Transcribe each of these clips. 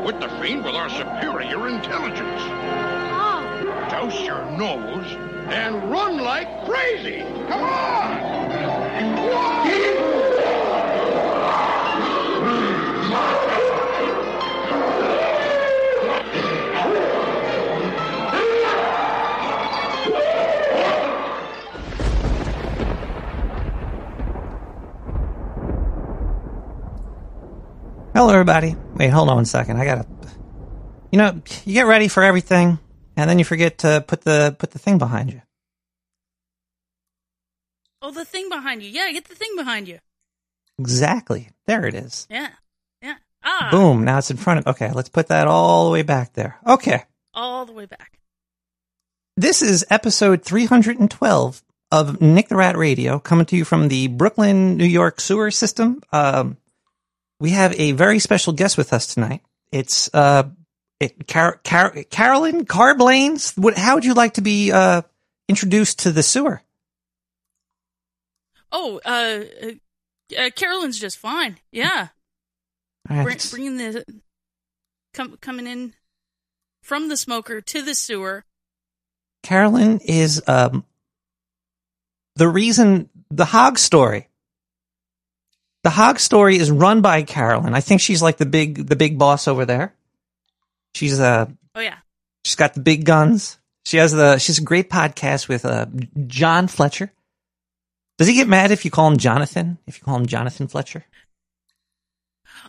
outwit the fiend with our superior intelligence. Oh. How? Douse your nose and run like crazy. Come on! Hello, everybody. Wait, hold on one second. I gotta. You know, you get ready for everything, and then you forget to put the put the thing behind you. Oh, the thing behind you. Yeah, get the thing behind you. Exactly. There it is. Yeah. Yeah. Ah. Boom. Now it's in front of. Okay, let's put that all the way back there. Okay. All the way back. This is episode 312 of Nick the Rat Radio, coming to you from the Brooklyn, New York sewer system. Um, we have a very special guest with us tonight. It's uh, it, Car- Car- Carolyn Carblanes. What? How would you like to be uh, introduced to the sewer? Oh, uh, uh, uh Carolyn's just fine. Yeah. Right, let's- bringing the com- coming in from the smoker to the sewer. Carolyn is um, the reason the hog story. The hog story is run by Carolyn. I think she's like the big the big boss over there. She's uh Oh yeah. she's got the big guns. She has the she's a great podcast with uh John Fletcher. Does he get mad if you call him Jonathan? If you call him Jonathan Fletcher?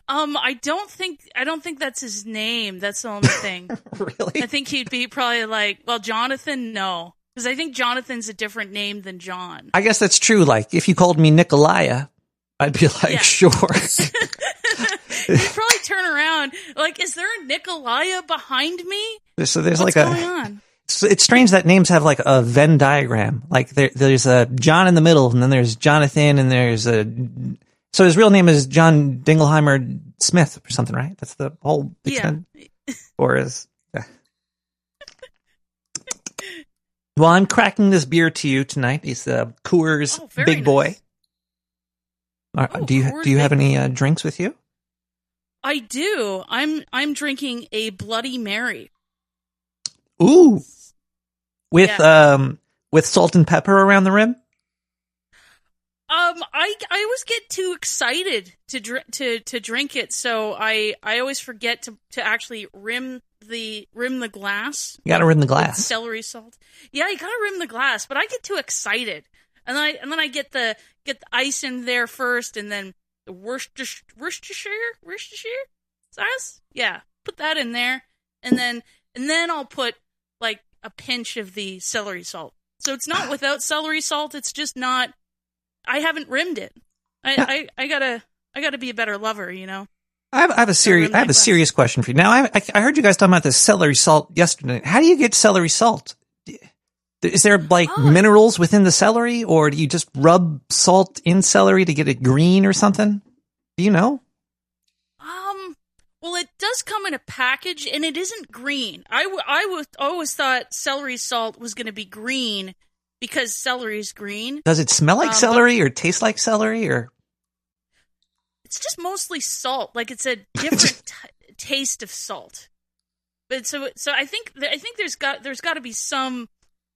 Um, I don't think I don't think that's his name. That's the only thing. really? I think he'd be probably like, well, Jonathan, no, because I think Jonathan's a different name than John. I guess that's true. Like if you called me Nikolaya, I'd be like, Yeah. sure. You'd probably turn around like, is there a Nikolaya behind me? so there's What's like going a on? it's, it's strange that names have like a Venn diagram. Like there, there's a John in the middle, and then there's Jonathan, and there's a. So his real name is John Dingleheimer Smith or something, right? That's the whole Yeah. extent. Or is. yeah. Well, I'm cracking this beer to you tonight. It's the Coors Oh, very Big Boy. Are- Oh, do you do you have any uh, drinks with you? I do. I'm I'm drinking a Bloody Mary. Ooh, with um with salt and pepper around the rim. Um, I I always get too excited to dr- to to drink it, so I I always forget to to actually rim the rim the glass. You got to rim the glass. celery salt. Yeah, you gotta rim the glass, but I get too excited, and then I and then I get the get the ice in there first, and then the Worcestershire Worcestershire Worcestershire sauce. Yeah, put that in there, and then and then I'll put like a pinch of the celery salt. So it's not without celery salt. It's just not. I haven't rimmed it. I I, I gotta I gotta be a better lover, you know. I have, I have a serious I have a serious question for you. Now, I, I I heard you guys talking about the celery salt yesterday. How do you get celery salt? Is there like Oh. minerals within the celery, or do you just rub salt in celery to get it green or something? Do you know? Um, well, it does come in a package, and it isn't green. I, w- I was always thought celery salt was going to be green because celery is green. Does it smell like Um, celery or taste like celery or? It's just mostly salt. Like it's a different t- taste of salt. But so so I think I think there's got there's got to be some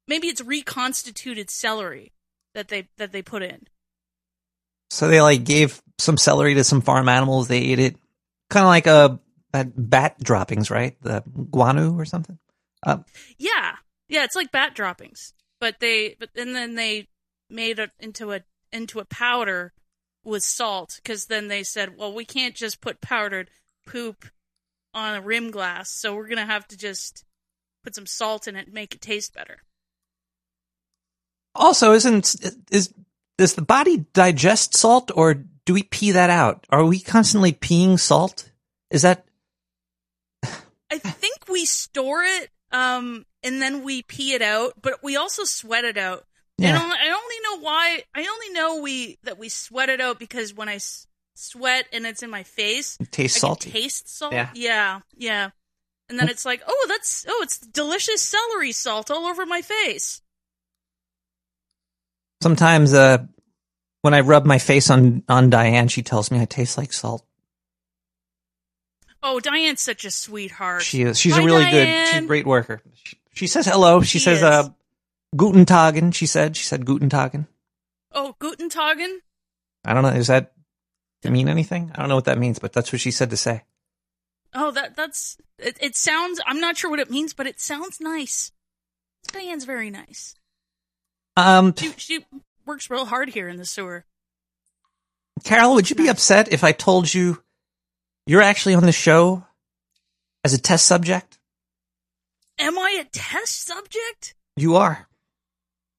maybe it's reconstituted celery that they that they put in. So they like gave some celery to some farm animals. They ate it, kind of like a that bat droppings, right? The guano or something. Uh, Yeah, yeah, it's like bat droppings, but they but and then they made it into a into a powder with salt because then they said, well, we can't just put powdered poop on a rim glass, so we're gonna have to just put some salt in it and make it taste better. Also, isn't is does the body digest salt, or do we pee that out? Are we constantly peeing salt? Is that I think we store it, um, and then we pee it out, but we also sweat it out. Yeah. And I I only know why. I only know we that we sweat it out because when I s- sweat and it's in my face, it tastes I salty? can taste salt. Yeah. yeah, yeah. And then it's like, oh, that's oh, it's delicious celery salt all over my face. Sometimes, uh, when I rub my face on on Diane, she tells me I taste like salt. Oh, Diane's such a sweetheart. She is. She's Hi, a really good. She's a great worker. She, she says hello. She, She says is. uh, Guten Tagen. She said. She said Guten Tagen. Oh, Guten Tagen. I don't know. Is that to mean anything? I don't know what that means, but that's what she said to say. Oh, that that's it, it. Sounds. I'm not sure what it means, but it sounds nice. Diane's very nice. Um, She she works real hard here in the sewer. Carol, would you be upset if I told you you're actually on the show as a test subject? Am I a test subject? You are.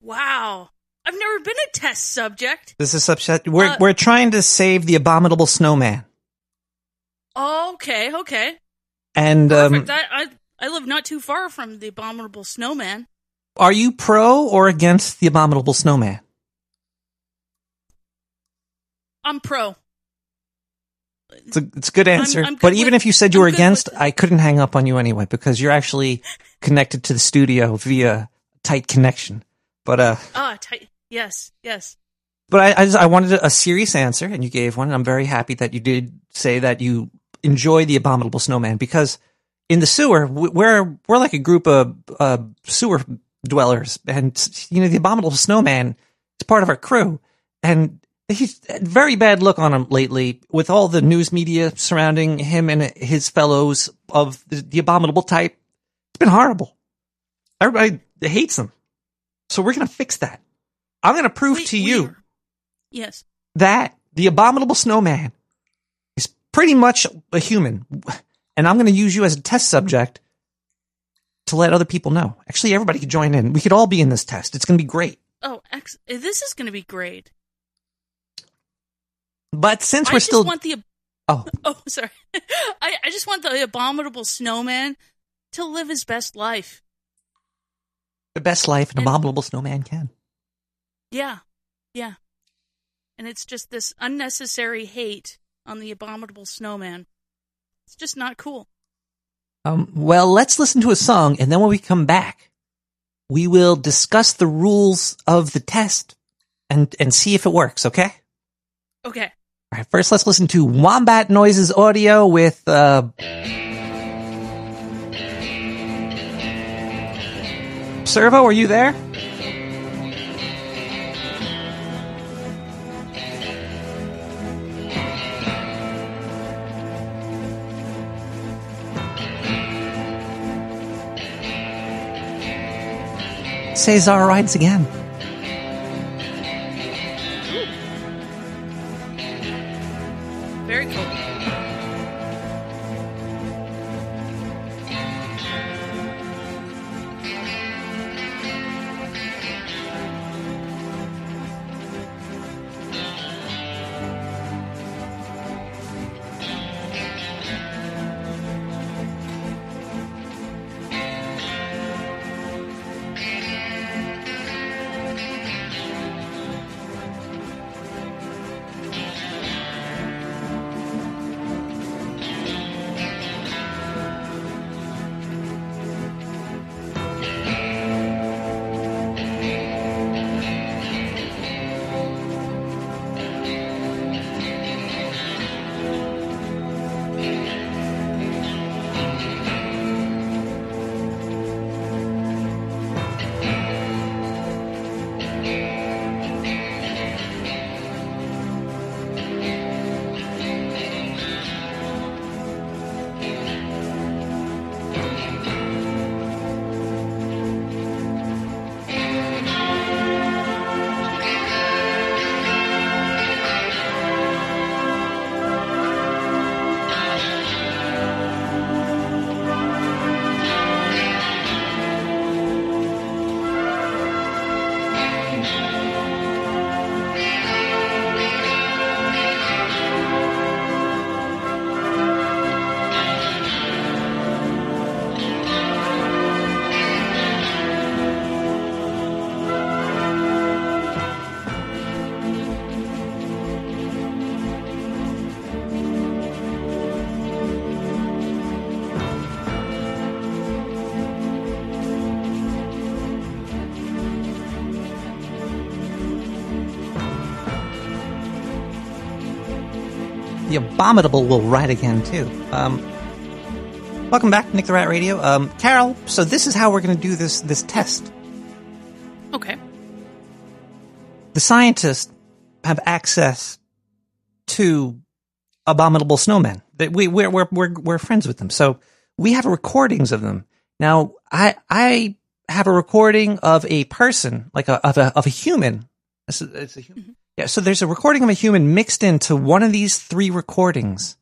Wow. I've never been a test subject. This is subject. We're Uh, we're trying to save the abominable snowman, Okay, okay. and um. I, I I live not too far from the abominable snowman. Are you pro or against the abominable snowman? I'm pro. It's a, it's a good answer. I'm good but even if you said you I'm were against, with- I couldn't hang up on you anyway because you're actually connected to the studio via tight connection. But uh, Ah, tight. Yes, yes. but I I, just, I wanted a serious answer, and you gave one. And I'm very happy that you did say that you enjoy the abominable snowman because in the sewer we're we're like a group of uh, sewer dwellers, and you know the abominable snowman is part of our crew, and he's had very bad look on him lately with all the news media surrounding him and his fellows of the, the abominable type. It's been horrible. Everybody hates him, so we're gonna fix that. I'm gonna prove to you Yes. that the abominable snowman is pretty much a human. And I'm to use you as a test subject to let other people know. Actually, everybody could join in. We could all be in this test. It's going to be great. Oh, ex- this is going to be great. But since I we're just still. want the oh, oh, sorry. I I just want the abominable snowman to live his best life. the best life an And- abominable snowman can. Yeah, yeah. And it's just this unnecessary hate on the abominable snowman. It's just not cool. Um, well, let's listen to a song, and then when we come back, we will discuss the rules of the test and, and see if it works, okay? Okay. All right, first let's listen to Wombat Noises audio with uh Servo, are you there? Cesar rides again. Abominable will ride again too. Um, Welcome back to Nick the Rat Radio. Um, Carol, so this is how we're going to do this this test. Okay. The scientists have access to abominable snowmen. That we we're, we're we're we're friends with them, so we have recordings of them. Now, I I have a recording of a person, like a of a of a human. It's a, it's a human. Yeah, so there's a recording of a human mixed into one of these three recordings,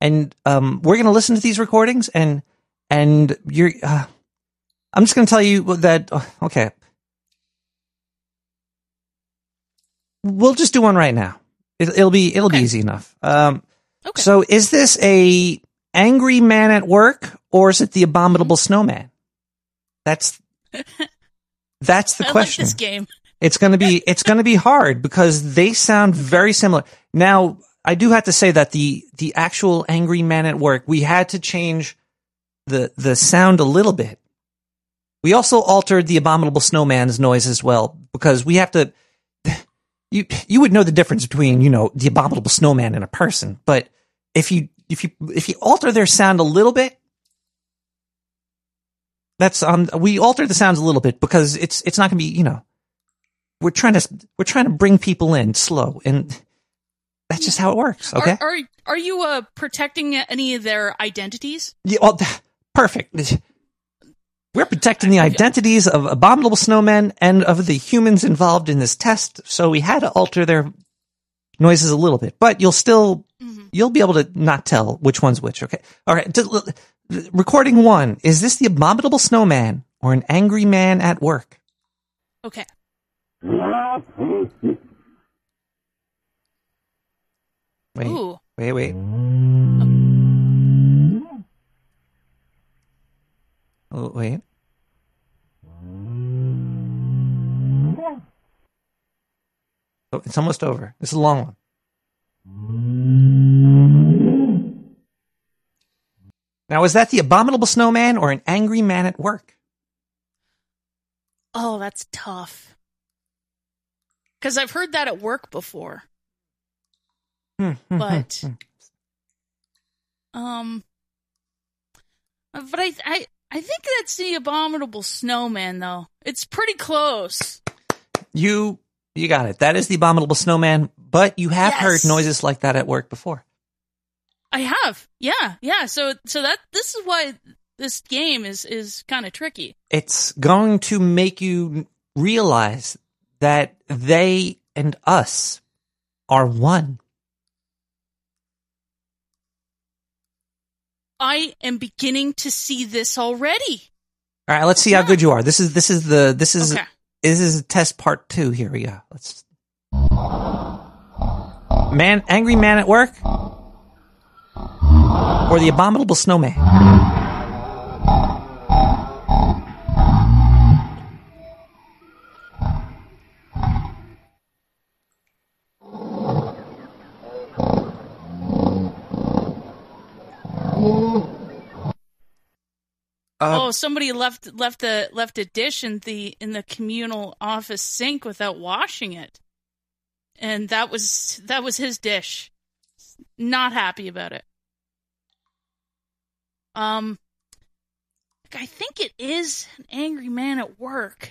and um, we're gonna listen to these recordings, and and you're. Uh, I'm just gonna tell you that. uh, Okay, we'll just do one right now. It, it'll be it'll be easy enough. Um, Okay. so is this a angry man at work or is it the abominable snowman? That's that's the I like question. this game. It's going to be it's going to be hard because they sound very similar. Now, I do have to say that the the actual angry man at work, we had to change the the sound a little bit. We also altered the abominable snowman's noise as well because we have to you you would know the difference between, you know, the abominable snowman and a person, but if you if you if you alter their sound a little bit that's um we altered the sounds a little bit because it's it's not going to be, you know, we're trying to we're trying to bring people in slow and that's just how it works okay Are, are are you uh protecting any of their identities? yeah, well, perfect we're protecting the identities of abominable snowmen and of the humans involved in this test so we had to alter their noises a little bit but you'll still Mhm. you'll be able to not tell which one's which okay all right recording one is this the abominable snowman or an angry man at work Okay. Wait Ooh. wait wait oh, wait Oh, it's almost over. This is a long one. Now, is that the abominable snowman or an angry man at work? Oh, that's tough. Because I've heard that at work before. Hmm, hmm, But- hmm, hmm. Um, but I, I, I think that's the abominable snowman, though. It's pretty close. you you got it. That is the abominable snowman. But you have Yes. heard noises like that at work before. I have, yeah, yeah. So, so that this is why this game is is kind of tricky. It's going to make you realize that they and us are one. I am beginning to see this already. All right, let's see how good you are. This is this is the this is Okay. this is test part two. Here we go. Let's. Man, angry man at work, or the abominable snowman. Uh, oh, somebody left left a left a dish in the in the communal office sink without washing it, and that was that was his dish. Not happy about it. Um, I think it is an angry man at work.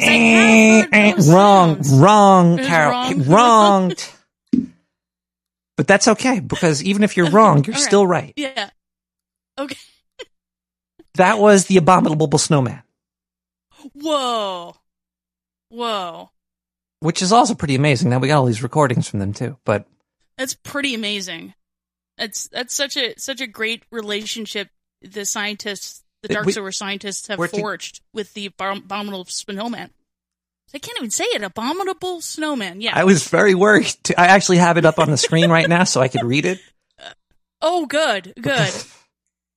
I have heard those Eh, wrong, sounds. wrong, Carol, wrong. but that's okay because even if you're wrong, you're All right. still right. Yeah. Okay. That was the abominable snowman, Whoa. Whoa. which is also pretty amazing. Now we got all these recordings from them too. But That's pretty amazing. That's that's such a such a great relationship the scientists, the Dark Silver scientists have we're to- forged with the abominable snowman. I can't even say it. Abominable snowman. Yeah. I was very worried. To, I actually have it up on the screen right now so I could read it. oh, good, good.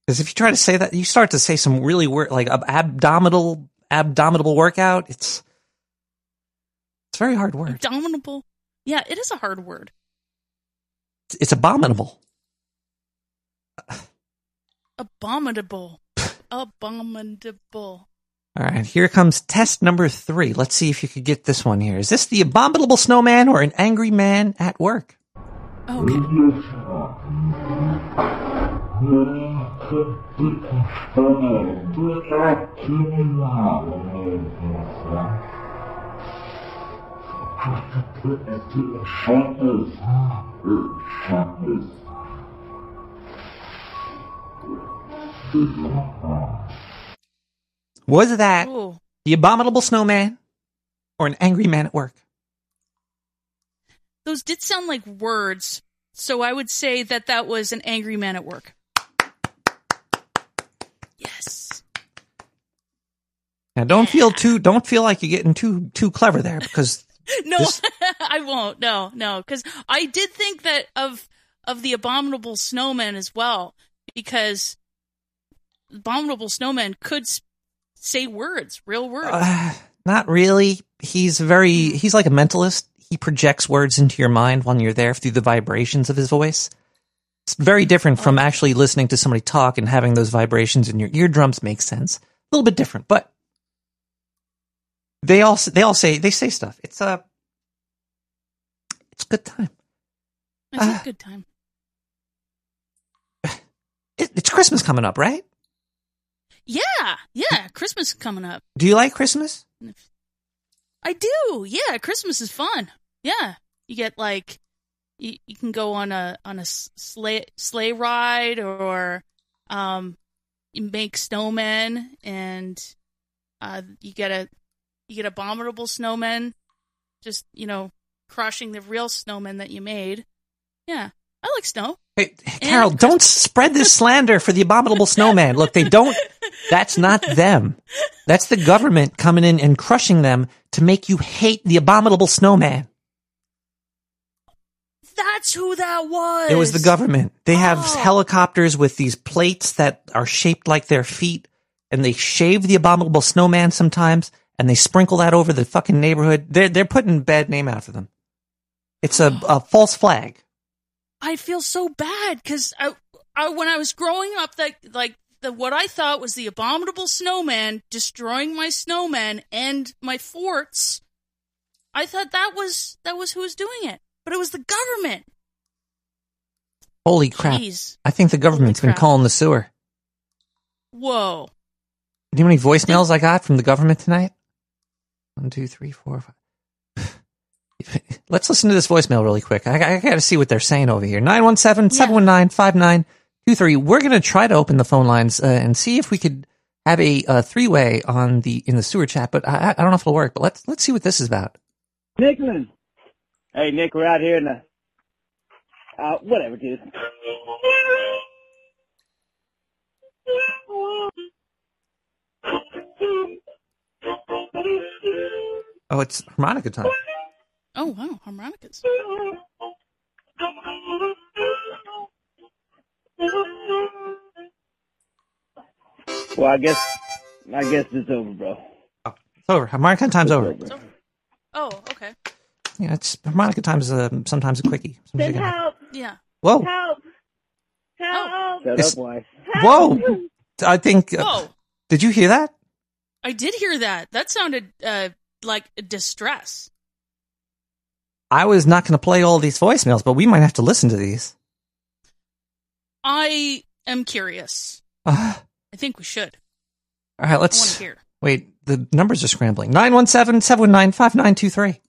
Because if you try to say that, you start to say some really word like ab- abdominal abdominal workout. It's it's very hard word. Abominable. Yeah, it is a hard word. It's, it's abominable. Abominable. Abominable. All right, here comes test number three. Let's see if you could get this one here. Is this the abominable snowman or an angry man at work? Okay. Was that Ooh. the abominable snowman or an angry man at work? Those did sound like words, so I would say that that was an angry man at work. Yes. Now don't feel too don't feel like you're getting too too clever there because No, This- I won't. No, no, because I did think that of of the abominable snowman as well, because abominable snowman could say words, real words. uh, not really. He's very he's like a mentalist. He projects words into your mind when you're there through the vibrations of his voice. It's very different from actually listening to somebody talk and having those vibrations in your eardrums make sense. A little bit different, but they all they all say they say stuff. It's a it's a good time. it's a ah. good time. It, it's Christmas coming up, right? Yeah, yeah. Christmas coming up. Do you like Christmas? I do. Yeah, Christmas is fun. Yeah, you get like you, you can go on a on a sleigh sleigh ride or um you make snowmen and uh you get a you get abominable snowmen just you know crushing the real snowmen that you made. Yeah, I like snow. Hey, Carol, Christmas- don't spread this slander for the abominable snowman. Look, they don't. That's not them. That's the government coming in and crushing them to make you hate the abominable snowman. That's who that was. It was the government. They have Oh. helicopters with these plates that are shaped like their feet, and they shave the abominable snowman sometimes, and they sprinkle that over the fucking neighborhood. They're they're putting bad name after them. It's a, a false flag. I feel so bad because I, I, when I was growing up, that like the what I thought was the abominable snowman destroying my snowmen and my forts. I thought that was that was who was doing it, but it was the government. Holy crap! Jeez, I think the government's been crap. calling the sewer. whoa! Do you know how many voicemails I got from the government tonight? One, two, three, four, five. Let's listen to this voicemail really quick. I, I got to see what they're saying over here. 917-719-5923. We're going to try to open the phone lines uh, and see if we could have a uh, three-way on the in the sewer chat, but I, I don't know if it'll work. But let's let's see what this is about. Nickman. Hey, Nick, we're out here in the. Uh, whatever, dude. Oh, it's harmonica time. Oh wow, harmonicas. Well, I guess, I guess it's over, bro. Oh, It's over. Harmonica time's over. Oh okay, Yeah, it's harmonica time's uh, sometimes a quickie. Sometimes Then help! yeah. Whoa, Help! Help! Shut up, wife. whoa! I think. Uh, Whoa! Did you hear that? I did hear that. That sounded uh, like distress. I was not going to play all these voicemails, but we might have to listen to these. I am curious. Uh, I think we should. all right, let's to hear. wait. The numbers are scrambling. 917-719-5923.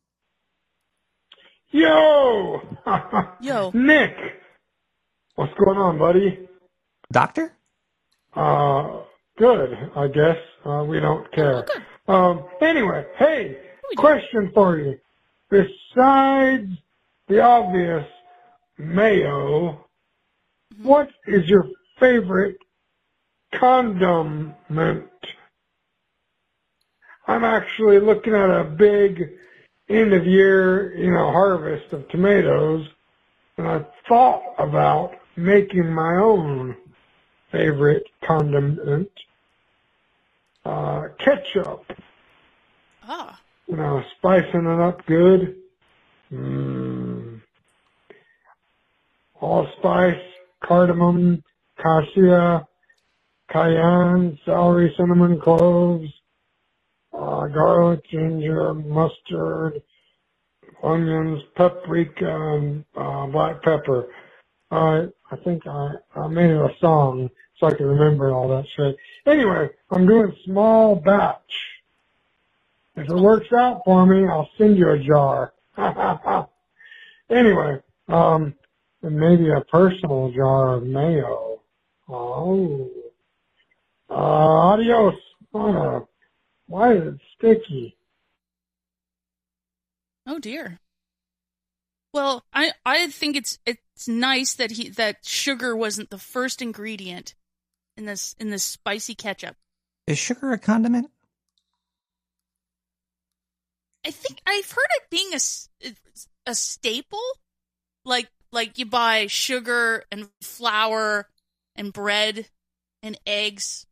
Yo! Yo. Nick! What's going on, buddy? Doctor? Uh, good, I guess. Uh, we don't care. good. Um, anyway, hey, question for you. Besides the obvious mayo, what is your favorite condiment? I'm actually looking at a big end of year, you know, harvest of tomatoes, and I thought about making my own favorite condiment, uh, ketchup. Ah, You know, spicing it up good. Mm. Allspice, cardamom, cassia, cayenne, celery, cinnamon, cloves, uh, garlic, ginger, mustard, onions, paprika, and uh, black pepper. I I think I, I made it a song. So I can remember all that shit. Anyway, I'm doing small batch. If it works out for me, I'll send you a jar. anyway, um, and maybe a personal jar of mayo. Oh. Uh, adios. Why is it sticky? Oh dear. Well, I I think it's it's nice that he that sugar wasn't the first ingredient in this in this spicy ketchup. Is sugar a condiment? I think I've heard it being a, a staple, like like you buy sugar and flour and bread and eggs.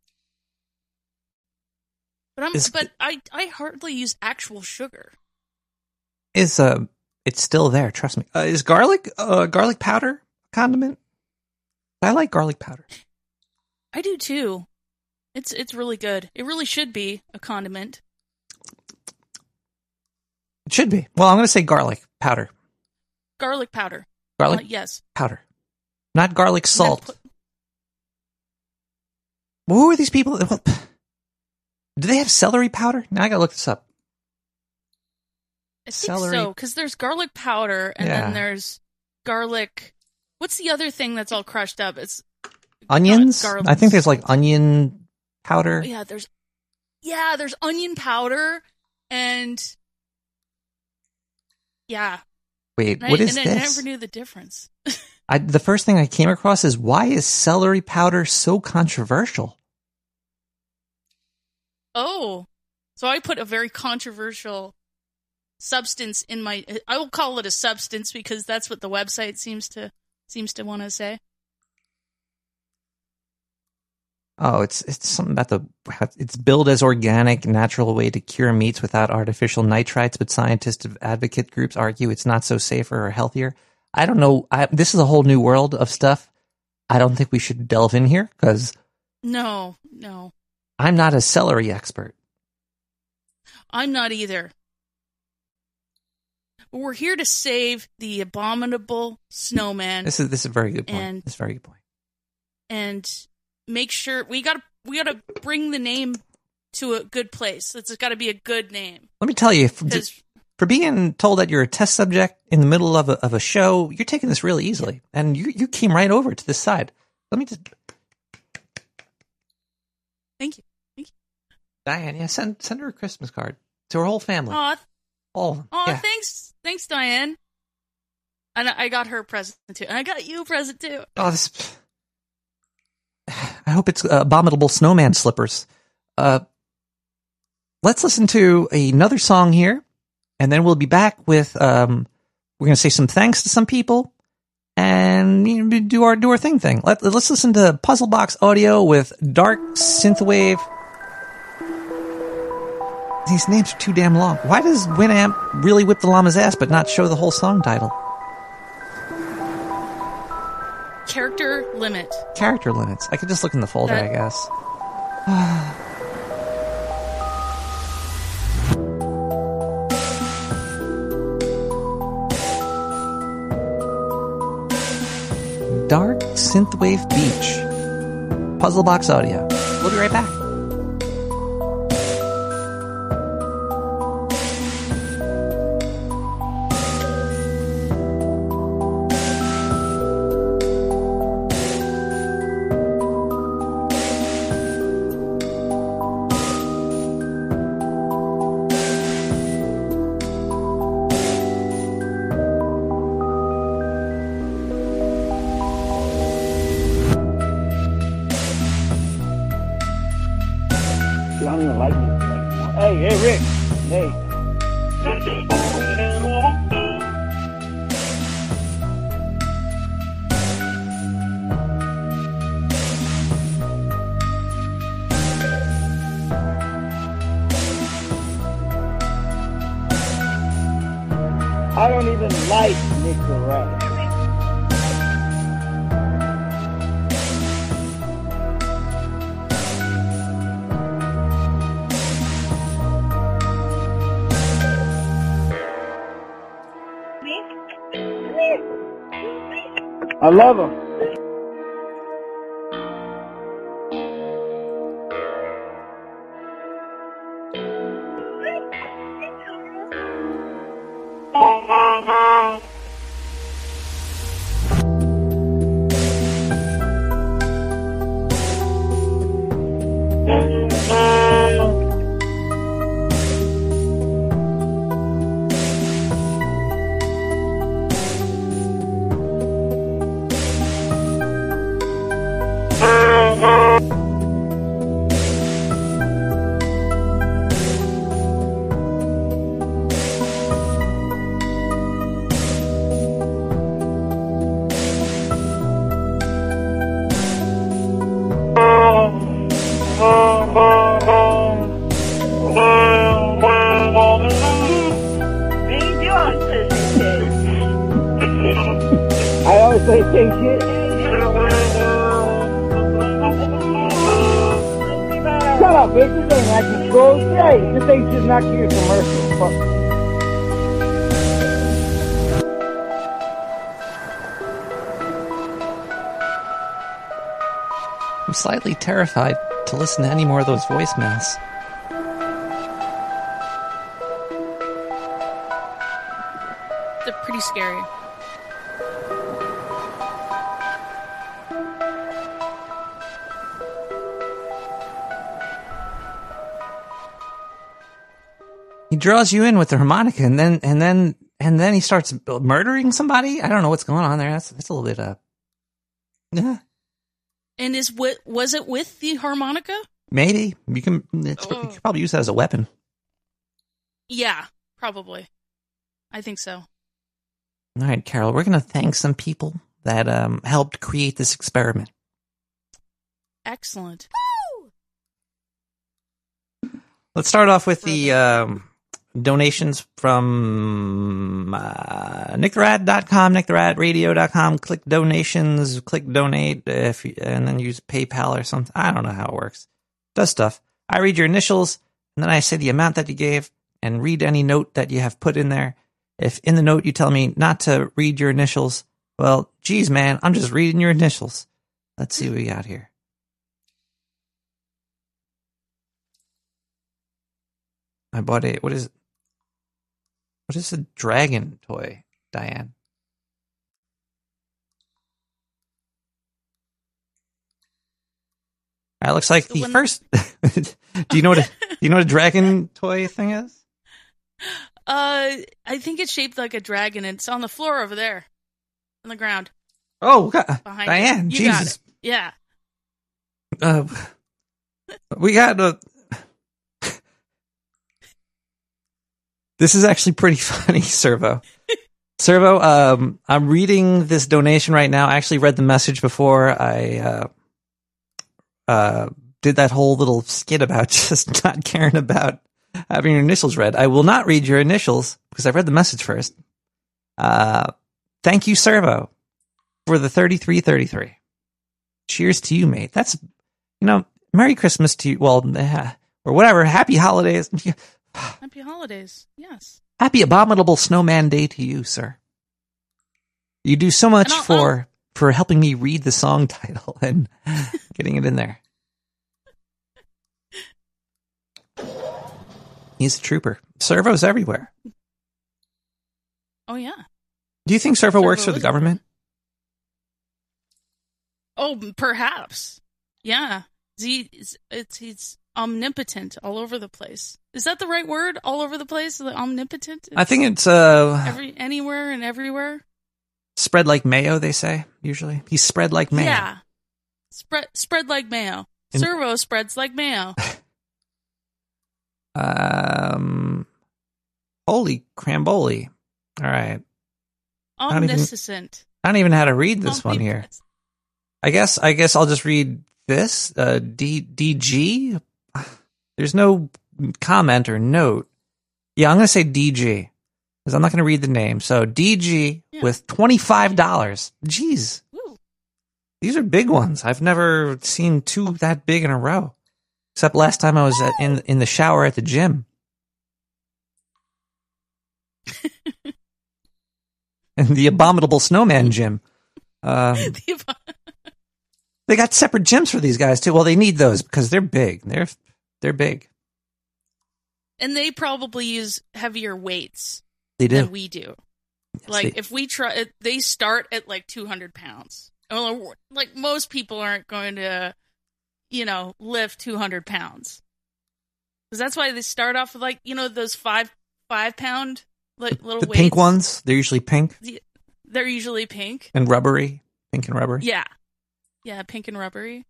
But I'm Is- but I I hardly use actual sugar. Is uh, it's still there. Trust me. Uh, is garlic uh garlic powder a condiment? I like garlic powder. I do too. It's it's really good. It really should be a condiment. It should be. Well, I'm going to say garlic powder. Garlic powder. Garlic Uh, yes. powder, not garlic salt. put- Who are these people? Well, do they have celery powder? Now I got to look this up. I think Celery. so because there's garlic powder and Yeah. then there's garlic. What's the other thing that's all crushed up? It's Onions. I think there's like onion powder. yeah. There's yeah. There's onion powder and yeah. Wait, And what I, is and I never knew the difference. I, the first thing I came across is why is celery powder so controversial? Oh, so I put a very controversial substance in my. I will call it a substance because that's what the website seems to seems to want to say. Oh, it's it's something about the it's billed as organic, natural way to cure meats without artificial nitrites, but scientists of advocate groups argue it's not so safer or healthier. I don't know. I, this is a whole new world of stuff. I don't think we should delve in here because No, no, I'm not a celery expert. I'm not either. But we're here to save the abominable snowman This is this is a very good point. And- this is a very good point. and make sure we got to we got to bring the name to a good place. It's got to be a good name Let me tell you, for, for being told that you're a test subject in the middle of a, of a show, you're taking this really easily, and you you came right over to this side. Let me just thank you. Thank you, Diane, yeah, send send her a Christmas card to her whole family, Aw, all of them. Oh, yeah. thanks, thanks, Diane. And I I got her a present too, and I got you a present too. Oh, this. I hope it's uh, abominable snowman slippers. Uh, let's listen to another song here, and then we'll be back with. Um, we're gonna say some thanks to some people, and you know, do our do our thing thing. Let, let's listen to Puzzle Box Audio with Dark Synthwave. These names are too damn long. Why does Winamp really whip the llama's ass but not show the whole song title? Character limit. character limits. I could just look in the folder, That- I guess. Dark Synthwave Beach. Puzzle Box Audio. We'll be right back. Love him. Terrified to listen to any more of those voicemails. They're pretty scary. He draws you in with the harmonica, and then and then and then he starts murdering somebody. I don't know what's going on there. That's that's a little bit uh, yeah, And is what was it with the harmonica? maybe you can. It's, You Oh. could probably use that as a weapon. Yeah, probably. I think so. All right, Carol, we're going to thank some people that um, helped create this experiment. Excellent. Let's start off with the um, donations from uh, nicktherat.com, nicktheratradio.com. Click donations, click donate, if you, and then use PayPal or something. I don't know how it works. Does stuff. I read your initials, and then I say the amount that you gave, and read any note that you have put in there. If in the note you tell me not to read your initials, well, geez, man, I'm just reading your initials. Let's see what we got here. I bought a what is what is a dragon toy, Diane? That looks like The the first. do you know what a, do you know what a dragon toy thing is? Uh, I think it's shaped like a dragon. and It's on the floor over there, on the ground Oh, God. behind Diane, got Jesus. Yeah. Uh, we got a. This is actually pretty funny, Servo. Servo, um, I'm reading this donation right now. I actually read the message before I uh, uh, did that whole little skit about just not caring about having your initials read. I will not read your initials because I read the message first. Uh, thank you, Servo, for the 3333. Cheers to you, mate. That's you know, Merry Christmas to you. Well, or whatever. Happy holidays. Happy holidays. Yes. Happy abominable snowman day to you, sir. You do so much And I'll- for for helping me read the song title and getting it in there. He's a trooper. Servo's everywhere. Oh yeah. Do you think Servo works for the government? Oh, perhaps. Yeah. He, it's, it's he's omnipotent all over the place. Is that the right word? All over the place? Omnipotent? I think it's uh every anywhere and everywhere. spread like mayo. They say usually he's spread like mayo. Yeah. Spread spread like mayo. And- Servo spreads like mayo. Um, holy cramboli! All right, don't even- Omniscient. I don't even know how to read this one here. I guess I guess I'll just read this. Uh, D DG. There's no comment or note. Yeah, I'm gonna say DG because I'm not gonna read the name. So DG Yeah. with twenty five dollars. Jeez, Woo. these are big ones. I've never seen two that big in a row. Except last time I was at, in in the shower at the gym. and the abominable snowman gym. Um, they got separate gyms for these guys too. Well, they need those because they're big. They're they're big. and they probably use heavier weights They do. than we do. Yes, Like they- if we try, they start at like 200 pounds. Like most people aren't going to, you know, lift 200 pounds. Because that's why they start off with like you know those five five pound like little the weights. pink ones, they're usually pink They're usually pink. and rubbery, pink and rubbery. Yeah, yeah, pink and rubbery.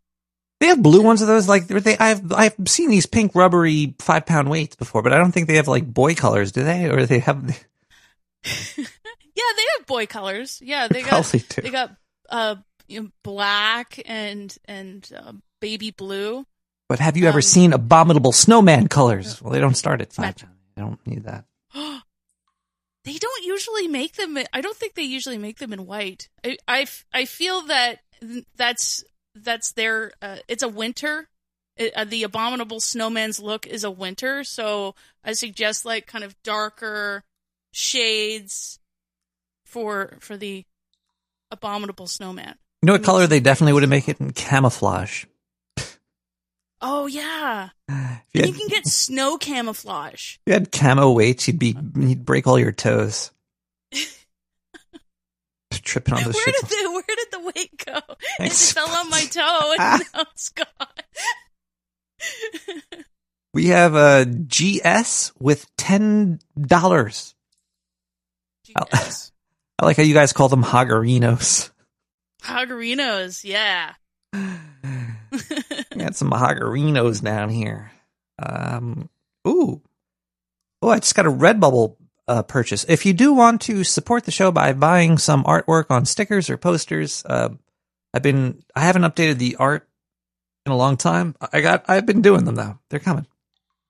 They have blue ones of those. Like they, I've I've seen these pink rubbery five pound weights before, but I don't think they have like boy colors, do they? Or they have Yeah, they have boy colors. Yeah, they got do. they got uh you know, black and and uh, baby blue. But have you ever um, seen abominable snowman colors? Well, they don't start at five. They don't need that. they don't usually make them. I don't think they usually make them in white. I I, I feel that that's that's their. Uh, it's a winter. It, uh, the abominable snowman's look is a winter, so I suggest like kind of darker shades for for the abominable snowman. You know what color they definitely would have made it in camouflage. Oh yeah, you you can get snow camouflage. if you had camo weights, you'd be you'd break all your toes. Tripping on the Where did the where did the weight go? It Thanks. just fell on my toe and now it's gone. We have a GS with ten dollars. Yes. I like how you guys call them hogarinos. Hogarinos, yeah. We got some hogarinos down here. Um, ooh, oh, I just got a Redbubble uh, purchase. If you do want to support the show by buying some artwork on stickers or posters, uh, I've been I haven't updated the art in a long time. I got I've been doing them though. They're coming.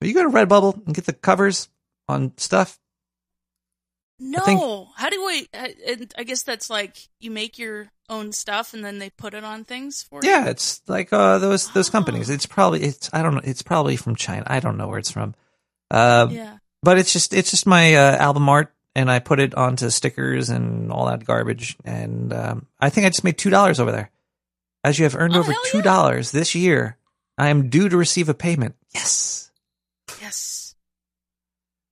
But you go to Redbubble and get the covers on stuff. No, think- how do we? I, and I guess that's like you make your own stuff and then they put it on things for you. Yeah, it's like uh, those those companies. It's probably it's I don't know. It's probably from China. I don't know where it's from. Um, Yeah. But it's just it's just my uh, album art and i put it onto stickers and all that garbage and um, i think i just made two dollars over there. As you have earned Oh, over two dollars this year i am due to receive a payment. Yes. Yes.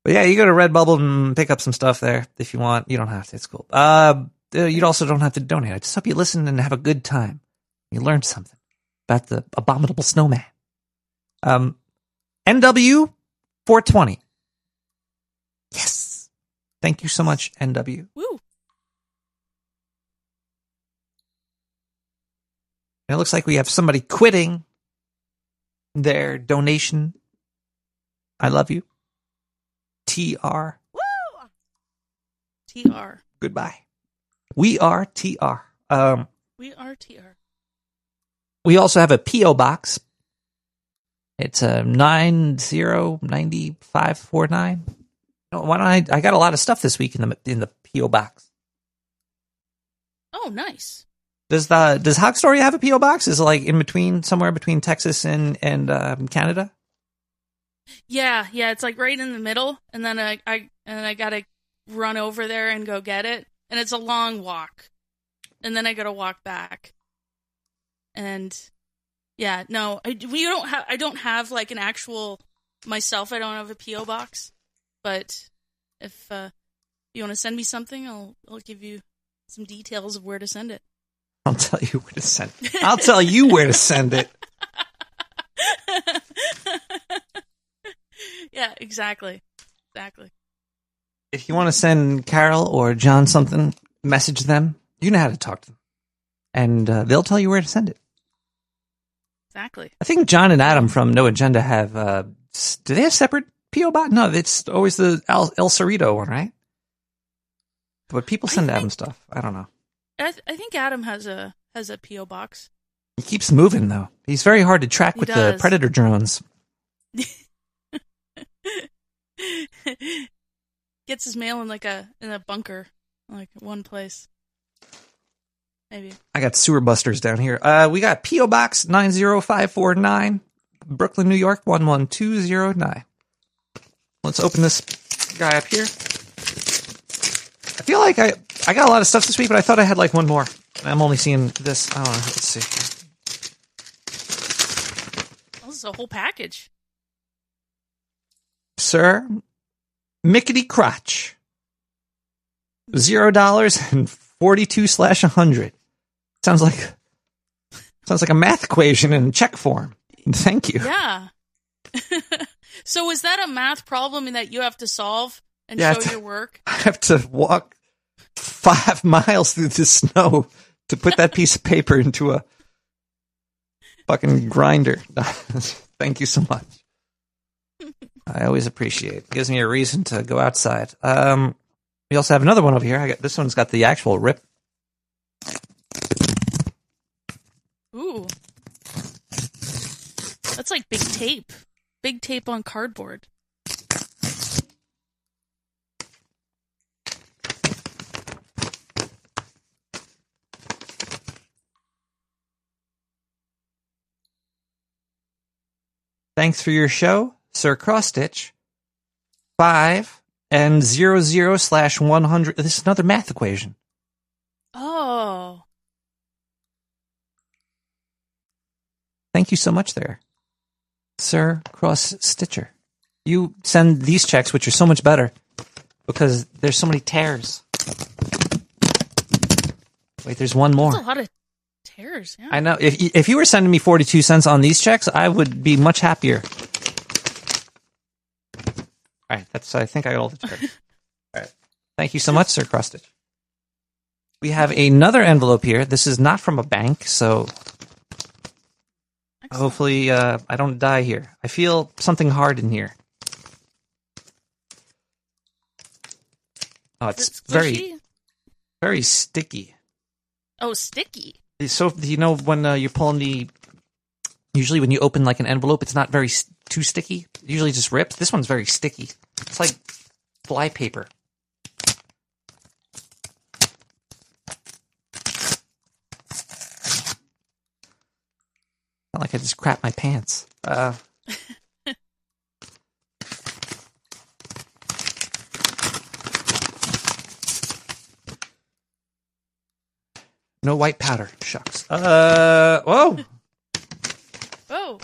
but yeah you go to redbubble and pick up some stuff there if you want. You don't have to. It's cool. Uh, uh, you also don't have to donate. I just hope you listen and have a good time. You learned something about the abominable snowman. Um nw 420 Yes. Thank you so much, NW. Woo. It looks like we have somebody quitting their donation. I love you. TR. Woo! TR. Goodbye. We are TR. Um, we are TR. We also have a P.O. box. It's uh, a 909549. Why don't I? I got a lot of stuff this week in the in the P.O. box. Oh, nice. Does the does Hog Story have a PO box? Is it like in between somewhere between Texas and and um, Canada? Yeah, yeah, it's like right in the middle, and then I, I and I gotta run over there and go get it, and it's a long walk, and then I gotta walk back, and yeah, no, I we don't have I don't have like an actual myself. I don't have a PO box, but if uh, you want to send me something, I'll I'll give you some details of where to send it. I'll tell you where to send. I'll tell you where to send it. yeah, exactly, exactly. If you want to send Carol or John something, message them. You know how to talk to them, and uh, they'll tell you where to send it. Exactly. I think John and Adam from No Agenda have. Uh, do they have separate PO box? No, it's always the El, El Cerrito one, right? But people send I Adam stuff. I don't know. I, th- I think Adam has a has a PO box. He keeps moving though. He's very hard to track He with the predator drones. Gets his mail in like a in a bunker, like one place. Maybe. I got sewer busters down here. Uh, we got PO Box nine zero five four nine, Brooklyn, New York one one two zero nine. Let's open this guy up here. I feel like I I got a lot of stuff this week, but I thought I had like one more. I'm only seeing this. I don't know. Let's see. Oh, this is a whole package. Sir, Mickety Crotch. Zero dollars and forty two slash a hundred. Sounds like sounds like a math equation in check form. Thank you. Yeah. so is that a math problem that you have to solve and Yeah, show it's- your work? I have to walk five miles through the snow to put that piece of paper into a fucking grinder. Thank you so much. I always appreciate it. Gives me a reason to go outside. Um, we also have another one over here. I got this one's got the actual rip. Ooh. That's like big tape. Big tape on cardboard. Thanks for your show, Sir Crossstitch. Five and zero zero slash one hundred. This is another math equation. Oh. Thank you so much there. Sir Cross Stitcher. You send these checks, which are so much better because there's so many tears. Wait, there's one more. That's a lot of tears. Yeah. I know. If you- if you were sending me forty two cents on these checks, I would be much happier. All right, that's. I think I got all the checks. all right. Thank you so much, Sir Crostitch. We have another envelope here. This is not from a bank, so. Hopefully uh, I don't die here. I feel something hard in here. Oh, it's it very very sticky. Oh, sticky. so you know when uh, you're pulling the usually when you open like an envelope it's not very too sticky it usually just rips this one's very sticky it's like fly paper not like i just crap my pants uh no white powder shucks uh whoa Oh.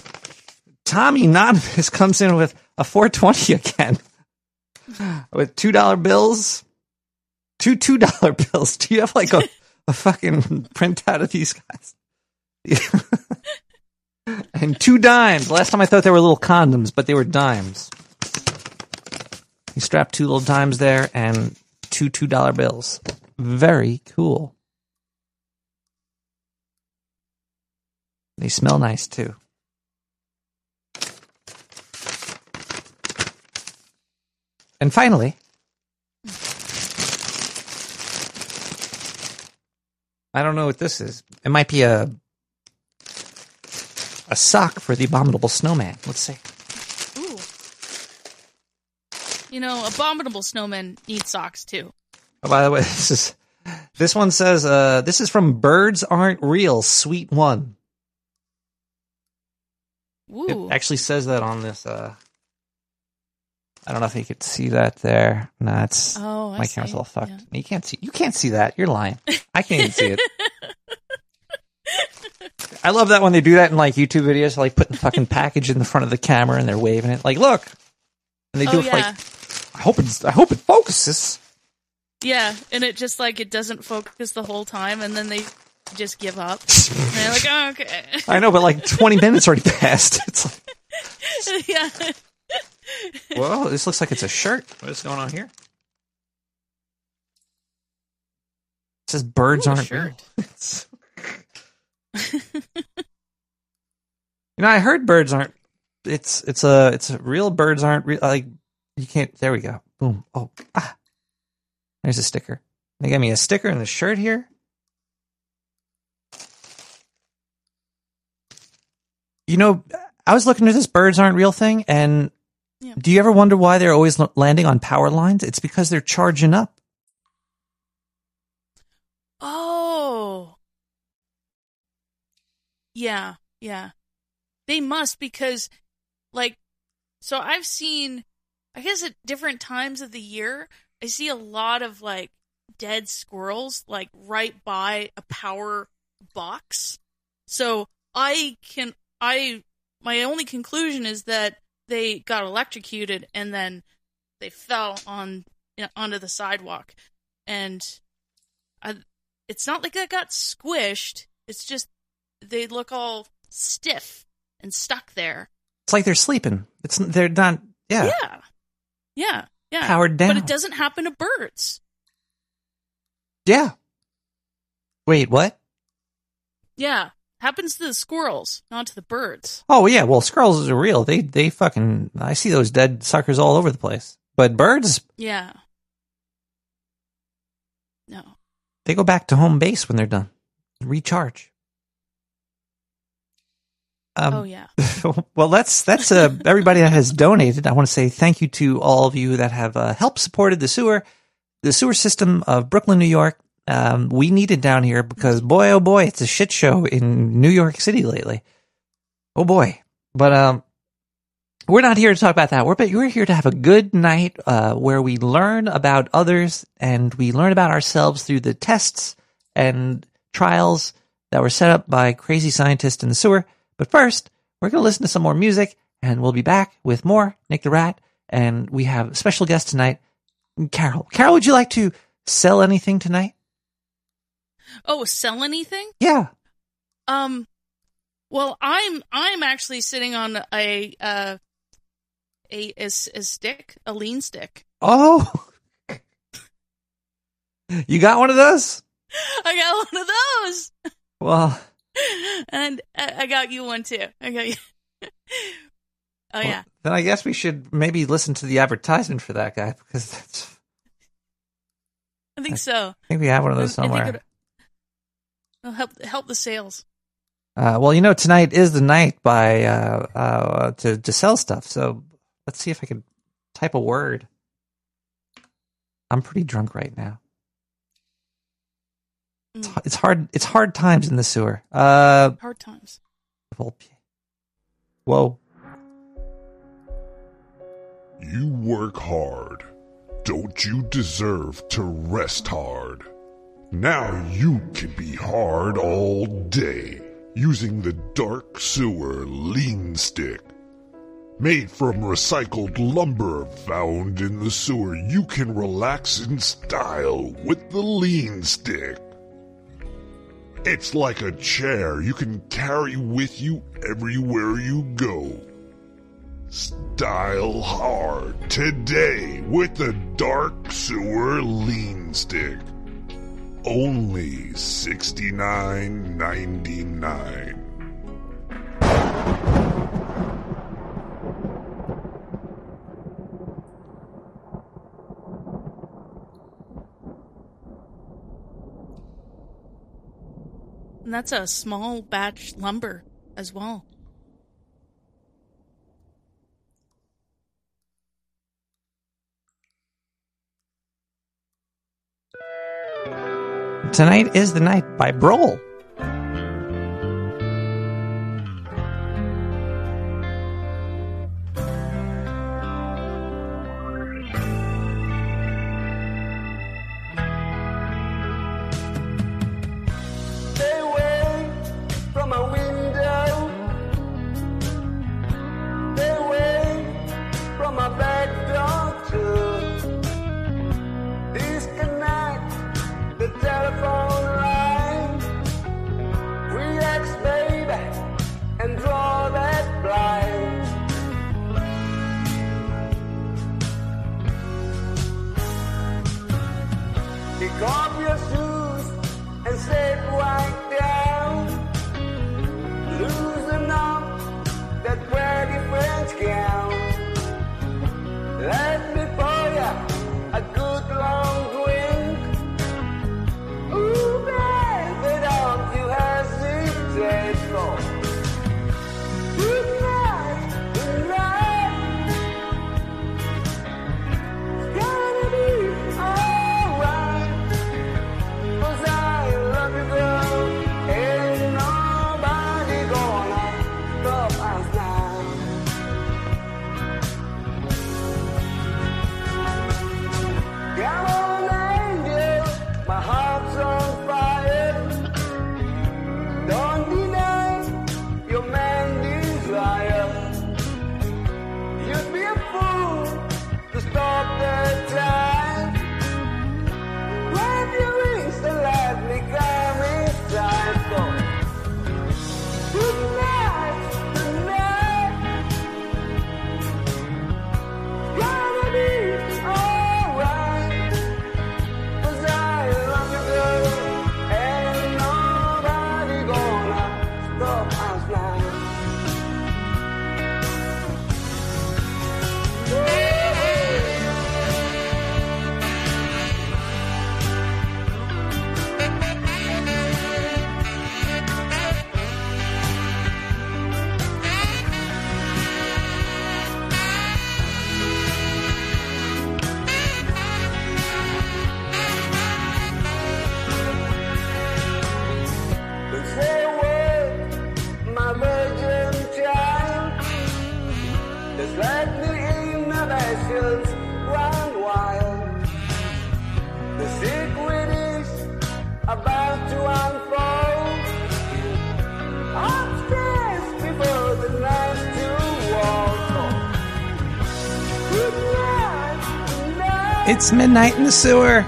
Tommy Anonymous comes in with a 420 again. With $2 bills. Two $2 bills. Do you have like a, a fucking printout of these guys? and two dimes. Last time I thought they were little condoms, but they were dimes. He strapped two little dimes there and two $2 bills. Very cool. They smell nice too. And finally, I don't know what this is. It might be a a sock for the abominable snowman. Let's see. Ooh. You know, abominable snowmen need socks too. Oh, by the way, this is this one says uh, this is from Birds Aren't Real, Sweet One. Ooh. It actually says that on this. Uh, I don't know if you could see that there. No, it's oh, I my camera's see. all fucked. Yeah. You can't see. You can't see that. You're lying. I can't even see it. I love that when they do that in like YouTube videos, like putting the fucking package in the front of the camera and they're waving it. Like, look, and they do Oh it yeah. like, I hope it's, I hope it focuses. Yeah, and it just like it doesn't focus the whole time, and then they just give up. and they're like, oh, okay, I know, but like 20 minutes already passed. It's like, yeah. whoa, this looks like it's a shirt. What is going on here? It says birds Ooh, aren't shirt. real. You know, I heard birds aren't. It's it's a it's a real birds aren't real. Like you can't. There we go. Boom. Oh ah. There's a sticker. They gave me a sticker and the shirt here. You know, I was looking at this birds aren't real thing, and Yeah. do you ever wonder why they're always landing on power lines? It's because they're charging up. Oh. Yeah, yeah. They must because like so I've seen I guess at different times of the year, I see a lot of like dead squirrels like right by a power box. So I can I my only conclusion is that they got electrocuted and then they fell on onto the sidewalk and I, it's not like they got squished. It's just they look all stiff and stuck there. It's like they're sleeping. It's they're not. Yeah, Yeah. Yeah. Yeah. powered down. But it doesn't happen to birds. Yeah. Wait, what? Yeah. Happens to the squirrels, not to the birds. Oh yeah, well squirrels are real. They they fucking I see those dead suckers all over the place. But birds, Yeah. No. they go back to home base when they're done. Recharge. Um, oh yeah. well, that's that's uh, everybody that has donated. I want to say thank you to all of you that have uh, helped supported the sewer, the sewer system of Brooklyn, New York. Um, we need it down here because boy, oh boy, it's a shit show in New York City lately. Oh boy, but um, we're not here to talk about that. We're but we're here to have a good night uh, where we learn about others and we learn about ourselves through the tests and trials that were set up by crazy scientists in the sewer. But first, we're going to listen to some more music, and we'll be back with more Nick the Rat. And we have a special guest tonight, Carol. Carol, would you like to sell anything tonight? Oh, sell anything? Yeah. Um, well, I'm I'm actually sitting on a uh a stick, a lean stick. Oh, you got one of those? I got one of those, Well, and I I got you one too. I got you. oh yeah, then I guess we should maybe listen to the advertisement for that guy because that's. I think so. I think we have one of those I somewhere. it'll- it'll help help the sales. Uh, well, you know, tonight is the night by uh, uh, to to sell stuff. So let's see if I can type a word. I'm pretty drunk right now. It's, Mm, it's hard. It's hard times in the sewer. Uh, hard times. whoa. You work hard. Don't you deserve to rest hard? Now you can be hard all day using the Dark Sewer Lean Stick. Made from recycled lumber found in the sewer, you can relax in style with the Lean Stick. It's like a chair you can carry with you everywhere you go. Style hard today with the Dark Sewer Lean Stick. Only $69.99. And that's a small batch lumber as well. Tonight is the night by Broll. Midnight in the sewer.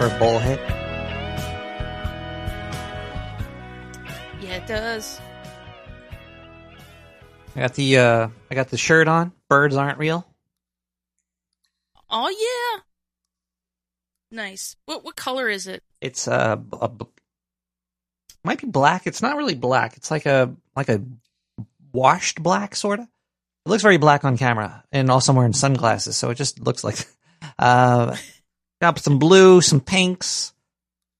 For a bull hit. Yeah, it does. I got the uh, I got the shirt on. Birds aren't real. Oh yeah. Nice. What what color is it? It's uh, a b- might be black. It's not really black. It's like a like a washed black sort of. It looks very black on camera, and also I'm wearing sunglasses, so it just looks like. Uh, got some blue, some pinks,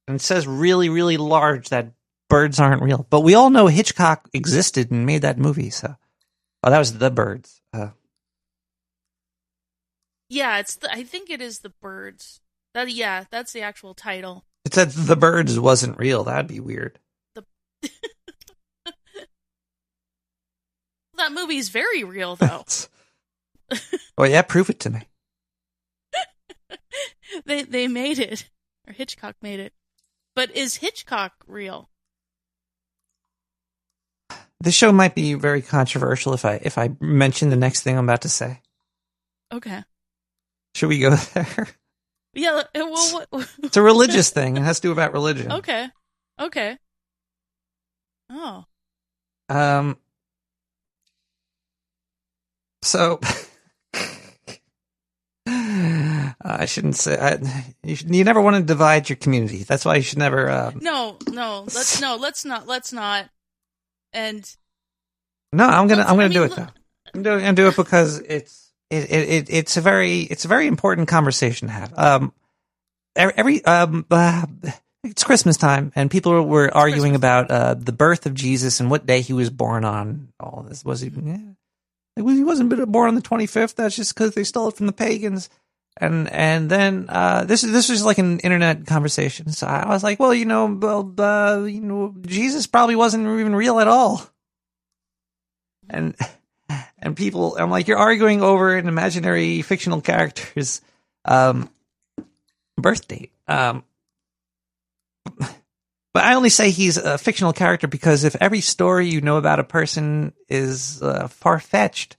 and it says really, really large that birds aren't real. But we all know Hitchcock existed and made that movie. So, oh, that was the birds. Uh, Yeah, it's the I think it is the birds. That yeah, that's the actual title. it said the birds wasn't real. That'd be weird. The... That movie's very real though. oh yeah, prove it to me. they they made it. Or Hitchcock made it. But is Hitchcock real? This show might be very controversial if I if I mention the next thing I'm about to say. Okay. Should we go there? Yeah, uh, well what It's a religious thing. It has to do about religion. Okay. Okay. Oh. Um. So, I shouldn't say. I, you, should, you never want to divide your community. That's why you should never. Um, No, no, let's no, let's not let's not. And no, I'm gonna. I'm gonna I do it though. I'm doing. I'm do it because it's it, it, it it's a very it's a very important conversation to have. Um, every, every um, uh, it's Christmas time, and people were arguing about uh the birth of Jesus and what day he was born on. All this was he. Yeah. He wasn't born on the 25th. That's just because they stole it from the pagans. And and then uh, this is this was like an internet conversation. So I was like, well, you know, well, uh, you know, Jesus probably wasn't even real at all. And and people, I'm like, you're arguing over an imaginary fictional character's um, birth date. Um, but I only say he's a fictional character because if every story you know about a person is uh, far fetched,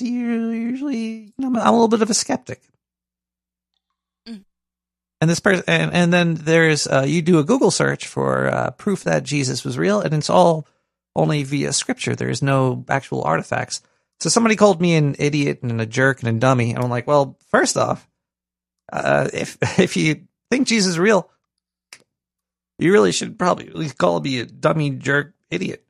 usually you know, I'm a little bit of a skeptic. Mm. And this person, and, and then there's uh, you do a Google search for uh, proof that Jesus was real, and it's all only via scripture. There is no actual artifacts. So somebody called me an idiot and a jerk and a dummy, and I'm like, well, first off, uh, if if you think Jesus is real, you really should probably at least call me a dummy, jerk, idiot.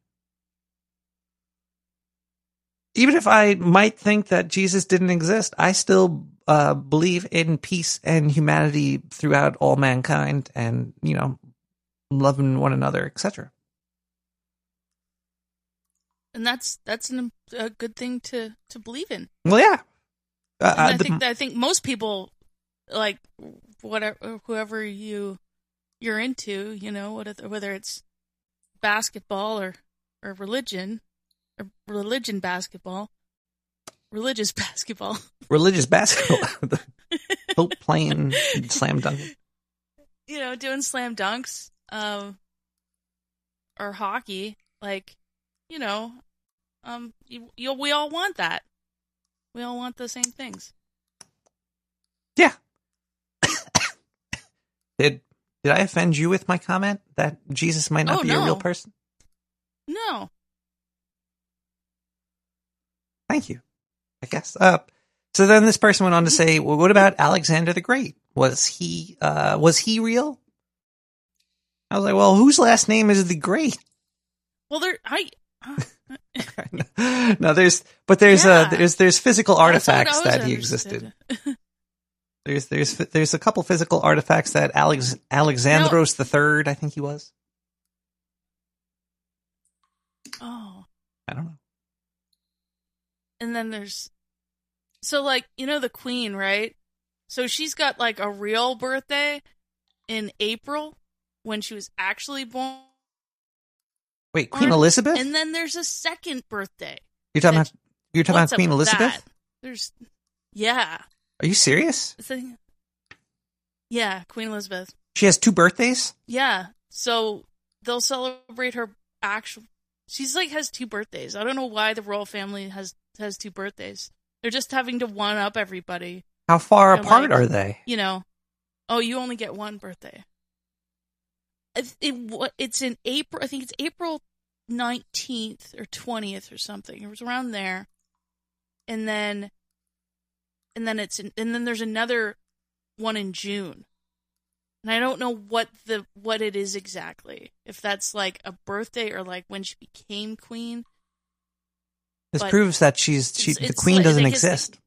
Even if I might think that Jesus didn't exist, I still uh, believe in peace and humanity throughout all mankind, and you know, loving one another, etc. and that's that's an, a good thing to to believe in. Well, yeah. Uh, I the- think I think most people like whatever whoever you you're into, you know, whether whether it's basketball or or religion religion basketball, religious basketball. religious basketball, the Pope playing slam dunk. you know, doing slam dunks, um, or hockey, like, you know, um, you, you, we all want that. We all want the same things. Yeah. did did I offend you with my comment that Jesus might not Oh, be a real person? No, Thank you. I guess. Uh, so then this person went on to say, "Well, what about Alexander the Great? Was he uh, was he real?" I was like, "Well, whose last name is the Great?" well, there, I. no, there's but there's Yeah. uh there's there's physical artifacts that he existed. There's there's there's a couple physical artifacts that Alex Alexandros the Third, I think he was. Oh. I don't know. And then there's so like, you know the queen, right? So she's got like a real birthday in April when she was actually born. Wait, Queen Elizabeth? And then there's a second birthday. You're talking about you're talking about Queen Elizabeth? that? There's yeah. Are you serious? A- yeah, Queen Elizabeth. She has two birthdays? Yeah. So they'll celebrate her actual She's like has two birthdays. I don't know why the royal family has has two birthdays. They're just having to one up everybody. How far They're apart like, are they? You know. Oh, you only get one birthday. It, it it's in April. I think it's April nineteenth or twentieth or something. It was around there, and then, and then it's in, and then there's another one in June, and I don't know what the what it is exactly. If that's like a birthday or like when she became queen. This But proves that she's she it's- the it's queen like- doesn't exist.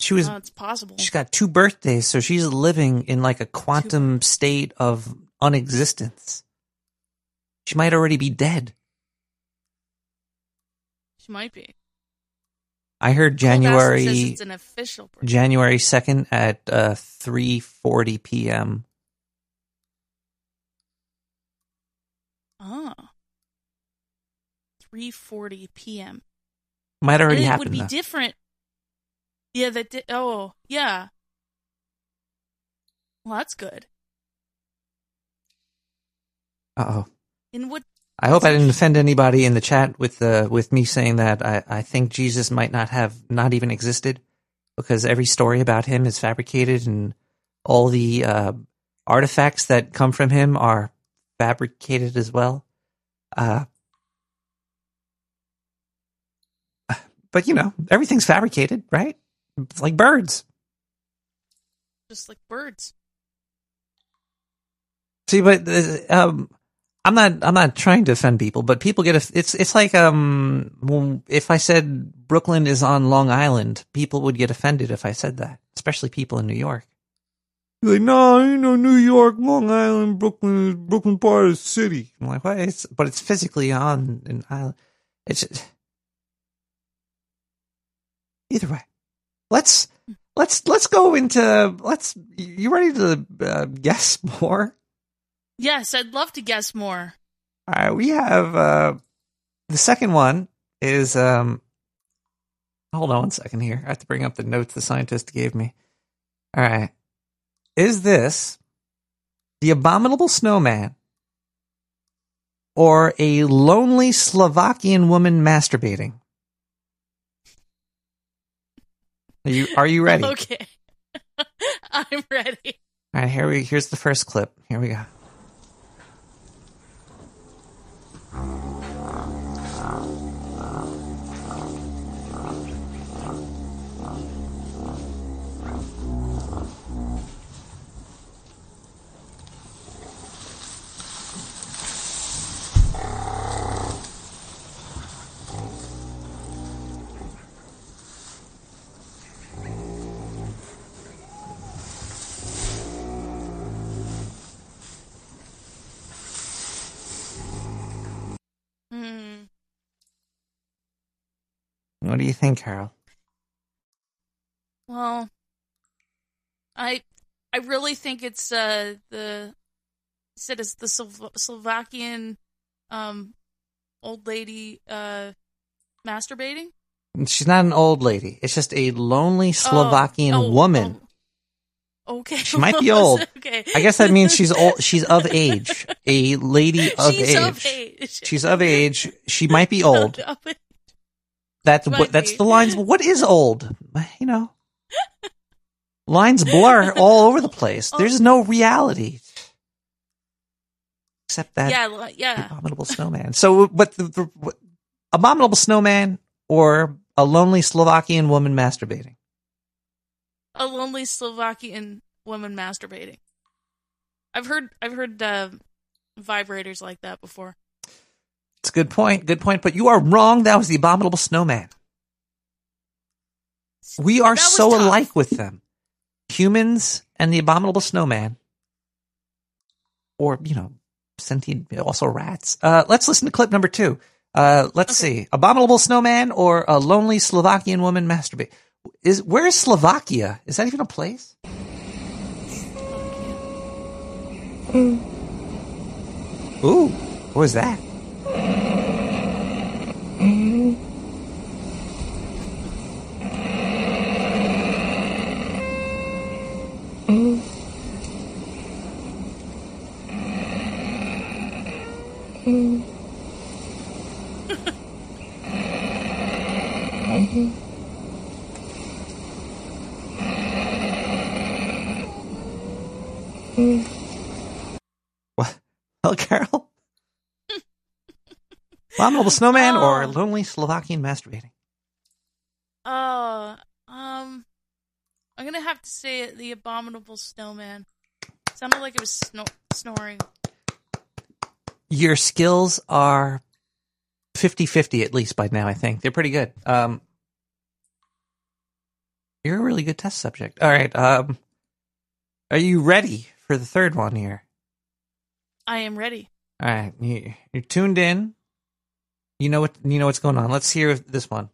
She was Oh, it's possible. she's got two birthdays, so she's living in like a quantum state of unexistence. She might already be dead. She might be. I heard January it's an official birthday. January second at uh, three forty p.m. Oh. 3:40 p.m. Might already happen. it would be though. different. Yeah, that di- oh, yeah. Well, that's good. Uh oh. And what I hope I didn't offend anybody in the chat with uh, with me saying that I, I think Jesus might not have not even existed because every story about him is fabricated and all the uh, artifacts that come from him are fabricated as well. Uh, but you know everything's fabricated, right? It's like birds. just like birds. See, but uh, um, I'm not. I'm not trying to offend people, but people get. A, it's. It's like um, if I said Brooklyn is on Long Island, people would get offended if I said that, especially people in New York. You're like, no, you know, New York, Long Island, Brooklyn, is Brooklyn part of the city. I'm like, what? It's, but it's physically on an island. It's either way. Let's let's let's go into let's. You ready to uh, guess more? Yes, I'd love to guess more. All right, we have uh the second one is um hold on one second here. I have to bring up the notes the scientist gave me. All right. Is this the abominable snowman or a lonely Slovakian woman masturbating? Are you are you ready? Okay. I'm ready. All right, here we here's the first clip. Here we go. What do you think, Carol? Well, I I really think it's uh the said it's the Slov- Slovakian um old lady uh masturbating. She's not an old lady. It's just a lonely Slovakian oh, woman. Okay, She might be old. okay, I guess that means she's old. She's of age. A lady of She's age. of age. She's of age. She might be old. That's what. That's the lines. What is old? You know, lines blur all over the place. There's no reality except that yeah, yeah. abominable snowman. So, what the, the what, abominable snowman or a lonely Slovakian woman masturbating? a lonely Slovakian woman masturbating. I've heard I've heard uh, vibrators like that before. It's a good point. Good point. But you are wrong. That was the abominable snowman. We are so tough. alike with them. Humans and the abominable snowman. Or, you know, sentient, also rats. Uh, let's listen to clip number two. Uh, let's see. Abominable snowman or a lonely Slovakian woman masturbate. Is, where is Slovakia? Is that even a place? Ooh, what was that? Carol? Abominable snowman or Oh. lonely Slovakian masturbating? Uh, um, I'm gonna have to say it. The abominable snowman. Sounded like it was snor- snoring. Your skills are 50-50 at least by now, I think. They're pretty good. Um, you're a really good test subject. All right. Um, are you ready for the third one here? I am ready. All right. You, you're tuned in. You know what, you know what's going on. Let's hear this one.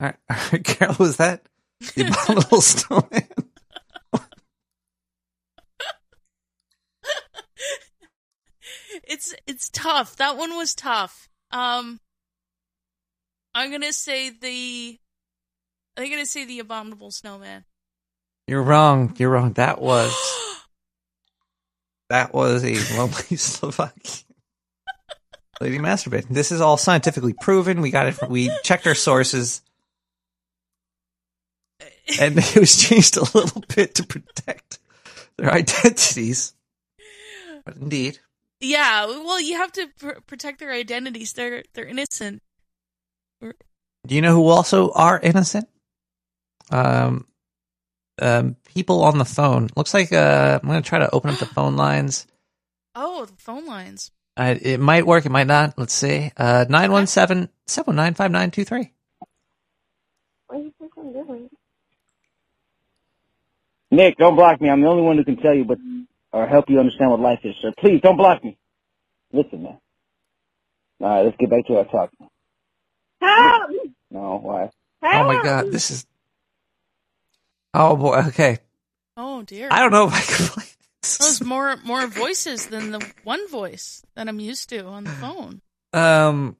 All right. All right, Carol, was that the abominable snowman? It's it's tough. That one was tough. Um, I'm gonna say the. I'm gonna say the abominable snowman. You're wrong. You're wrong. That was that was a lonely Slovakian lady masturbating. This is all scientifically proven. We got it. From, we checked our sources, and it was changed a little bit to protect their identities. But indeed, Yeah, well, you have to pr- protect their identities. They're they're innocent. do you know who also are innocent? Um, um, people on the phone. Looks like uh, I'm going to try to open up the phone lines. Oh, the phone lines. Uh, it might work. It might not. Let's see. Uh, 917 719 5923. What do you think I'm doing? Nick, don't block me. I'm the only one who can tell you, but or help you understand what life is, sir. Please don't block me. Listen, man. All right, let's get back to our talk. Help! No, why? Oh my god, this is. Oh boy. Okay. Oh dear. I don't know if I can play this. Those more more voices than the one voice that I'm used to on the phone. Um,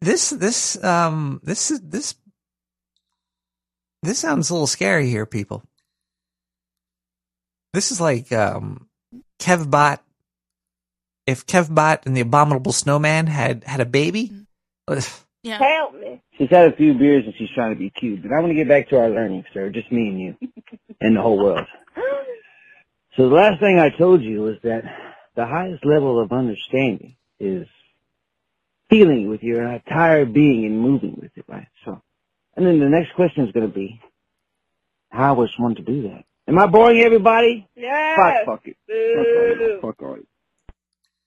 this this um this is this this sounds a little scary here, people. This is like um Kevbot. If Kevbot and the Abominable Snowman had had a baby, Yeah. Help me. She's had a few beers and she's trying to be cute, but I want to get back to our learning, sir. Just me and you, and the whole world. So the last thing I told you was that the highest level of understanding is feeling with your entire being and moving with it, right? So, and then the next question is going to be, how is one to do that? Am I boring everybody? Yeah. Fuck, fuck it. Boo. Fuck, fuck all you.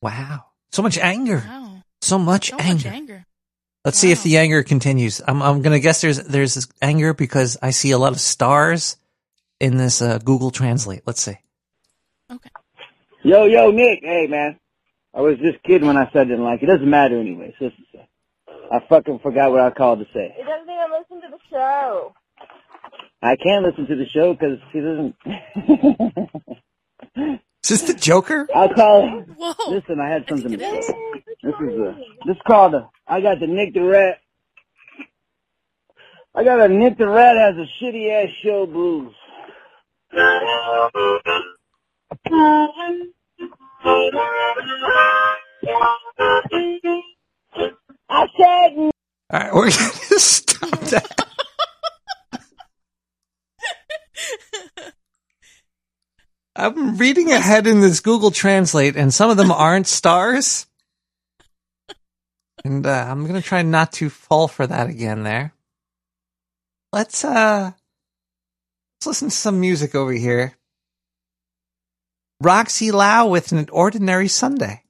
wow, so much anger, Wow. so much So anger. much anger. Let's see if the anger continues. I'm I'm gonna guess there's there's this anger because I see a lot of stars in this uh, Google Translate. Let's see. Okay. Yo, yo, Nick. Hey, man. I was just kidding when I said I didn't like it. It doesn't matter anyway. I fucking forgot what I called to say. It doesn't even listen to the show. I can't listen to the show because he doesn't. Is this the Joker? I'll call. Whoa. Listen, I had something it to is. say. This is a. This is called a. I got the Nick the Rat. I got a Nick the Rat has a shitty ass show blues. I said All right, we're gonna stop that. I'm reading ahead in this Google Translate, and some of them aren't stars. And uh, I'm gonna try not to fall for that again. There. Let's uh, let's listen to some music over here. Roxy Lau with an ordinary Sunday.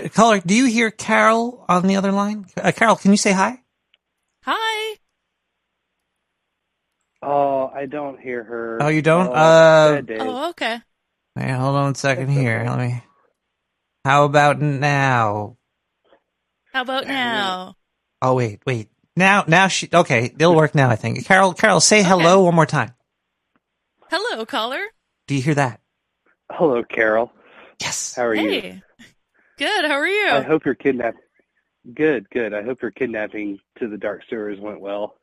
Good. Caller, do you hear Carol on the other line? Uh, Carol, can you say hi? Hi. Oh, I don't hear her. Oh, you don't? Oh, Uh. Oh, okay. Hey, hold on a second here. Let me. How about now? How about now? Oh wait, wait. Now, now she. Okay, it'll work now. I think. Carol, Carol, say hello one more time. Hello, caller. Do you hear that? Hello, Carol. Yes. How are you? Hey. Good. How are you? I hope your kidnap. Good, good. I hope your kidnapping to the dark sewers went well.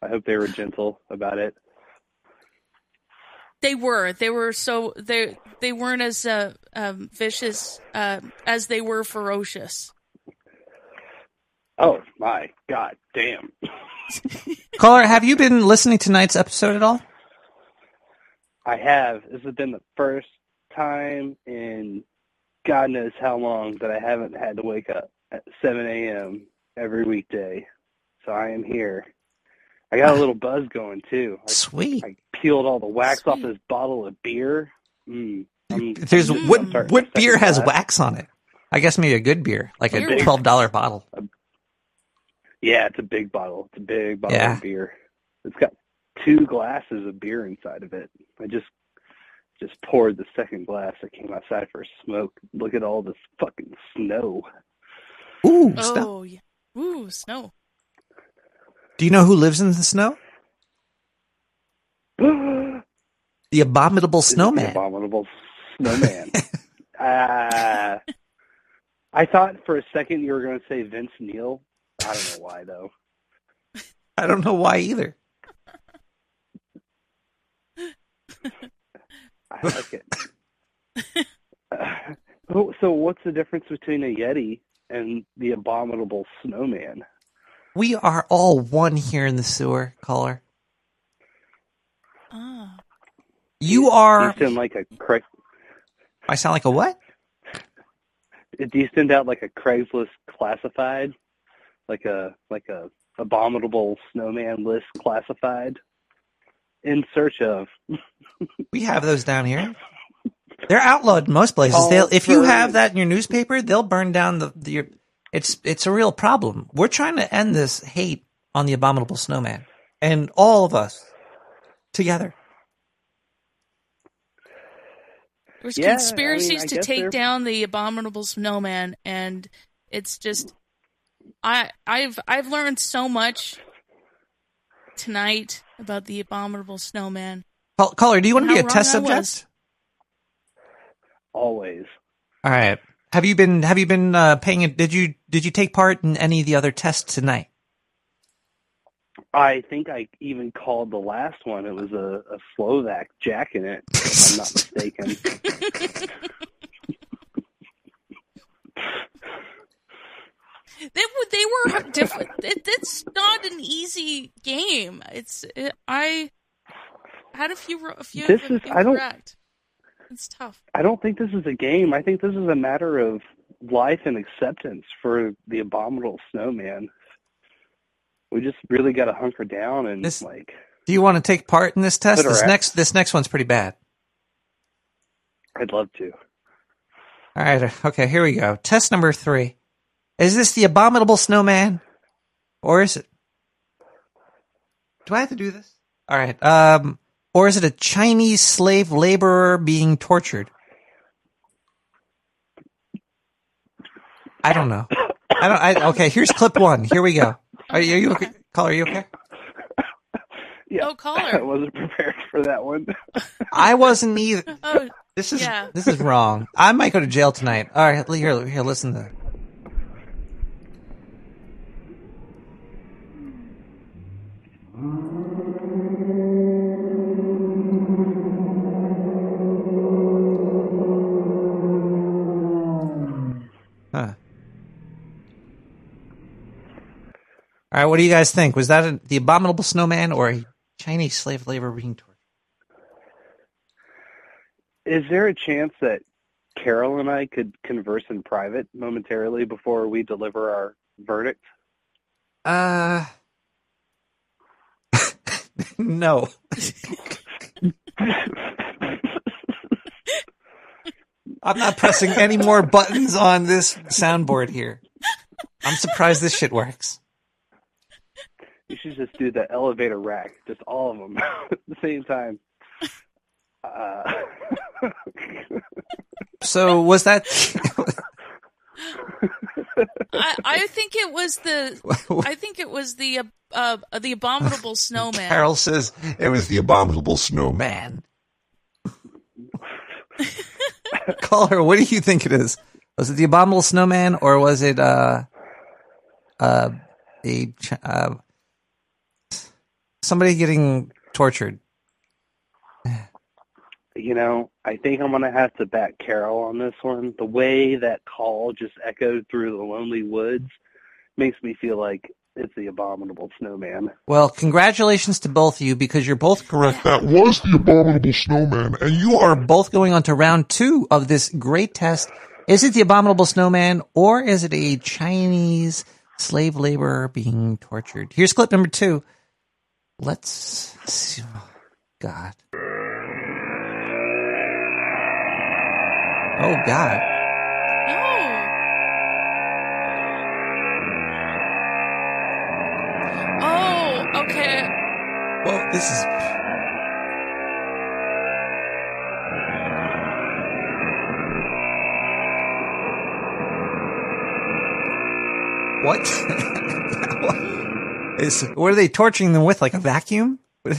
I hope they were gentle about it. They were. They were so they they weren't as uh, um, vicious uh, as they were ferocious. Oh my God, damn! Caller, have you been listening to tonight's episode at all? I have. This has been the first time in God knows how long that I haven't had to wake up at 7 a.m. every weekday. So I am here. I got a little buzz going too. I, Sweet. I peeled all the wax off this bottle of beer. Mm, There's Mm. what what beer has glass. wax on it? I guess maybe a good beer, like a Beer wax. twelve dollar bottle. Yeah, it's a big bottle. It's a big bottle Yeah. of beer. It's got two glasses of beer inside of it. I just just poured the second glass. I came outside for a smoke. Look at all this fucking snow. Ooh, snow. Oh, yeah. Ooh, snow. Do you know who lives in the snow? the The abominable snowman. abominable snowman. uh, I thought for a second you were going to say Vince Neil. I don't know why though. I don't know why either. I like it. Uh, oh, so what's the difference between a Yeti and the abominable snowman? We are all one here in the sewer, caller. Ah. You are. you send like a Craig? I sound like a what? Do you send out like a Craigslist classified, like a like a abominable snowman list classified, in search of? We have those down here. They're outlawed in most places. Oh, They'll, if you have that in your newspaper, they'll burn down the, the your, it's it's a real problem. We're trying to end this hate on the abominable snowman, and all of us together. There's Yeah, I mean, conspiracies I to take they're- down the abominable snowman, and it's just, I I've I've learned so much tonight about the abominable snowman. Call- Caller, do you want to be a test subject? Always. All right. Have you been Have you been uh, paying? it? Did you Did you take part in any of the other tests tonight? I think I even called the last one. It was a, a Slovak Jack in it, if I'm not mistaken. They were they were different. It, it's not an easy game. It's it, I had a few a few This is- I don't- incorrect. It's tough. I don't think this is a game. I think this is a matter of life and acceptance for the abominable snowman. We just really got to hunker down and This- like. Do you want to take part in this test? This next This next one's pretty bad. I'd love to. All right. Okay. Here we go. Test number three. Is this the abominable snowman, or is it? Do I have to do this? All right. Um, or is it a Chinese slave laborer being tortured? I don't know. I don't. I, okay. Here's clip one. Here we go. Are you, are you okay? Caller, are you okay? Yeah, Oh, I wasn't prepared for that one. I wasn't either. Oh, This is Yeah. this is wrong. I might go to jail tonight. All right, here, here, listen to. Huh. All right, what do you guys think? Was that a, the abominable snowman or a Chinese slave labor being tortured? Is there a chance that Carol and I could converse in private momentarily before we deliver our verdict? Uh, no. I'm not pressing any more buttons on this soundboard here. I'm surprised this shit works. You should just do the elevator rack, just all of them at the same time. Uh, So was that? I, I think it was the I think it was the uh, uh the abominable snowman. Carol says it was the abominable snowman. Caller, what do you think it is? Was it the abominable snowman or was it uh uh a uh somebody getting tortured? you know, I think I'm gonna have to back Carol on this one. The way that call just echoed through the lonely woods makes me feel like it's the abominable snowman. Well, congratulations to both of you because you're both correct. That was the abominable snowman, and you are are both going on to round two of this great test. Is it the abominable snowman or is it a Chinese slave laborer being tortured? Here's clip number two. Let's see. oh, God. Oh, God. Well, this is. What? is what are they torturing them with? Like a vacuum? I,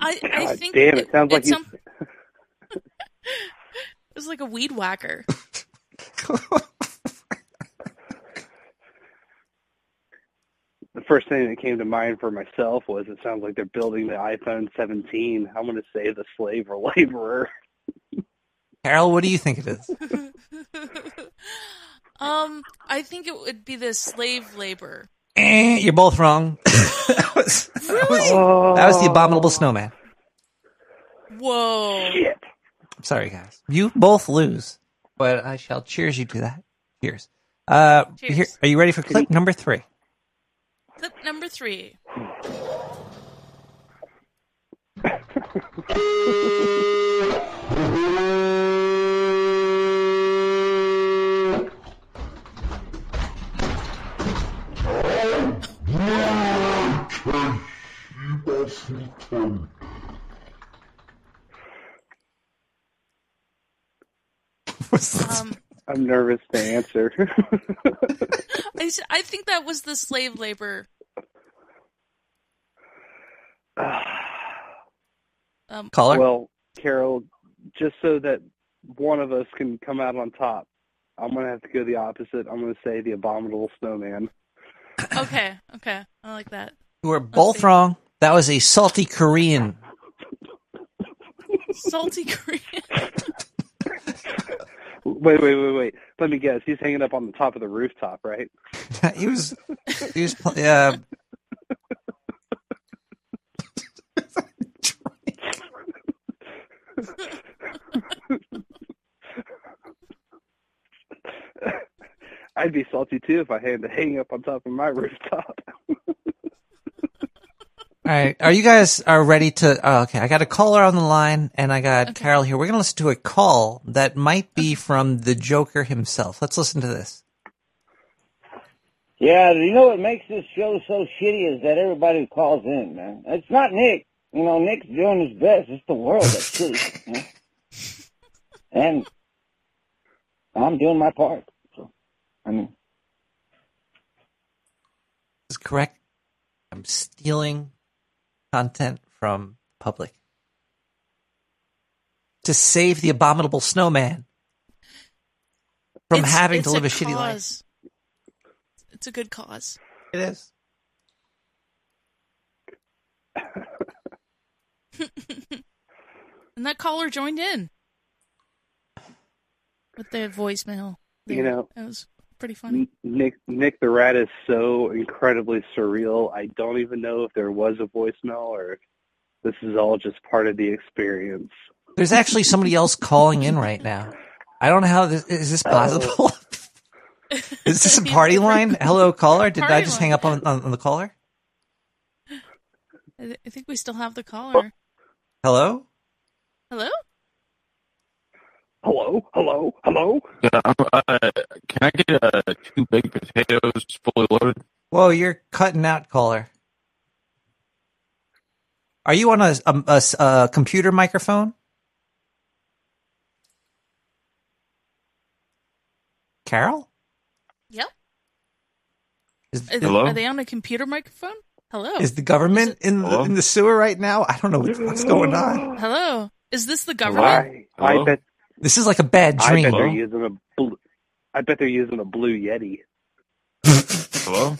I God think damn, it sounds like it's you- some- it was like a weed whacker. The first thing that came to mind for myself was it sounds like they're building the iPhone 17. I'm going to say the slave or laborer. Carol, what do you think it is? Um, I think it would be the slave labor. Eh, you're both wrong. that, was, that, was, Oh, that was the abominable snowman. Whoa. shit. I'm sorry, guys. You both lose, but I shall cheers you to that. Cheers. Uh, Cheers. Here, are you ready for clip number three? Clip number three. Um, I'm nervous to answer. I think that was the slave labor. Um, Caller? well, Carol, just so that one of us can come out on top, I'm going to have to go the opposite. I'm going to say the abominable snowman. okay, okay, I like that. You were both wrong. That was a salty Korean. Salty Korean. Wait, wait, wait, wait. Let me guess. He's hanging up on the top of the rooftop, right? he was, he was, Yeah. I'd be salty too if I had to hang up on top of my rooftop. All right. Are you guys are ready to? Oh, okay, I got a caller on the line, and I got Carol here. We're gonna listen to a call that might be from the Joker himself. Let's listen to this. Yeah, you know what makes this show so shitty is that everybody calls in, man. It's not Nick. You know, Nick's doing his best. It's the world that's shitty. you know? And I'm doing my part. So, I mean, This is correct. I'm stealing content from public to save the abominable snowman from It's- having it's to live a, shitty life. It's a good cause. It is. And that caller joined in with the voicemail. You know- it was pretty funny. Nick Nick the Rat is so incredibly surreal. I don't even know if there was a voicemail or if this is all just part of the experience. There's actually somebody else calling in right now. I don't know how this is this possible. is this a party line? Hello, caller. Did I just line. hang up on, on, on the caller? I think we still have the caller. Oh. Hello. Hello? Hello, hello, hello. Yeah, uh, can I get uh, two baked potatoes fully loaded? Whoa, you're cutting out, caller. Are you on a a computer microphone? Carol? Yep. Is, Are they, are they on a computer microphone? Hello. is the government in the, in the sewer right now? I don't know what's, what's going on. Hello. Is this the government? I, I bet This is like a bad dream. I dream. bet they're using a blue. I bet they're using a blue Yeti. Hello?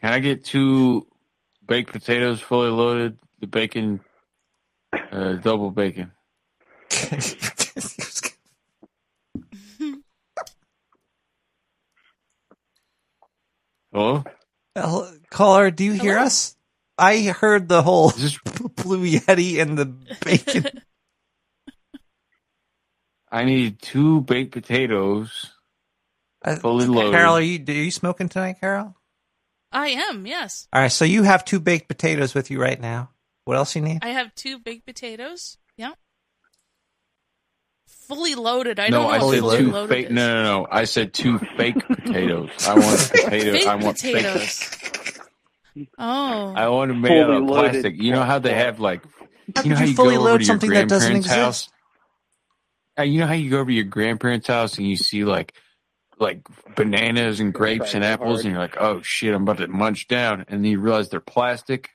Can I get two baked potatoes fully loaded? The bacon, uh, double bacon. Hello? Hel- Caller, do you hear Hello? us? I heard the whole Is this, blue yeti and the bacon. I need two baked potatoes. Uh, Fully loaded. Carol, are you, are you smoking tonight, Carol? I am, yes. All right, so you have two baked potatoes with you right now. What else you need? I have two baked potatoes. Yeah. Fully loaded. I no, don't know I what said fully two loaded fake. is. No, no, no. I said two fake potatoes. I want potato. Fake I want fake. Potatoes. Oh. I want to make out of plastic. You know how they have like. How You know could how you you fully go over load to your something that doesn't grandparents' exist? house. Uh, you know how you go over to your grandparents' house and you see like like bananas and grapes and apples, hard. and you're like, oh shit, I'm about to munch down, and then you realize they're plastic.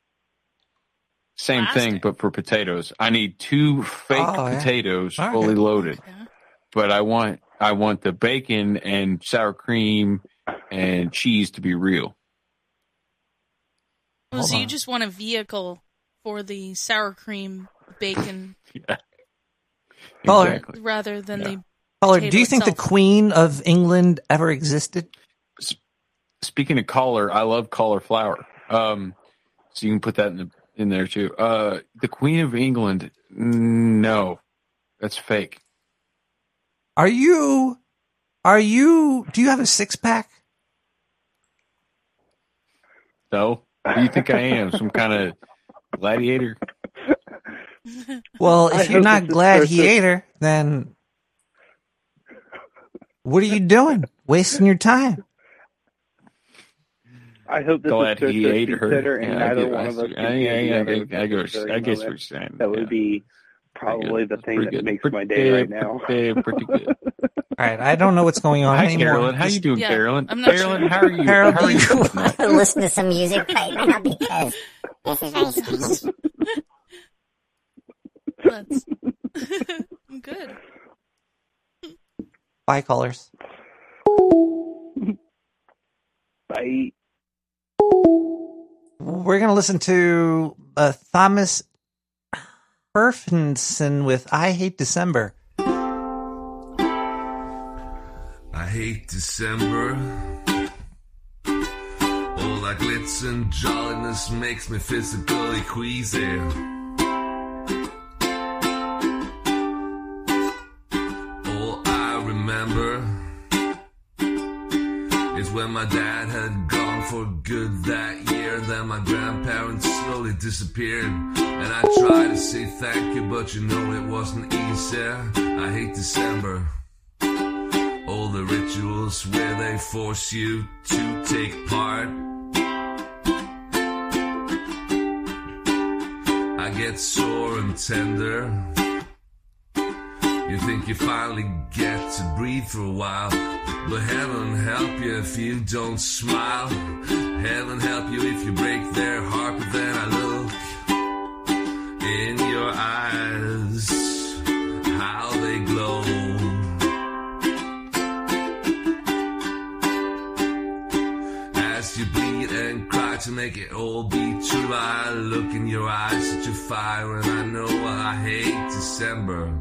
Same thing, but for potatoes. I need two fake Oh, potatoes, All right. fully loaded. Okay. But I want I want the bacon and sour cream and cheese to be real. Oh, Hold so you just want a vehicle for the sour cream bacon Yeah. Exactly. rather than the Caller, do you think the. Queen of England ever existed? Speaking of collar, I love cauliflower. Um, so you can put that in the in there too. Uh, the Queen of England, no, that's fake. Are you? Are you? Do you have a six pack? No, who do you think I am? Some kind of gladiator? Well, I if you're hope not this is gladiator, then what are you doing? Wasting your time. I hope this Glad is he ate her. and Yeah, I neither get- one I of us see- can I- yeah, yeah, I I guess- during I the guess what moment. you're saying. That would be probably the thing that good. makes Pretty- my day right now. pretty- pretty good. All right, I don't know what's going on Hi, anymore. Carolyn. How you doing, Yeah, Carolyn? I'm not Carolyn, sure. how are you? Carol, how do are you? you- doing to listen to some music right now because this is very strange. That's I'm good. Bye, callers. Bye. We're gonna listen to uh, Thomas Herfinson with "I Hate December." Hate December. All that glitz and jolliness makes me physically queasy. All I remember is when my dad had gone for good that year. Then my grandparents slowly disappeared. And I tried to say thank you, but you know it wasn't easy. I hate December. The rituals where they force you to take part. I get sore and tender. You think you finally get to breathe for a while. But heaven help you if you don't smile. Heaven help you if you break their heart. But then I look in your eyes, to make it all be true, I look in your eyes, such a fire, and I know I hate December.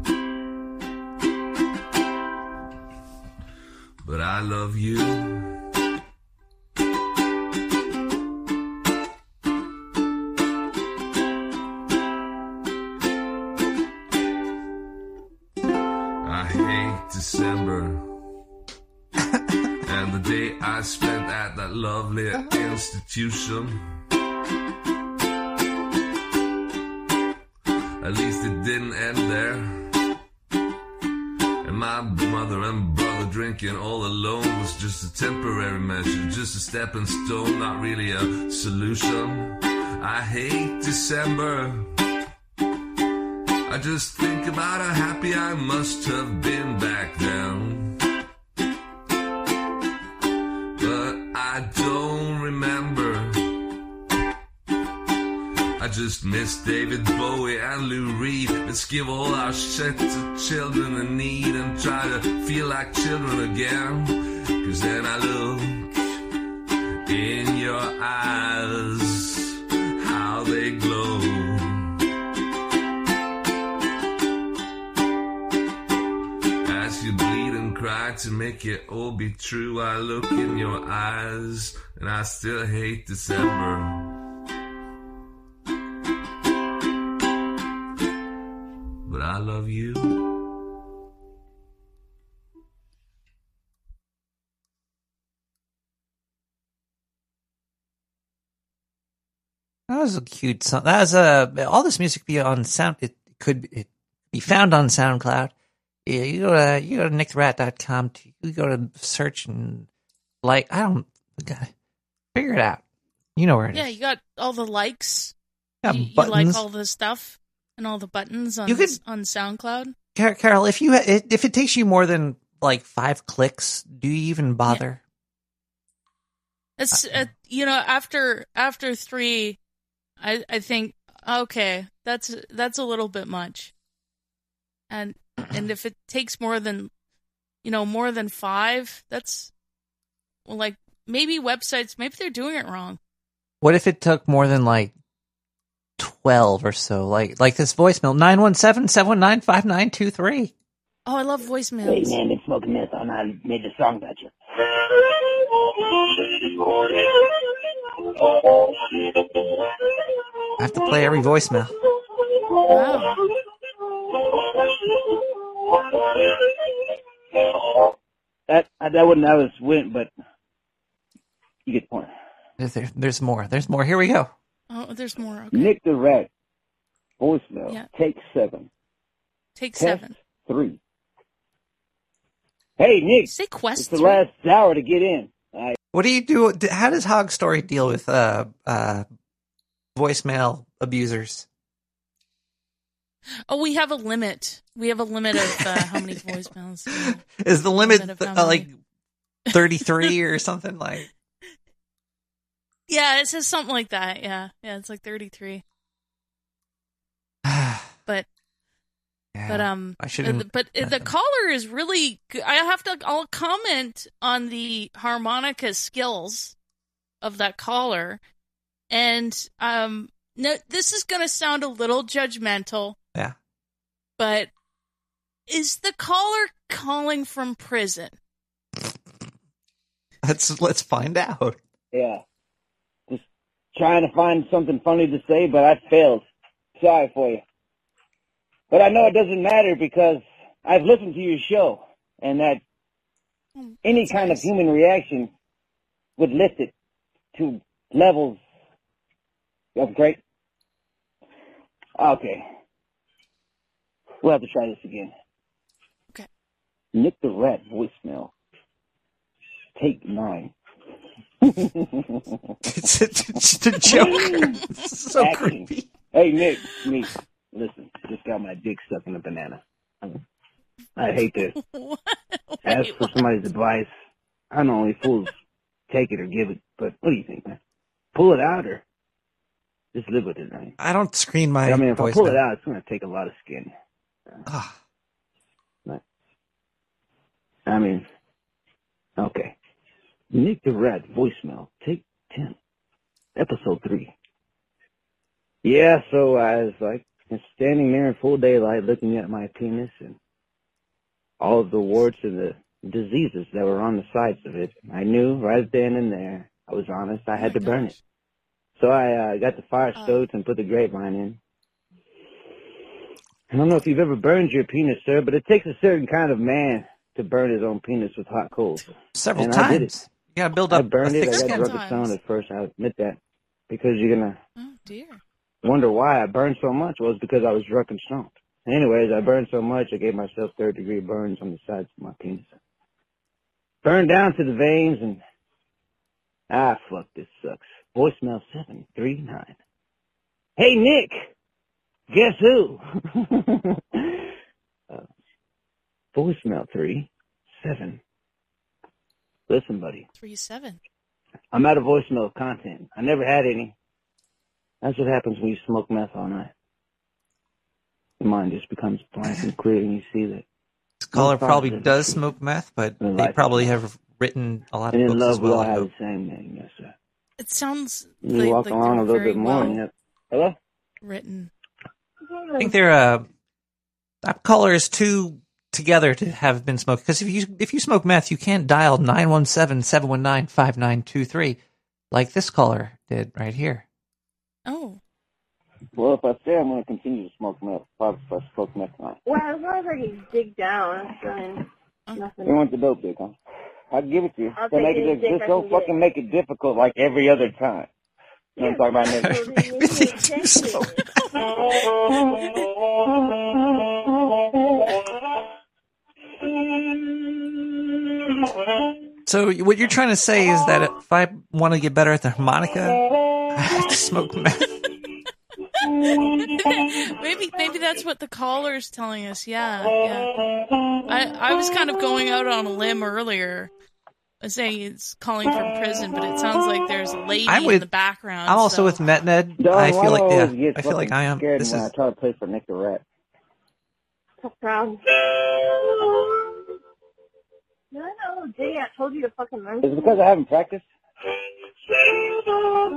But I love you. I hate December. And the day I spent at that lovely institution. At least it didn't end there. And my mother and brother drinking all alone was just a temporary measure, just a stepping stone, not really a solution. I hate December. I just think about how happy I must have been back then. Just miss David Bowie and Lou Reed. Let's give all our shit to children in need and try to feel like children again. Cause then I look in your eyes, how they glow. As you bleed and cry to make it all be true. I look in your eyes and I still hate December. I love you. That was a cute song. That was a all this music be on sound. It could it be found on SoundCloud. Yeah, you go to you go to nicktherat.com. to- You go to search and like I don't okay, figure it out. You know where it is. Yeah, you got all the likes. Got you, you like all the stuff and all the buttons on You could- on SoundCloud. Car- Carol, if you if it takes you more than like five clicks, do you even bother? It's uh, you know after after three, I I think okay that's that's a little bit much, and and if it takes more than you know more than five, that's well, like maybe websites maybe they're doing it wrong. What if it took more than like twelve or so? Like like this voicemail 917-719-5923. Oh, I love Hey voicemails. man, been smoking meth all night. Made the song about you. I have to play every voicemail. Wow. That that wasn't I was went, but you get the point. There's, there's more. There's more. Here we go. Oh, there's more. Okay. Nick the Rat, voicemail, Yeah. take seven, Take test seven. three. Hey Nick, Say quest it's the three. last hour to get in. I What do you do? How does Hog Story deal with uh uh voicemail abusers? Oh, we have a limit. We have a limit of uh, how many voicemails. you. Is the limit Limit th- uh, like 33 or something like? Yeah, it says something like that. Yeah, yeah, it's like thirty-three. but but um, I shouldn't- uh, But uh, the caller is really. I have to. I'll comment on the harmonica skills of that caller, and um, no, this is going to sound a little judgmental, Yeah. but is the caller calling from prison? Let's let's find out. yeah, just trying to find something funny to say, but I failed. Sorry for you. But I know it doesn't matter because I've listened to your show, and that oh, any kind of human reaction would lift it to levels of great. Okay. We'll have to try this again. Okay. Nick the Rat voicemail. Take nine. It's, a, it's a joke. so Action. creepy. Hey Nick, me. Listen, just got my dick stuck in a banana. I hate to ask for somebody's advice. I know only fools take it or give it, but what do you think, man? Pull it out or just live with it, man? I don't screen my I mean, if I pull voicemail. it out, it's going to take a lot of skin. Ah. But, I mean, okay. Nick the Rat voicemail, take 10, episode 3. Yeah, so I was like standing there in full daylight looking at my penis and all of the warts and the diseases that were on the sides of it. I knew right then and there, I was honest, I had to burn it. So I uh, got the fire stoked and put the grapevine in. I don't know if you've ever burned your penis, sir, but it takes a certain kind of man to burn his own penis with hot coals. Several And I did it. times. You gotta build I burned a it. thick I got skin. drunk and stoned at first. I admit that because you're gonna Oh dear. wonder why I burned so much. Well, it's because I was drunk and stoned. Anyways, I burned so much I gave myself third degree burns on the sides of my penis. Burned down to the veins and ah fuck this sucks. Voicemail seven three nine. Hey Nick, guess who? uh, voicemail three seven. Listen, buddy. Three seven. I'm out of voicemail content. I never had any. That's what happens when you smoke meth all night. Your mind just becomes blank and clear, and you see that. This caller probably does truth. smoke meth, but In they life. probably have written a lot of And in books love, as we all have the same name, yes, sir. It sounds You like, walk like along a little bit more, well and. Hello? written. I think they're uh, that caller is too together to have been smoked. Because if you if you smoke meth, you can't dial 917-719-5923 like this caller did right here. Oh. Well, if I stay, I'm going to continue to smoke meth. Probably if I smoke meth tonight. Well, as long as I can dig down, I'm fine. Oh. You want the dope dick, huh? I'll give it to you. I'll But make it dick just don't can get. fucking make it difficult like every other time. You know what I'm talking about, So what you're trying to say is that if I want to get better at the harmonica, I have to smoke meth. maybe maybe that's what the caller's telling us. Yeah, yeah. I I was kind of going out on a limb earlier, uh, saying it's calling from prison, but it sounds like there's a lady I'm in the background. I'm also so- with MetNed. Dog, I feel like always yeah, I feel like I am. Scared This when is I try to play for Nick the Rat. Tough crowd. No, no, Jay, I told you to fucking learn. Is it because I haven't practiced?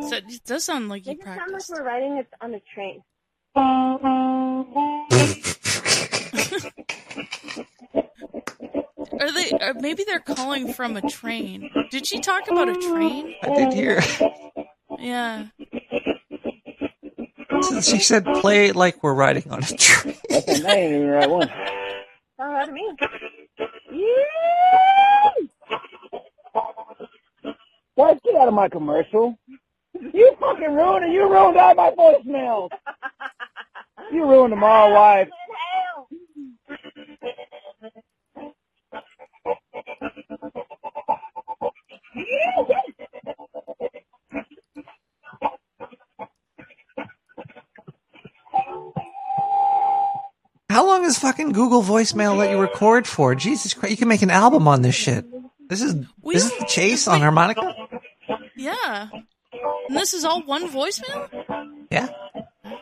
So it does sound like you Make it sound like practiced. we're riding it on a train. Are they? Or maybe they're calling from a train. Did she talk about a train? I did hear. Yeah. She said play it like we're riding on a train. That's that ain't even the right one. Oh, sound right to me. What? Get out of my commercial. You fucking ruined it. You ruined all my voicemails. You ruined them all, wife. How long is fucking Google voicemail let you record for? Jesus Christ, you can make an album on this shit. This is this is the chase on harmonica. Yeah. And this is all one voicemail? Yeah,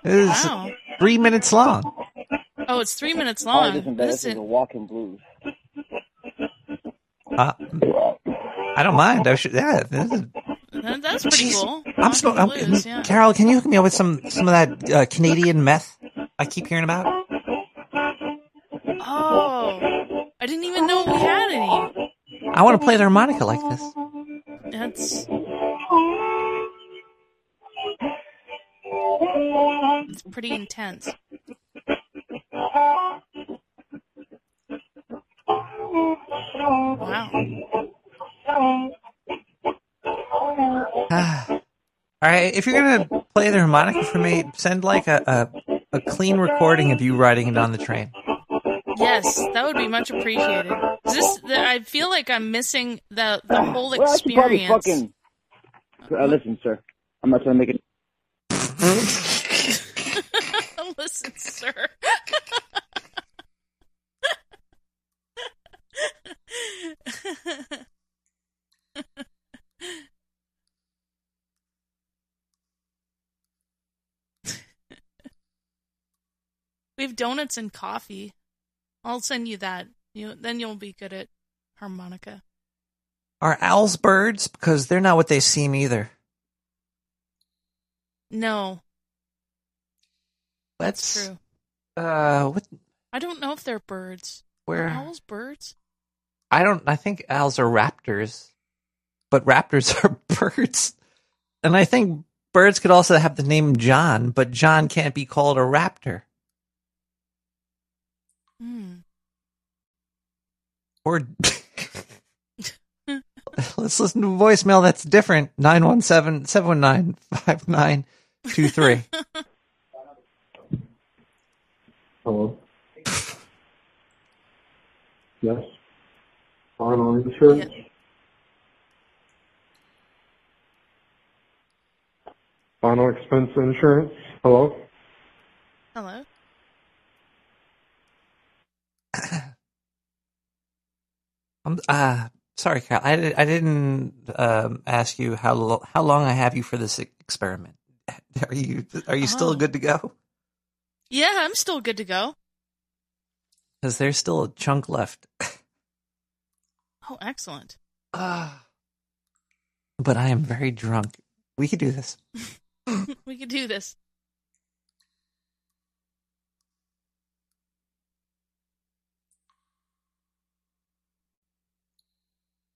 it is Wow. three minutes long. Oh, it's three minutes Oh, long. this is. This is a walking blues. Uh, I don't mind. I should. Yeah, this is, that's pretty cool. I'm, sm- I'm yeah. Carol. Can you hook me up with some some of that uh, Canadian meth I keep hearing about? I want to play the harmonica like this. That's. It's pretty intense. Wow. Ah. All right, if you're gonna play the harmonica for me, send like a, a a clean recording of you riding it on the train. Yes, that would be much appreciated. Is this? the- I feel like I'm missing the the whole Well, I should probably experience. fucking. Uh, listen, sir. I'm not trying to make it. Listen, sir. we have donuts and coffee. I'll send you that. You then you'll be good at harmonica. Are owls birds? Because they're not what they seem either. No, That's true. Uh, what? I don't know if they're birds. Where? Are owls birds? I don't. I think owls are raptors, but raptors are birds, and I think birds could also have the name John, but John can't be called a raptor. Hmm. Or let's listen to a voicemail that's different. 917-719-5923. Hello. Yes. Final insurance. Final expense insurance. Hello. Hello. I'm uh sorry, Carol. I, I didn't um, ask you how lo- how long I have you for this experiment. Are you are you still Oh. good to go? Yeah, I'm still good to go. Because there's still a chunk left. Oh, excellent. Ah. but I am very drunk. We could do this. we could do this.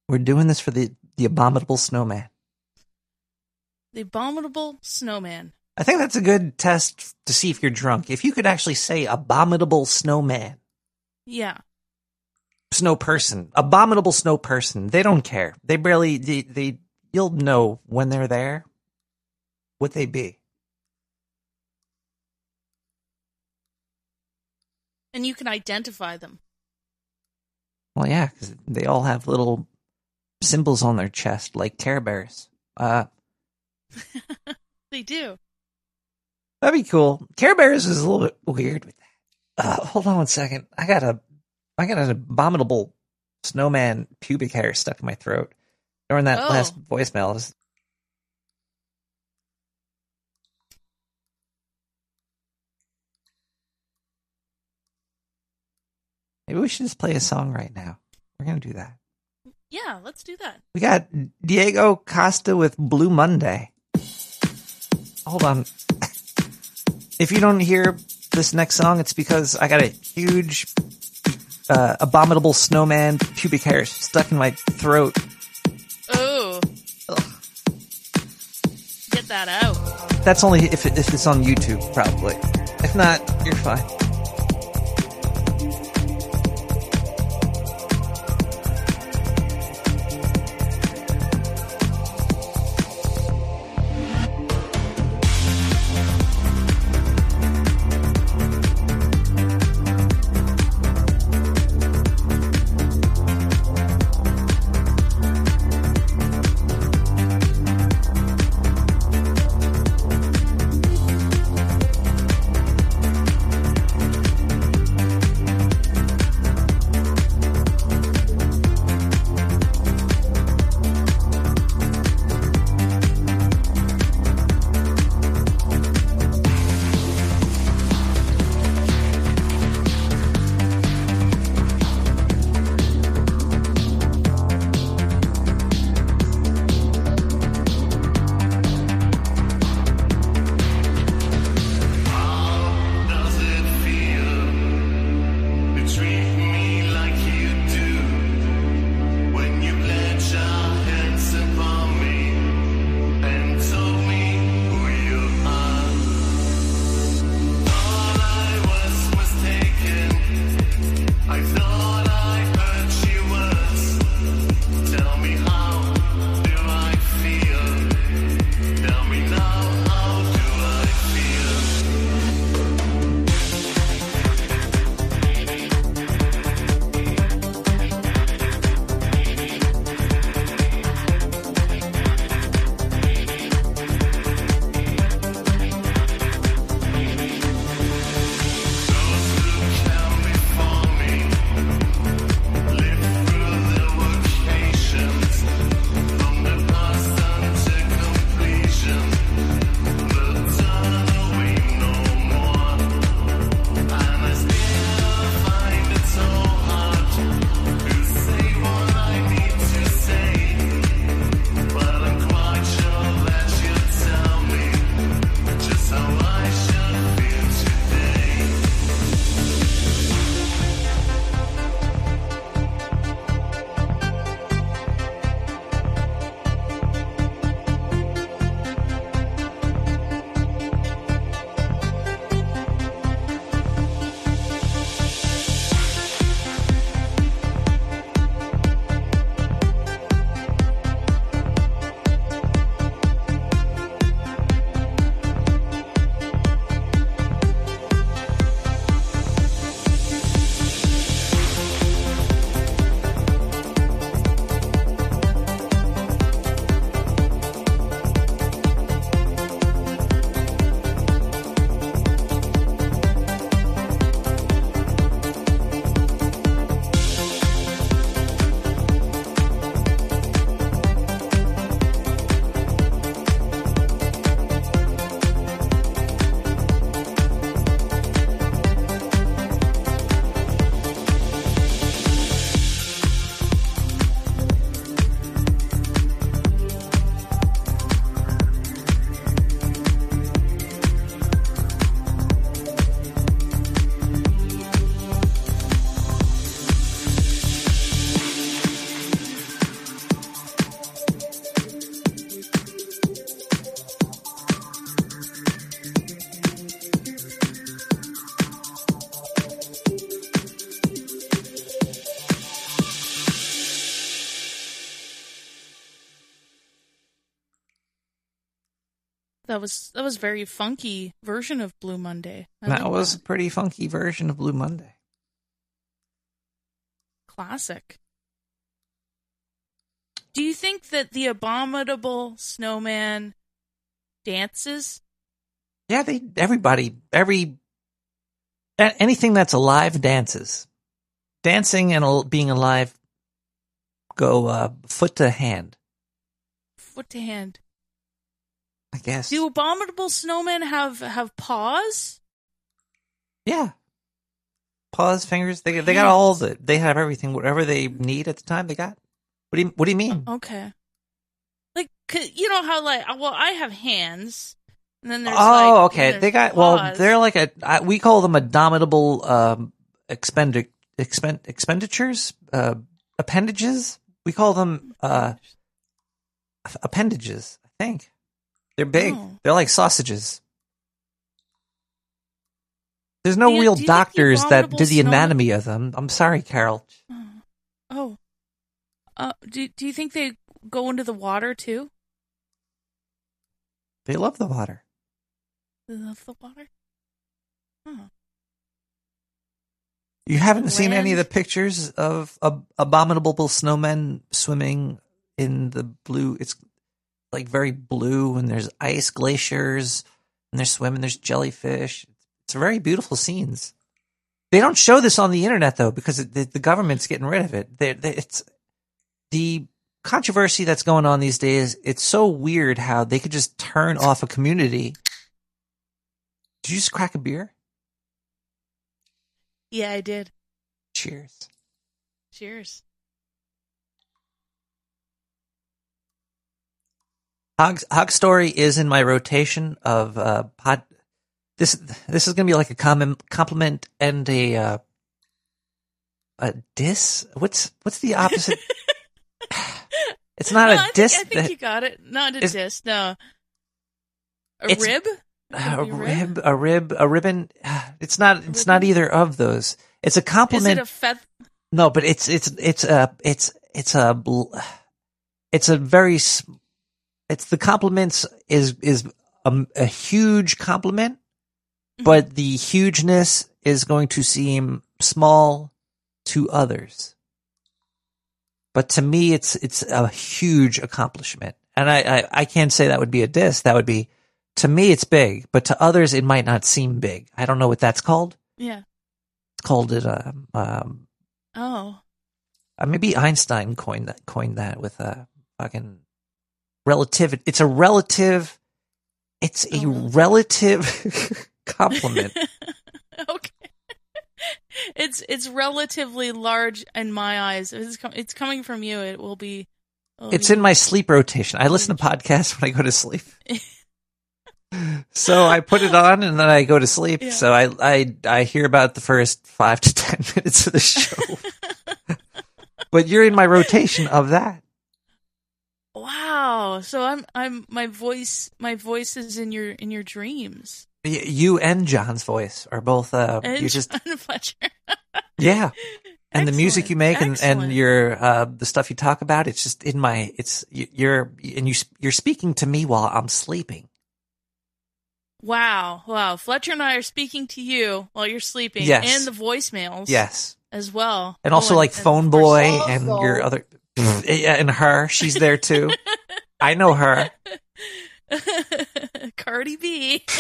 We're doing this for the the abominable snowman. The abominable snowman. I think that's a good test to see if you're drunk. If you could actually say abominable snowman, Yeah. snow person, abominable snow person, they don't care. They barely they, they you'll know when they're there what they be. And you can identify them. Well, yeah, because they all have little symbols on their chest like Care Bears. Uh, They do. that'd be cool. Care Bears is a little bit weird with that. Uh, hold on one second. I got a, I got an abominable snowman pubic hair stuck in my throat during that Oh. last voicemail. Is- Maybe we should just play a song right now. We're gonna do that. Yeah, let's do that. We got Diego Costa with Blue Monday. Hold on. If you don't hear this next song, it's because I got a huge, uh, abominable snowman pubic hair stuck in my throat. Oh. Get that out. That's only if, if it's on YouTube, probably. If not, you're fine. That was that very funky version of Blue Monday. I that was a pretty funky version of Blue Monday. classic. Do you think that the abominable snowman dances? Yeah, they everybody every anything that's alive dances. Dancing and being alive go uh, foot to hand, Foot to hand. I guess. Do abominable snowmen have have paws? Yeah. Paws, fingers, they they got all the they have everything whatever they need at the time they got. What do you what do you mean? Okay. Like you know how like well I have hands and then there's oh, like, okay. there's They got well. They're like a I- we call them abominable um, expendi- expend expenditures, uh, appendages. We call them uh, appendages. I think they're big. Oh. They're like sausages. There's no Do real do you think the doctors that do the anatomy of them. I'm sorry, Carol. Oh. Uh do do you think they go into the water too? They love the water. They love the water? Oh. You haven't seen any of the pictures of ab- abominable snowmen swimming in the blue. It's like very blue, and there's ice glaciers, and they're swimming. There's jellyfish. It's very beautiful scenes. They don't show this on the internet though, because the, the government's getting rid of it. They, they, it's the controversy that's going on these days. It's so weird how they could just turn off a community. Did you just crack a beer? Yeah, I did. Cheers. Cheers. Hog, Hog Story is in my rotation of uh, pod. This this is going to be like a common compliment and a uh, a diss. What's what's the opposite? it's not No, a I think. I think you got it. Not a diss, no. A rib? a be rib, a rib, a ribbon. It's not. It's not either of those. It's a Is compliment. it a feather? No, but it's it's it's a it's it's a it's a very it's the compliments is is a, a huge compliment, but the hugeness is going to seem small to others. But to me, it's it's a huge accomplishment, and I I, I can't say that would be a diss. That would be to me, it's big, but to others, it might not seem big. I don't know what that's called. Yeah. It's called it um, um Oh. uh, maybe Einstein coined that coined that with a fucking relative. It's a relative. It's a oh. relative compliment. okay. It's it's relatively large in my eyes. It's com- it's coming from you. It will be. it'll It's be- in my sleep rotation. I listen to podcasts when I go to sleep. so I put it on and then I go to sleep. Yeah. So I I I hear about the first five to ten minutes of the show. but you're in my rotation of that. Wow. So I'm I'm my voice my voice is in your in your dreams. You and John's voice are both. Uh, And you just John Fletcher. Yeah. And the music you make and, Excellent. and your uh, the stuff you talk about, it's just in my it's you're and you you're speaking to me while I'm sleeping. Wow. Wow. Fletcher and I are speaking to you while you're sleeping Yes. and the voicemails. Yes. As well. And also Oh, like and- phone boy and your other and her, she's there too. I know her. Cardi B.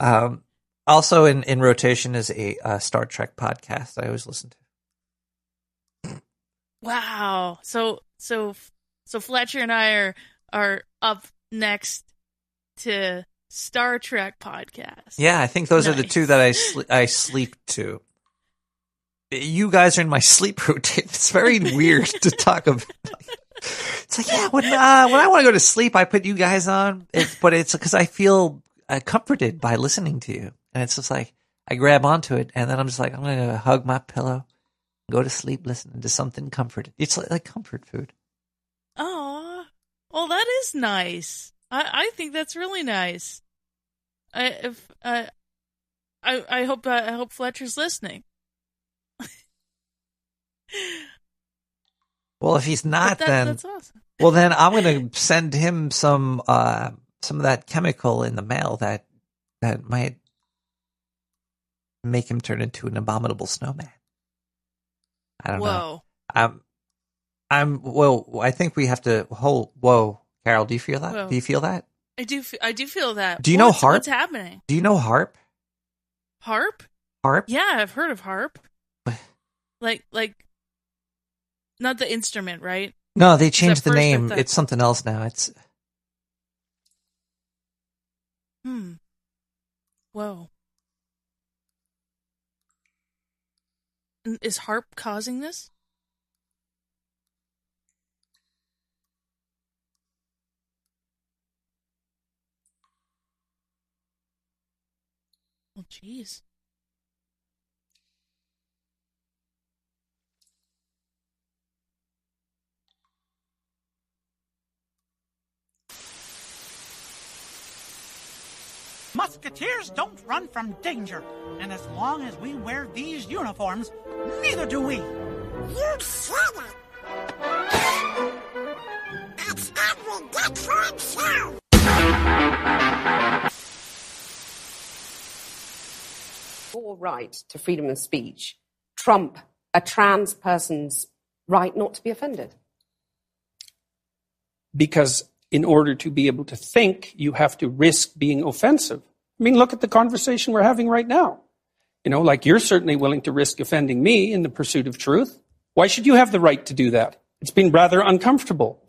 Um, also in in rotation is a uh, Star Trek podcast I always listen to. Wow. So so so Fletcher and I are are up next to Star Trek podcast. Yeah, I think those are the two that I sl- I sleep to. You guys are in my sleep routine. It's very weird to talk about. It's like yeah, when uh, when I want to go to sleep, I put you guys on. It's, but it's because I feel uh, comforted by listening to you, and it's just like I grab onto it, and then I'm just like I'm gonna hug my pillow, go to sleep, listening to something comforted. It's like, like comfort food. Oh, well, that is nice. I I think that's really nice. I if uh, I I hope uh, I hope Fletcher's listening. Well, if he's not, that- then that's awesome. well, then I'm going to send him some uh some of that chemical in the mail that that might make him turn into an abominable snowman. I don't know. Whoa. I'm I'm well. I think we have to hold. Whoa, Carol, do you feel that? Whoa. Do you feel that? I do. I do feel that. Do you know What's- HAARP? What's happening? Do you know HAARP? HAARP? HAARP? Yeah, I've heard of HAARP. like, like, not the instrument, right? No, they changed the name. It's something else now. It's Hmm. Whoa. Is HAARP causing this? Oh, jeez. Musketeers don't run from danger, and as long as we wear these uniforms, neither do we. You said it. That's every dick for himself. your right to freedom of speech trump a trans person's right not to be offended? because in order to be able to think, you have to risk being offensive. I mean, look at the conversation we're having right now. You know, like you're certainly willing to risk offending me in the pursuit of truth. Why should you have the right to do that? It's been rather uncomfortable.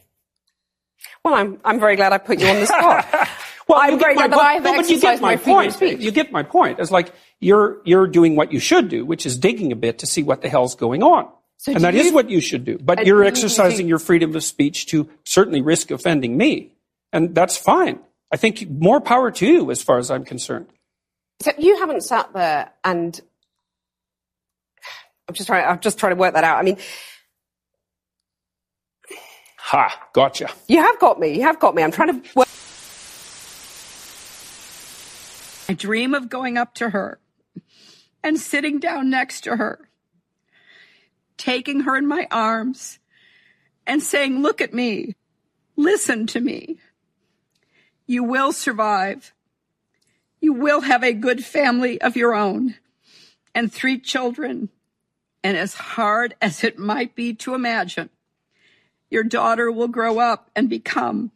Well, I'm, I'm very glad I put you on the spot. Well, I'm very glad that. I have No, but you get my my point. You get my point. It's like you're you're doing what you should do, which is digging a bit to see what the hell's going on. So and do that is you- what you should do. But And you're do you exercising think- your freedom of speech to certainly risk offending me, and that's fine. I think more power to you, as far as I'm concerned. So you haven't sat there and I'm just trying. I'm just trying to work that out. I mean, Ha, gotcha. you have got me. You have got me. I'm trying to. Work- I dream of going up to her and sitting down next to her, taking her in my arms and saying, Look at me, listen to me. You will survive. You will have a good family of your own and three children. And as hard as it might be to imagine, your daughter will grow up and become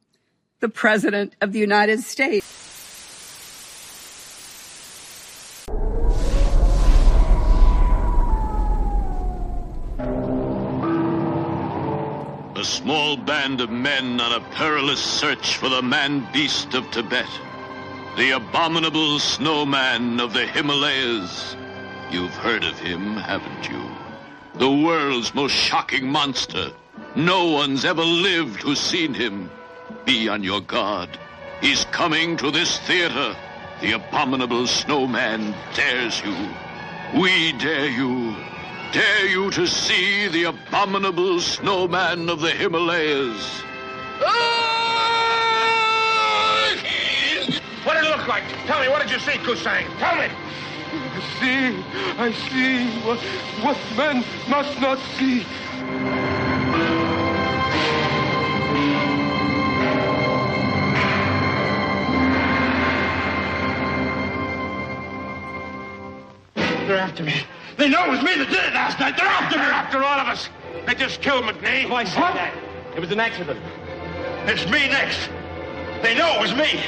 the President of the United States. A small band of men on a perilous search for the man beast of Tibet. The abominable snowman of the Himalayas. You've heard of him, haven't you? The world's most shocking monster. No one's ever lived who's seen him. Be on your guard. He's coming to this theater. The abominable snowman dares you. We dare you. Dare you to see the abominable snowman of the Himalayas. What did it look like? Tell me, what did you see, Kusang? Tell me. I see, I see what, what men must not see. They're after me. They know it was me that did it last night. They're after me. They're after all of us. They just killed McNee. Oh, Why say that? It was an accident. It's me next. They know it was me.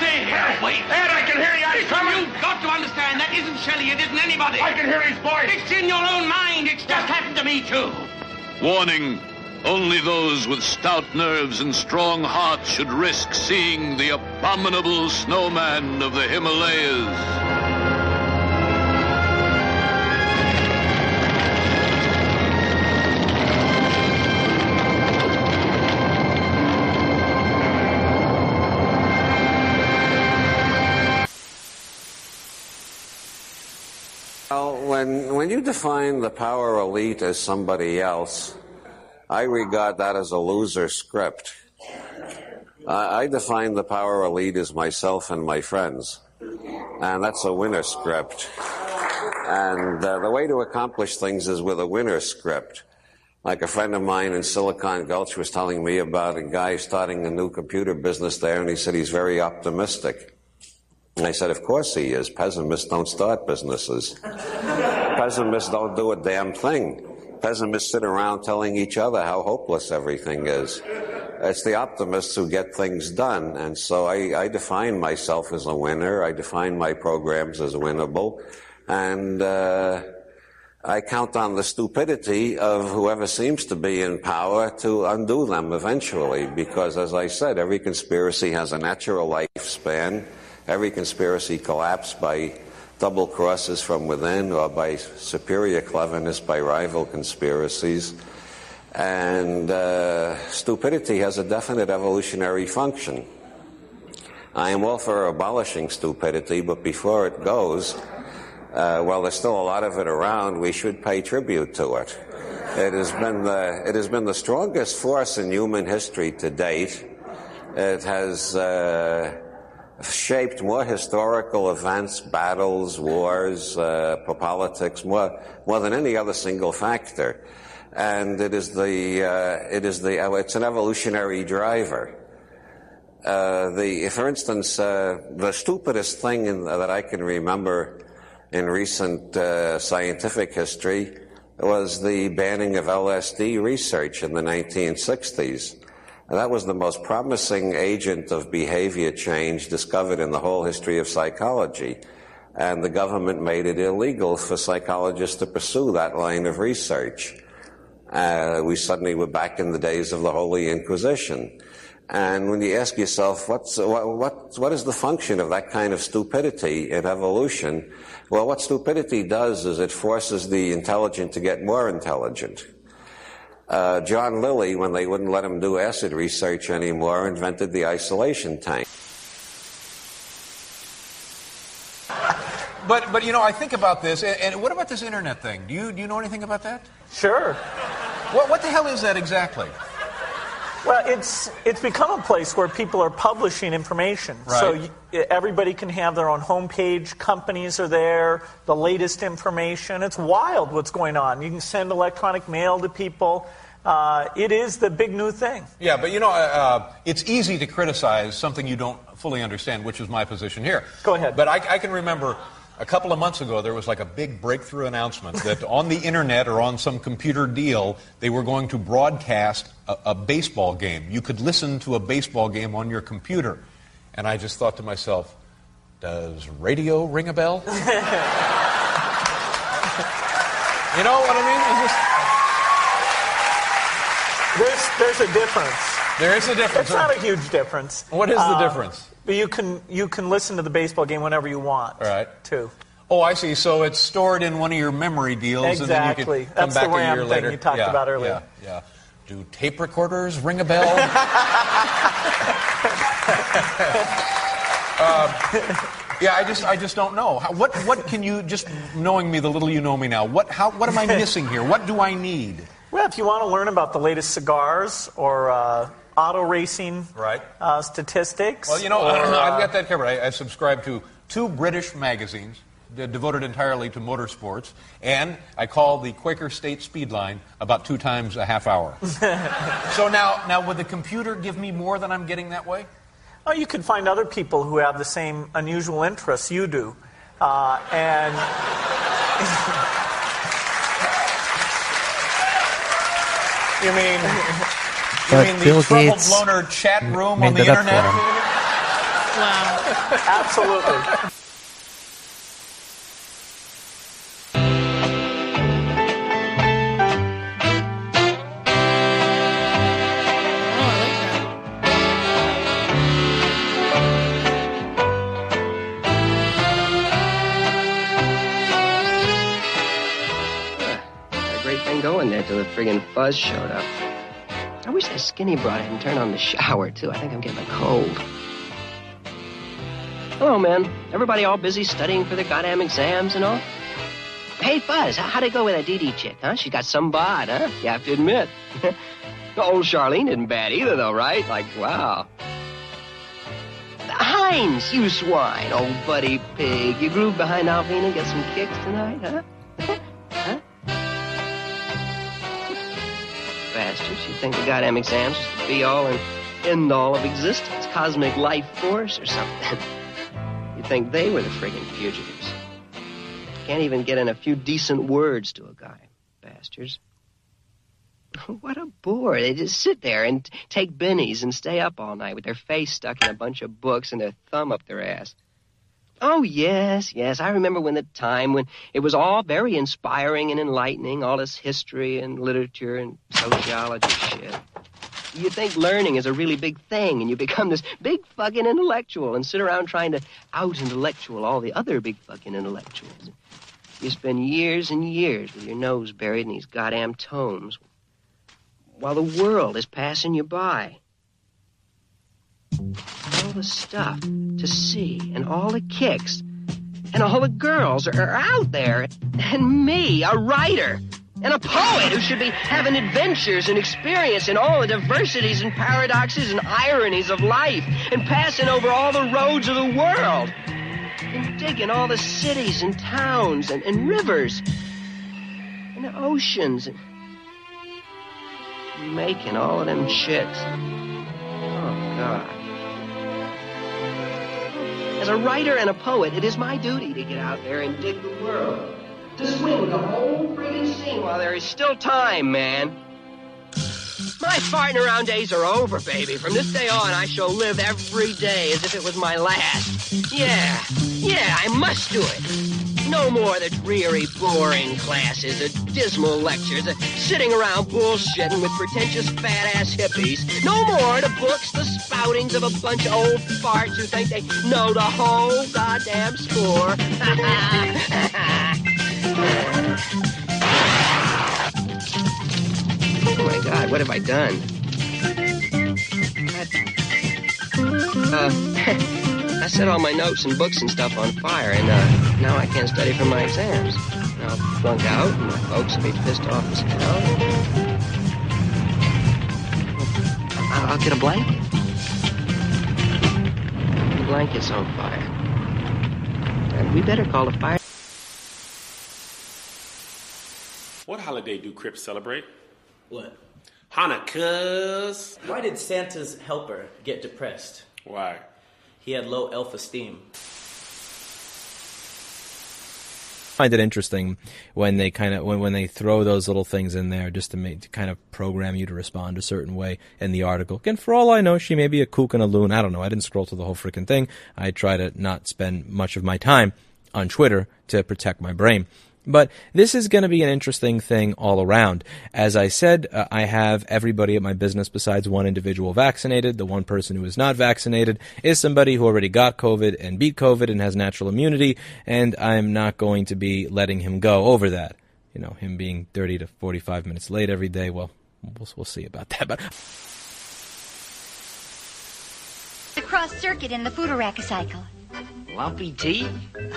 Stay here. Wait. Ed, I can hear you. I'm coming. You've got to understand that isn't Shelley, it isn't anybody. I can hear his voice. It's in your own mind. It's just happened to me too. Warning only those with stout nerves and strong hearts should risk seeing the abominable snowman of the Himalayas. When, when you define the power elite as somebody else, I regard that as a loser script. I, I define the power elite as myself and my friends, and that's a winner script. And uh, the way to accomplish things is with a winner script. Like a friend of mine in Silicon Gulch was telling me about a guy starting a new computer business there, and he said he's very optimistic. And I said, Of course he is. Pessimists don't start businesses. Pessimists don't do a damn thing. Pessimists sit around telling each other how hopeless everything is. It's the optimists who get things done. And so I, I define myself as a winner. I define my programs as winnable. And uh, I count on the stupidity of whoever seems to be in power to undo them eventually. Because, as I said, every conspiracy has a natural lifespan. Every conspiracy collapsed by double crosses from within or by superior cleverness by rival conspiracies. And uh, stupidity has a definite evolutionary function. I am all for abolishing stupidity, but before it goes, uh, while there's still a lot of it around, we should pay tribute to it. It has been the, it has been the strongest force in human history to date. It has uh, shaped more historical events, battles, wars, uh, politics, more, more than any other single factor. And it is the, uh, it is the, uh, it's an evolutionary driver. Uh, the, for instance, uh, the stupidest thing in, that I can remember in recent uh, scientific history was the banning of LSD research in the 1960s. That was the most promising agent of behavior change discovered in the whole history of psychology. And the government made it illegal for psychologists to pursue that line of research. Uh, we suddenly were back in the days of the Holy Inquisition. And when you ask yourself, what's, what, what, what is the function of that kind of stupidity in evolution? Well, what stupidity does is it forces the intelligent to get more intelligent. Uh, John Lilly, when they wouldn't let him do acid research anymore, invented the isolation tank. But, but you know, I think about this, and, and what about this internet thing? Do you, do you know anything about that? Sure. What, what the hell is that exactly? Well, it's it's become a place where people are publishing information. So you, everybody can have their own homepage. Companies are there. The latest information. It's wild what's going on. You can send electronic mail to people. Uh, it is the big new thing. Yeah, but you know, uh, uh, it's easy to criticize something you don't fully understand, which is my position here. Go ahead. But I, I can remember a couple of months ago there was like a big breakthrough announcement that on the internet or on some computer deal they were going to broadcast a, a baseball game. You could listen to a baseball game on your computer, and I just thought to myself, does radio ring a bell? you know what I mean? Just- There's there's a difference. There is a difference. It's not a huge difference. What is the Uh, difference? But you can you can listen to the baseball game whenever you want. All right. Too. Oh, I see. So it's stored in one of your memory deals, and then you Exactly. can come That's the back a RAM year thing later. you talked Yeah, about earlier. Yeah, yeah. Do tape recorders ring a bell? Um, yeah, I just, I just don't know. How, what, what can you, just knowing me, the little you know me now, what, how, what am I missing here? What do I need? Well, if you want to learn about the latest cigars or uh, auto racing Right. uh, statistics, Well, you know, or, I've uh, got that covered. I, I subscribe to two British magazines devoted entirely to motorsports, and I call the Quaker State Speed Line about two times a half hour. so now, now, would the computer give me more than I'm getting that way? Oh, you could find other people who have the same unusual interests you do. Uh, and You mean, But mean the Bill trouble Gates bloaner chat room made on the that up for internet? him. wow, absolutely. Had a great thing going there till the friggin' fuzz showed up. I wish that skinny broad hadn't turned on the shower, too. I think I'm getting a cold. Hello, man. Everybody all busy studying for their goddamn exams and all? Hey, Fuzz, how- how'd it go with that Dee chick, huh? She got some bod, huh? You have to admit. Old Charlene isn't bad either, though, right? Like, wow. Heinz, you swine, old buddy pig. You groove behind Alvina, get some kicks tonight, huh? Bastards. You think the goddamn exams is the be all and end all of existence, cosmic life force or something. You think they were the friggin' fugitives. Can't even get in a few decent words to a guy, bastards. What a bore. They just sit there and take bennies and stay up all night with their face stuck in a bunch of books and their thumb up their ass. Oh, yes, yes. I remember when the time when it was all very inspiring and enlightening, all this history and literature and sociology shit. You think learning is a really big thing, and you become this big fucking intellectual and sit around trying to out intellectual all the other big fucking intellectuals. You spend years and years with your nose buried in these goddamn tomes while the world is passing you by. All the stuff to see and all the kicks. And all the girls are, out there. And me, a writer. And a poet who should be having adventures and experience in all the diversities and paradoxes and ironies of life. And passing over all the roads of the world. And digging all the cities and towns and, and rivers. And the oceans. And making all of them chicks. Oh, God. As a writer and a poet, it is my duty to get out there and dig the world. To swing the whole friggin' scene while there is still time, man. My farting around days are over, baby. From this day on, I shall live every day as if it was my last. Yeah, yeah, I must do it. No more the dreary, boring classes, the dismal lectures, the sitting around bullshitting with pretentious fat-ass hippies. No more the books, the spoutings of a bunch of old farts who think they know the whole goddamn score. Oh my god, what have I done? Uh, I set all my notes and books and stuff on fire, and uh, now I can't study for my exams. I'll flunk out, and my folks will be pissed off as hell. I'll, I'll get a blanket. The blanket's on fire. And we better call the fire. What holiday do Crips celebrate? What? Hanukkah. Why did Santa's helper get depressed? Why? He had low self esteem. find it interesting when they kind of when, when they throw those little things in there just to make to kind of program you to respond a certain way in the article. And for all I know, she may be a kook and a loon. I don't know. I didn't scroll through the whole freaking thing. I try to not spend much of my time on Twitter to protect my brain. But this is going to be an interesting thing all around. As I said, uh, I have everybody at my business besides one individual vaccinated. The one person who is not vaccinated is somebody who already got COVID and beat COVID and has natural immunity, and I'm not going to be letting him go over that. You know, him being 30 to 45 minutes late every day. Well, we'll, we'll see about that. But The cross circuit in the Foodarack cycle. Lumpy tea?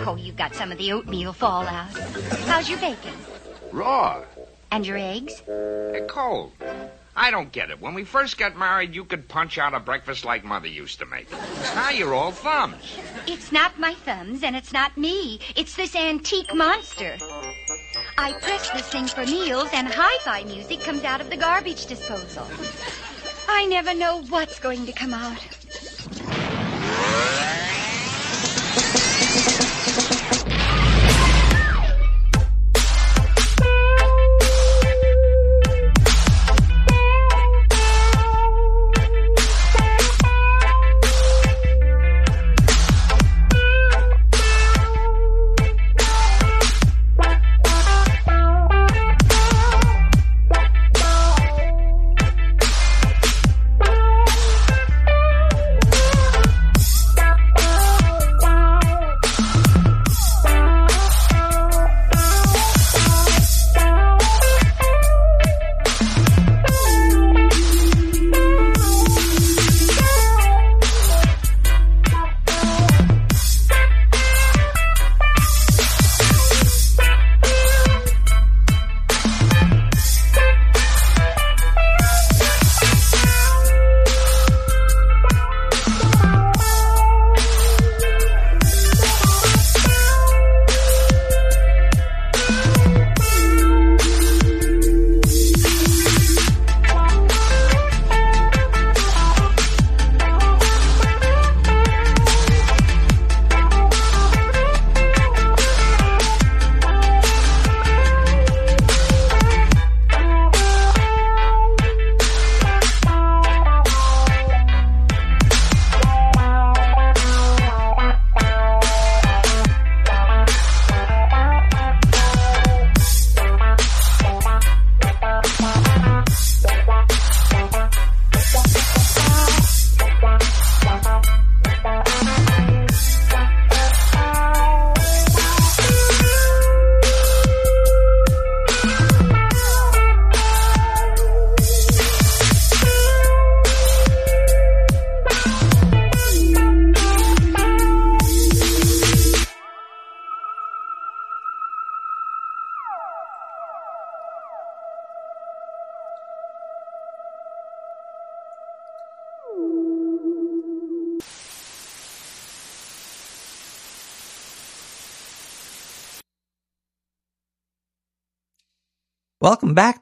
Oh, you've got some of the oatmeal fallout. How's your bacon? Raw. And your eggs? They're cold. I don't get it. When we first got married, you could punch out a breakfast like Mother used to make. Now you're all thumbs. It's not my thumbs and it's not me. It's this antique monster. I press this thing for meals and hi-fi music comes out of the garbage disposal. I never know what's going to come out.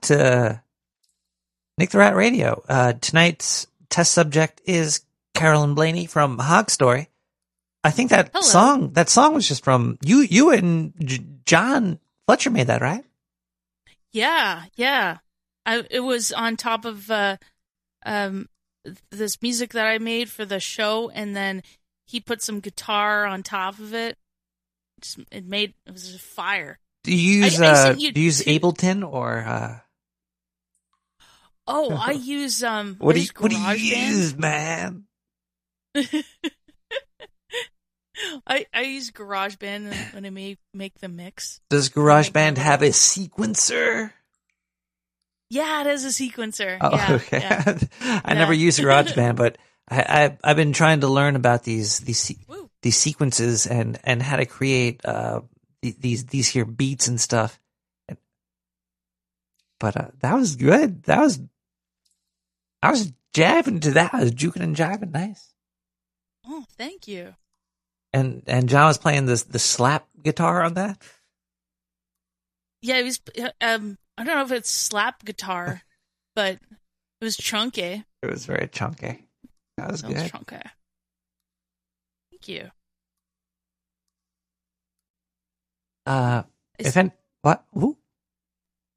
To Nick the Rat Radio. Uh, tonight's test subject is Carolyn Blaney from Hog Story. I think that Hello. song that song was just from you. You and J- John Fletcher made that, right? Yeah, yeah. I it was on top of uh um this music that I made for the show and then he put some guitar on top of it. Just, it made it was just fire. Do you use I- I uh, sent you do you use Ableton or uh, Oh, I use um what do you use what do you use, man? I I use GarageBand when I make make the mix. Does GarageBand have a sequencer? Yeah, it has a sequencer. Oh, yeah, okay. yeah. I never use GarageBand, but I, I I've been trying to learn about these these se- these sequences and and how to create uh these these here beats and stuff. But uh, that was good. That was I was jabbing to that. I was juking and jiving, nice. Oh, thank you. And and John was playing this the slap guitar on that. Yeah, it was. Um, I don't know if it's slap guitar, but it was chunky. It was very chunky. That was That was good. chunky. Thank you. Uh, if any, what? Who?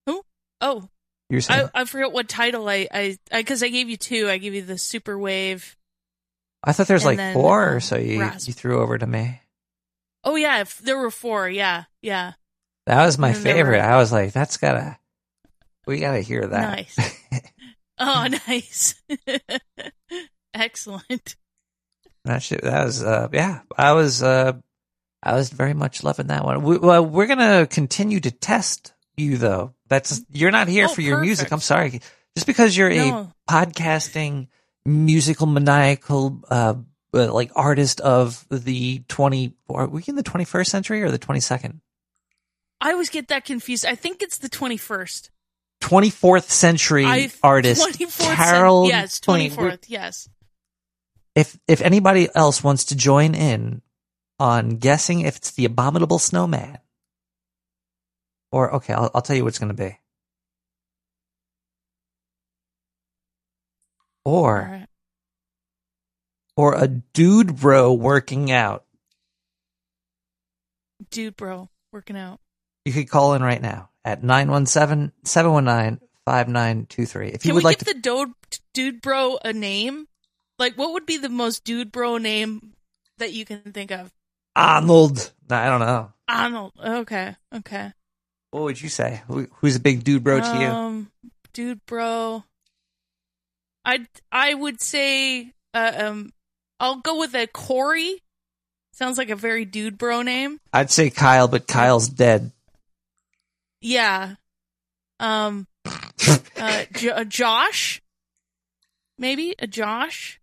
Who? Oh, You're saying? I, I forgot what title I I because I, gave you two. I gave you the super wave. I thought there was like then, four, um, so you rasp- you threw over to me. Oh yeah, if there were four. Yeah, yeah. That was my And then there favorite. were- I was like, that's gotta, we gotta hear that. Nice. oh, nice. Excellent. That shit, that was, uh, yeah, I was, uh, I was very much loving that one. We, well, we're gonna continue to test you though. That's, you're not here Oh, for your music. I'm sorry. Just because you're No. a podcasting, musical, maniacal, uh, uh, like artist of the 20, are we in the 21st century or the 22nd? I always get that confused. I think it's the twenty first. 24th century I artist, 24th Carol. Yes, Blaine. twenty fourth. Yes. if if anybody else wants to join in on guessing if it's the abominable snowman or okay i'll, I'll tell you what it's going to be or right. or a dude bro working out Dude, bro, working out. you could call in right now at 917-719-5923 if you would we like give to the dude, dude bro a name? Like, what would be the most dude bro name that you can think of? arnold No, i don't know Arnold. Okay, okay. What would you say Who, who's a big dude bro to you Um, dude, bro. I I would say, uh, um, I'll go with a Corey. Sounds like a very dude bro name. i'd say kyle but kyle's dead Yeah. Um, uh, J- Josh, maybe a Josh.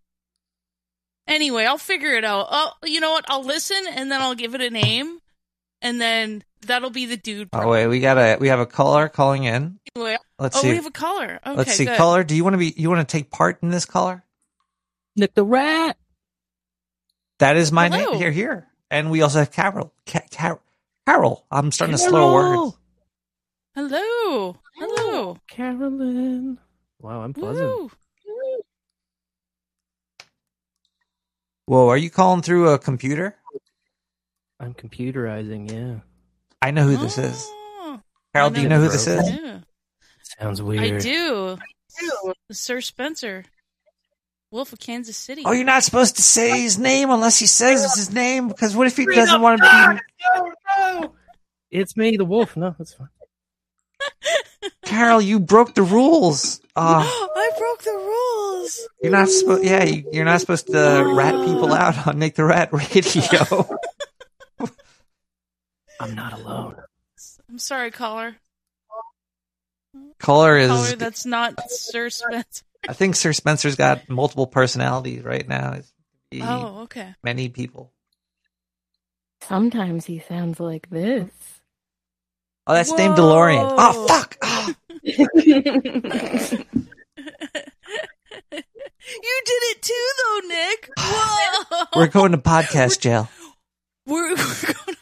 Anyway, I'll figure it out. Oh, you know what? I'll listen and then I'll give it a name, and then that'll be the dude. oh wait we got a we have a caller calling in Let's oh, see. we have a caller. Okay, Let's see, good. caller. Do you want to be? You want to take part in this caller? Nick the Rat. That is my Hello. name here. Here, and we also have Carol. Ca- Car- Carol. I'm starting to slow words. Hello, hello, oh, Carolyn. Wow, I'm buzzing. Woo. Whoa, are you calling through a computer? I'm computerizing, yeah. I know who this is. Oh, Carol, I do you know who this is? Yeah, Sounds weird. I weird. do. Sir Spencer, Wolf of Kansas City. Oh, you're not supposed to say his name unless he says it's his name. Because what if he doesn't want to be? It's me, the wolf. No, that's fine. Carol, you broke the rules. Uh, I broke the rules. you're not supposed. Yeah, you- you're not supposed to rat people out on Nick the Rat Radio. I'm not alone. I'm sorry, caller. caller is. Caller, that's not Sir Spencer. I think Sir Spencer's got multiple personalities right now. He- Oh, okay. Many people. Sometimes he sounds like this. Oh, that's Dame DeLorean. Oh, fuck. Ah. You did it too, though, Nick. Whoa. We're going to podcast jail. We're, we're going to podcast.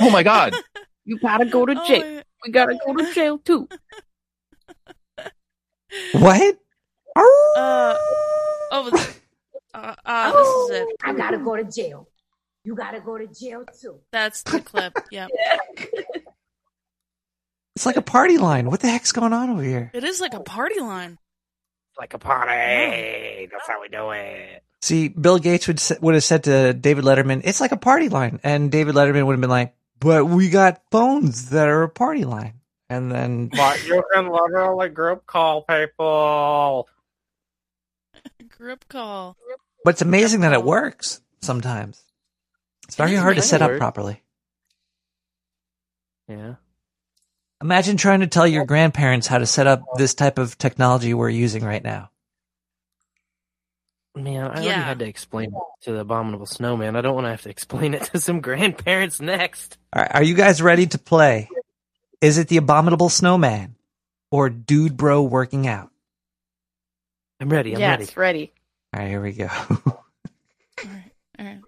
Oh my god. You gotta go to Oh, jail. my- We gotta go to jail too. What? Uh, oh, th- uh, uh, this is it. I gotta go to jail. You gotta go to jail too. That's the clip. Yep. It's like a party line. What the heck's going on over here? It is like a party line. Like a party. That's how we do it. See, Bill Gates would would have said to David Letterman, "It's like a party line," and David Letterman would have been like, "But we got phones that are a party line." And then, But you can literally group call people. Group call. but it's amazing that it works sometimes. It's very is hard to set up properly. Yeah. Imagine trying to tell your grandparents how to set up this type of technology we're using right now. Man, I already had to explain it to the abominable snowman. I don't want to have to explain it to some grandparents next. All right, are you guys ready to play? Is it the abominable snowman or dude bro working out? I'm ready. I'm yes, ready. ready. All right, here we go. all right, all right.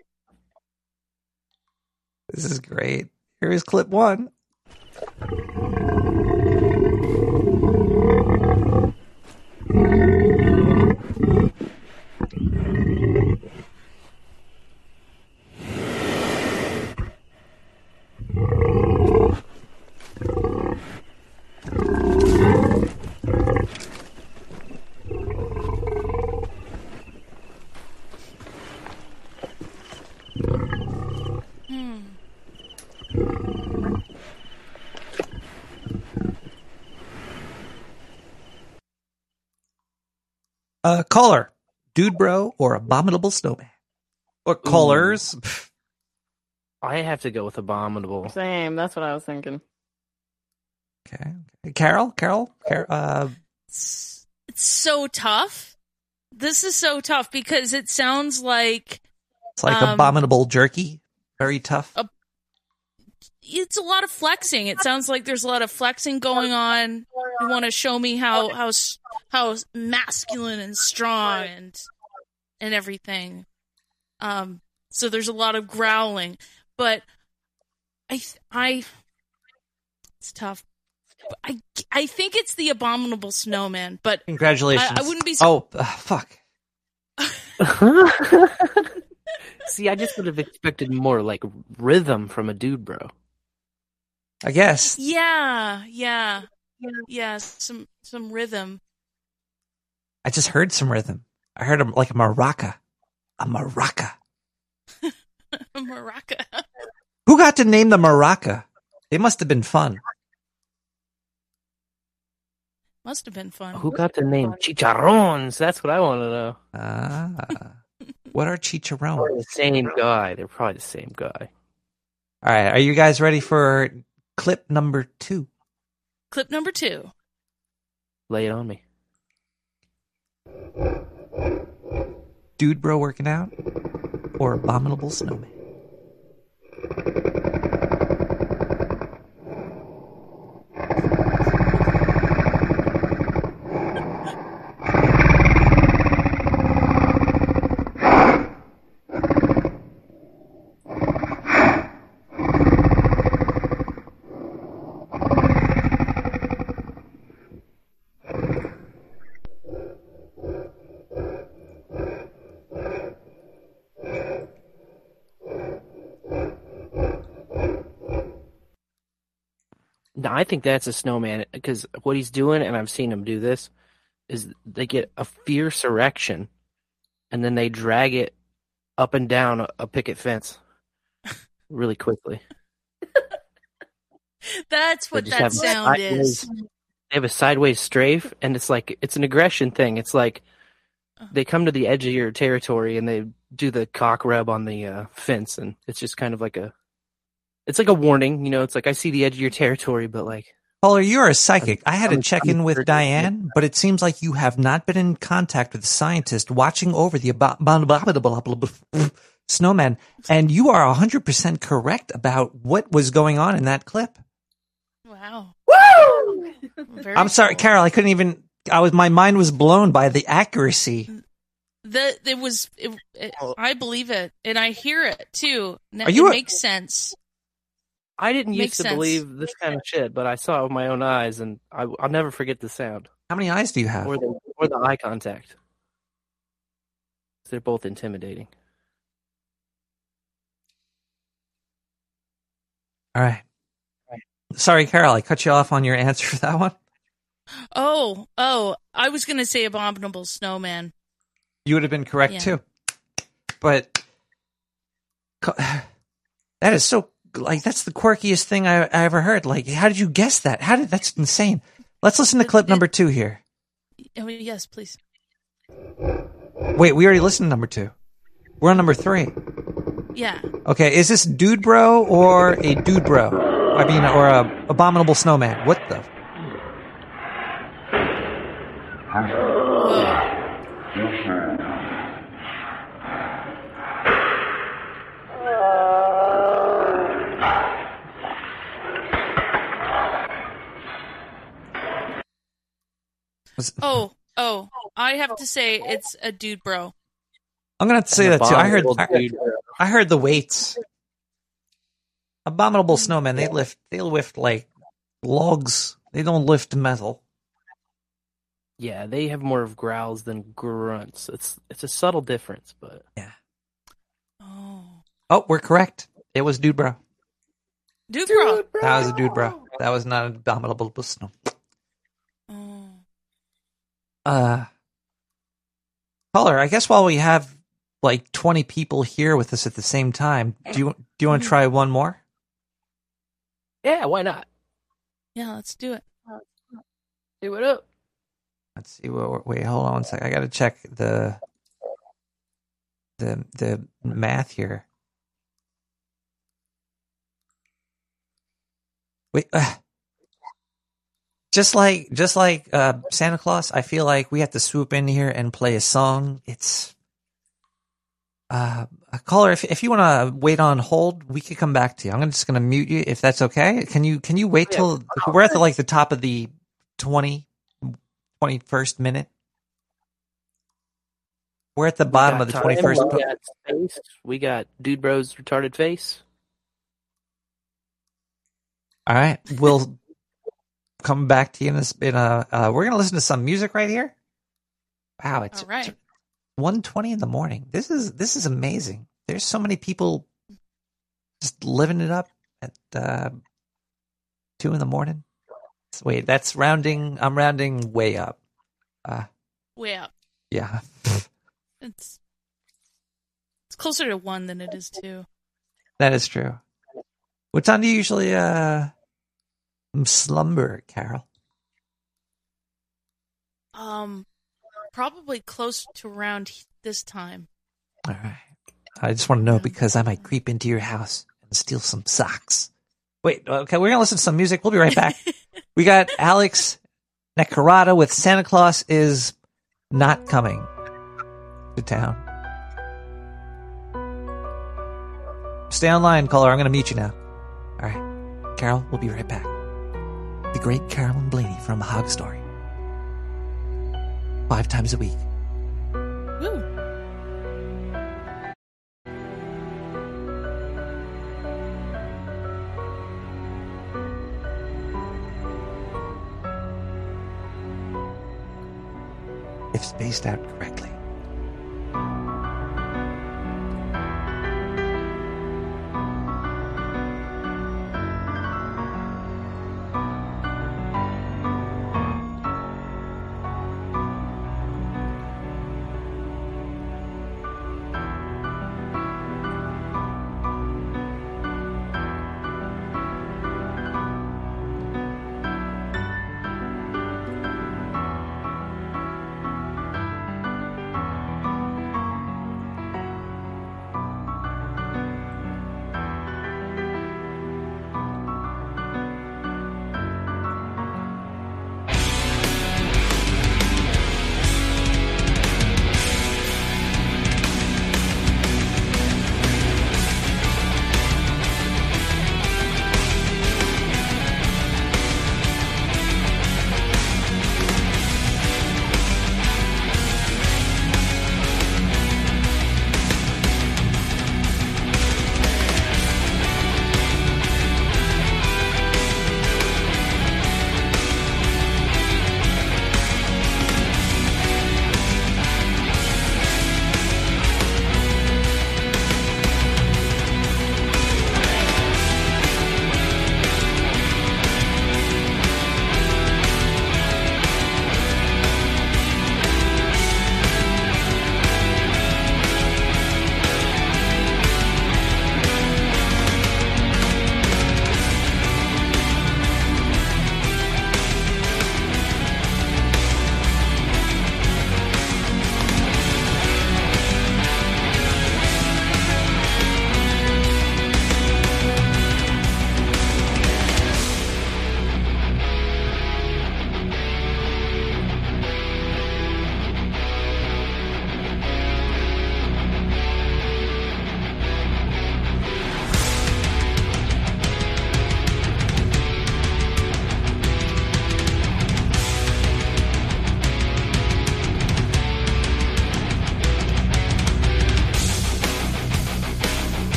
this is great. Here is clip one. Uh, caller, dude bro or abominable snowman? Or callers? Pff, I have to go with abominable. Same. That's what I was thinking. Okay. Carol, Carol, Carol uh, It's so tough. This is so tough because it sounds like it's like Um, abominable jerky. Very tough. It's a lot of flexing. It sounds like there's a lot of flexing going on. You want to show me how how how masculine and strong and and everything. Um, so there's a lot of growling, but I I it's tough. I I think it's the abominable snowman, but Congratulations. I, I wouldn't be. su- Oh, uh, fuck. See, I just would have expected more like rhythm from a dude, bro. I guess. Yeah, yeah, yeah. Some some rhythm. I just heard some rhythm. I heard him like a maraca. A maraca. A maraca. Who got to name the maraca? It must have been fun. Must have been fun. Who got the name chicharrones? That's what I want to know. Ah. what are Probably chicharrones? the same guy. They're probably the same guy. All right. Are you guys ready for clip number two? Clip number two. Lay it on me. Dude bro working out or abominable snowman? I think that's a snowman because what he's doing, and I've seen him do this, is they get a fierce erection, and then they drag it up and down a, a picket fence really quickly. That's what that sound is. They have a sideways strafe, and it's like it's an aggression thing. It's like they come to the edge of your territory and they do the cock rub on the uh, fence, and it's just kind of like a, it's like a warning. You know, it's like I see the edge of your territory, but like Paula, you're a psychic. I had to check in with Diane, but it seems like you have not been in contact with a scientist watching over the abo- snowman, and you are 100% correct about what was going on in that clip. Wow. Woo! Very I'm sorry, cool. Carol, I couldn't even, I was, my mind was blown by the accuracy. The it was. It, it, I believe it, and I hear it too. N- Are you it a- makes sense. I didn't used to sense. believe this kind of shit, but I saw it with my own eyes, and I, I'll never forget the sound How many eyes do you have? or the or the eye contact. They're both intimidating. All right. Sorry, Carol, I cut you off on your answer for that one. Oh, oh, I was gonna say abominable snowman. You would have been correct Yeah. too. But co- that is so like that's the quirkiest thing I, I ever heard. Like, how did you guess that? How did that's insane? Let's listen to clip number two here. Oh, yes, please. Wait, we already listened to number two. We're on number three. Yeah. Okay, is this dude bro or a dude bro? I mean, or a abominable snowman? What the? Oh, oh, oh, I have oh. to say it's a dude, bro. I'm gonna have to say that too. I heard, abominable I, dude bro. I heard the weights. Abominable snowmen. They lift. They lift like logs. They don't lift metal. Yeah, they have more of growls than grunts. It's it's a subtle difference, but yeah. Oh, Oh, we're correct. It was dude bro. dude, bro. That was a dude bro. That was not an abominable snow. Uh, caller. I guess while we have like 20 people here with us at the same time, do you do you want to try one more? yeah, why not? Yeah, let's do it. Do it up. Let's see. Wait, wait hold on one sec. I got to check the the the math here. Wait, uh, just like just like uh, Santa Claus, I feel like we have to swoop in here and play a song. It's uh, a caller. If if you want to wait on hold, we could come back to you. I'm just going to mute you if that's okay. Can you can you wait till we're at the like the top of the 20, 21st minute? We're at the bottom of the Got twenty time, first. We got space. We got dude bro's retarded face. All right, we'll come back to you in a. In a uh, we're gonna listen to some music right here. Wow, it's All right. one twenty in the morning. This is this is amazing. There's so many people just living it up at uh, two in the morning. Wait, that's rounding. I'm rounding way up. Uh, Way up. yeah, It's it's closer to one than it is two. that is true. What time do you usually uh slumber, Carol? Um, probably close to around this time. All right. I just want to know because I might creep into your house and steal some socks. Wait, okay, we're gonna listen to some music. We'll be right back. we got Alex Nakarada with Santa Claus is not coming to town. Stay online, caller. I'm gonna meet you now. All right, Carol, we'll be right back. The great Carolyn Blaney from Hog Story. Five times a week. Woo. if spaced out correctly.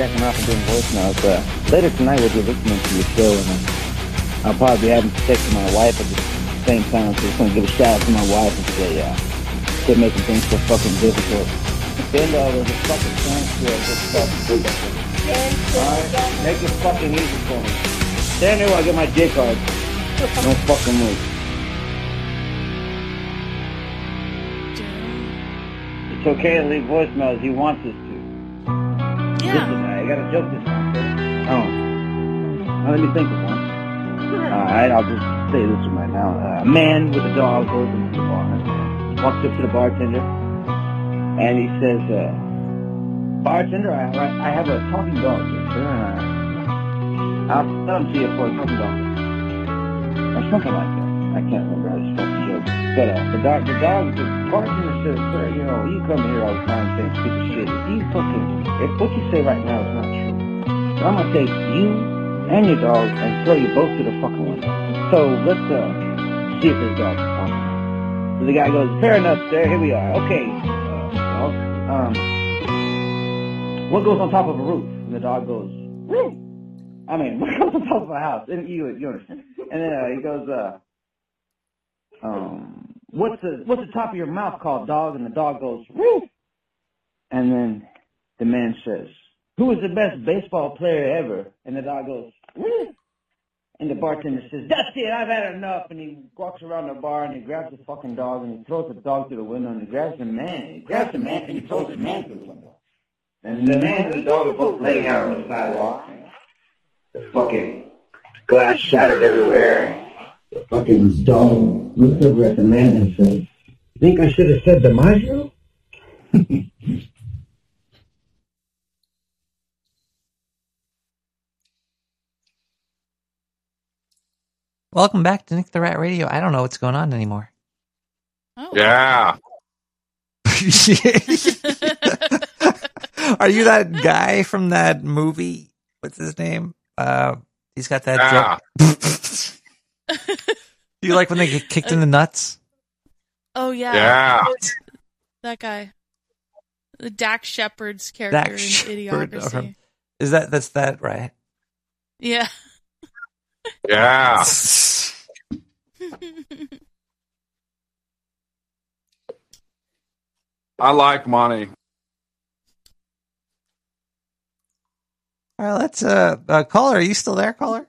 Jacking off and doing voicemails. Uh, later tonight we'll be listening to your show, and I'll probably be having sex my wife at the same time, so just to give a shout out to my wife and say, uh, quit making things so fucking difficult. Uh, there's a fucking just fucking Alright, make it fucking easy for me. Stand there while I get my dick hard. No fucking move. It's okay to leave voicemails. He wants us joke this time. Oh. Now let me think of one. Alright, I'll just say this one right now. Uh, a man with a dog goes into the bar. Walks up to the bartender. And he says, uh, Bartender, I, I have a talking dog here, sir. Uh, I'll sell him to you for a talking dog. Or something like that. I can't remember. I just fucking joke. But uh, the dog, the dog, the bartender says, sir, you know, you come here all the time saying stupid shit. If you fucking, if what you say right now is not then I'm gonna take you and your dog and throw you both to the fucking window. So let's uh, see if this dog can talk. So the guy goes, fair enough, sir. Here we are. Okay. Uh, um, what goes on top of a roof? And the dog goes, roof. I mean, what goes on top of a house? And you, you understand? And then uh, he goes, uh, um, what's the what's the top of your mouth called, dog? And the dog goes, roof. And then the man says, who is the best baseball player ever? And the dog goes, roof. And the bartender says, that's it, I've had enough. And he walks around the bar and he grabs the fucking dog and he throws the dog through the window and he grabs the man. He grabs the man and he throws the man through the window. And the man and the dog are both laying out on the sidewalk. The fucking glass shattered everywhere. The fucking dog looks over at the man and says, Think I should have said the DiMaggio? Welcome back to Nick the Rat Radio. I don't know what's going on anymore. Yeah. Are you that guy from that movie? What's his name? Uh, he's got that. joke. Do you like when they get kicked in the nuts? Oh yeah. Yeah. That guy. The Dax Shepard's character Dax in Shepard, Idiocracy. Is that that's that right? Yeah. Yeah. I like money. All right, let's uh, uh caller. Are you still there, caller?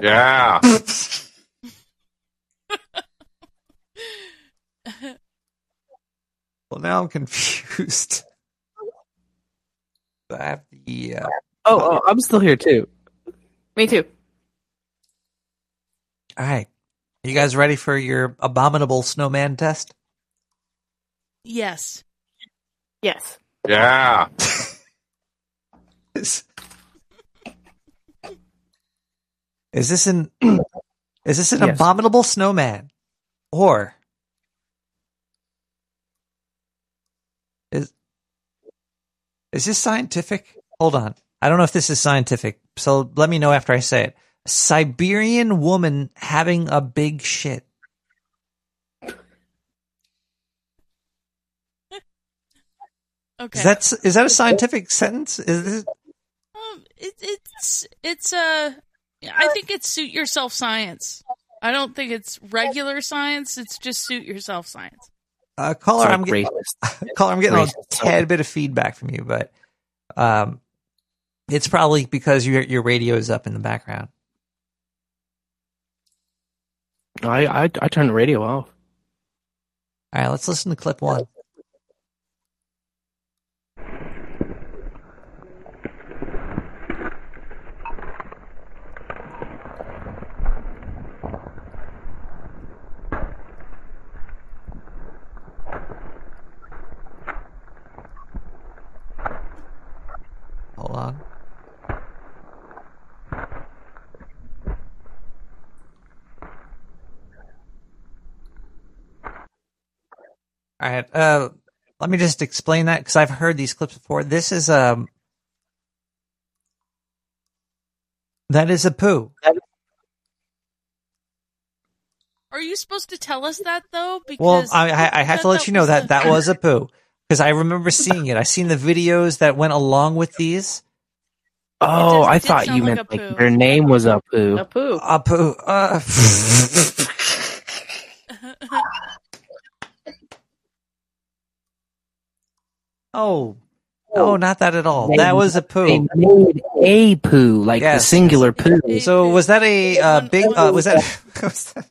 Yeah. Well, now I'm confused. I have the. Uh, Oh, oh, I'm still here too. Me too. all right, you guys ready for your abominable snowman test? Yes. Yes. Yeah. Is, is this an is this an Yes. abominable snowman, or is is this scientific? Hold on, I don't know if this is scientific. So let me know after I say it. Siberian woman having a big shit. Okay. Is that is that a scientific sentence? Is this Um, it, it's it's uh, I think it's suit yourself science. I don't think it's regular science. It's just suit yourself science. Uh, caller, It's I'm getting caller, I'm getting a tad bit of feedback from you, but um, it's probably because your your radio is up in the background. I I, I turned the radio off. All right, let's listen to clip one. Right. Uh, let me just explain that because I've heard these clips before. This is um, that is a poo. Are you supposed to tell us that though? Because Well, I, I, I have to let you know that the- that was a poo Because I remember seeing it. I seen the videos that went along with these. Oh, does- I thought you like meant a like their name was a poo. Apu. Apu. Apu. Uh, oh. Oh, not that at all. They- that was a poo. They made a poo, like the singular poo. So was that a uh, big? Uh, was that was that,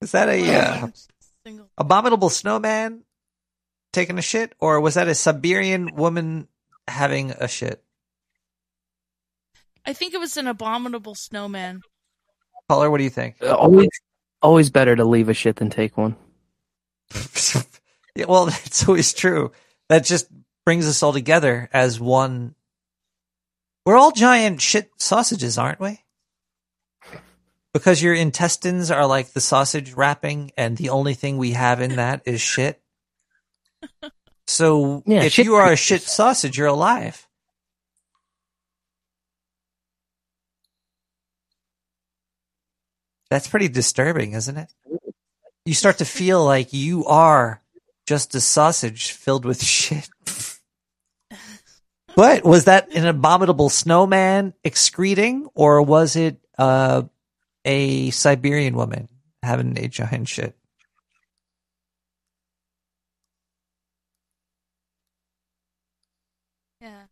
was that a uh, abominable snowman taking a shit, or was that a Siberian woman having a shit? I think it was an abominable snowman. Caller, what do you think? Uh, Always, always better to leave a shit than take one. Yeah, well, that's always true. That just brings us all together as one. We're all giant shit sausages, aren't we? Because your intestines are like the sausage wrapping, and the only thing we have in that is shit. So Yeah, if shit you are a shit sausage, you're alive. That's pretty disturbing, isn't it? You start to feel like you are just a sausage filled with shit. But was that an abominable snowman excreting, or was it uh, a Siberian woman having a giant shit? Yeah.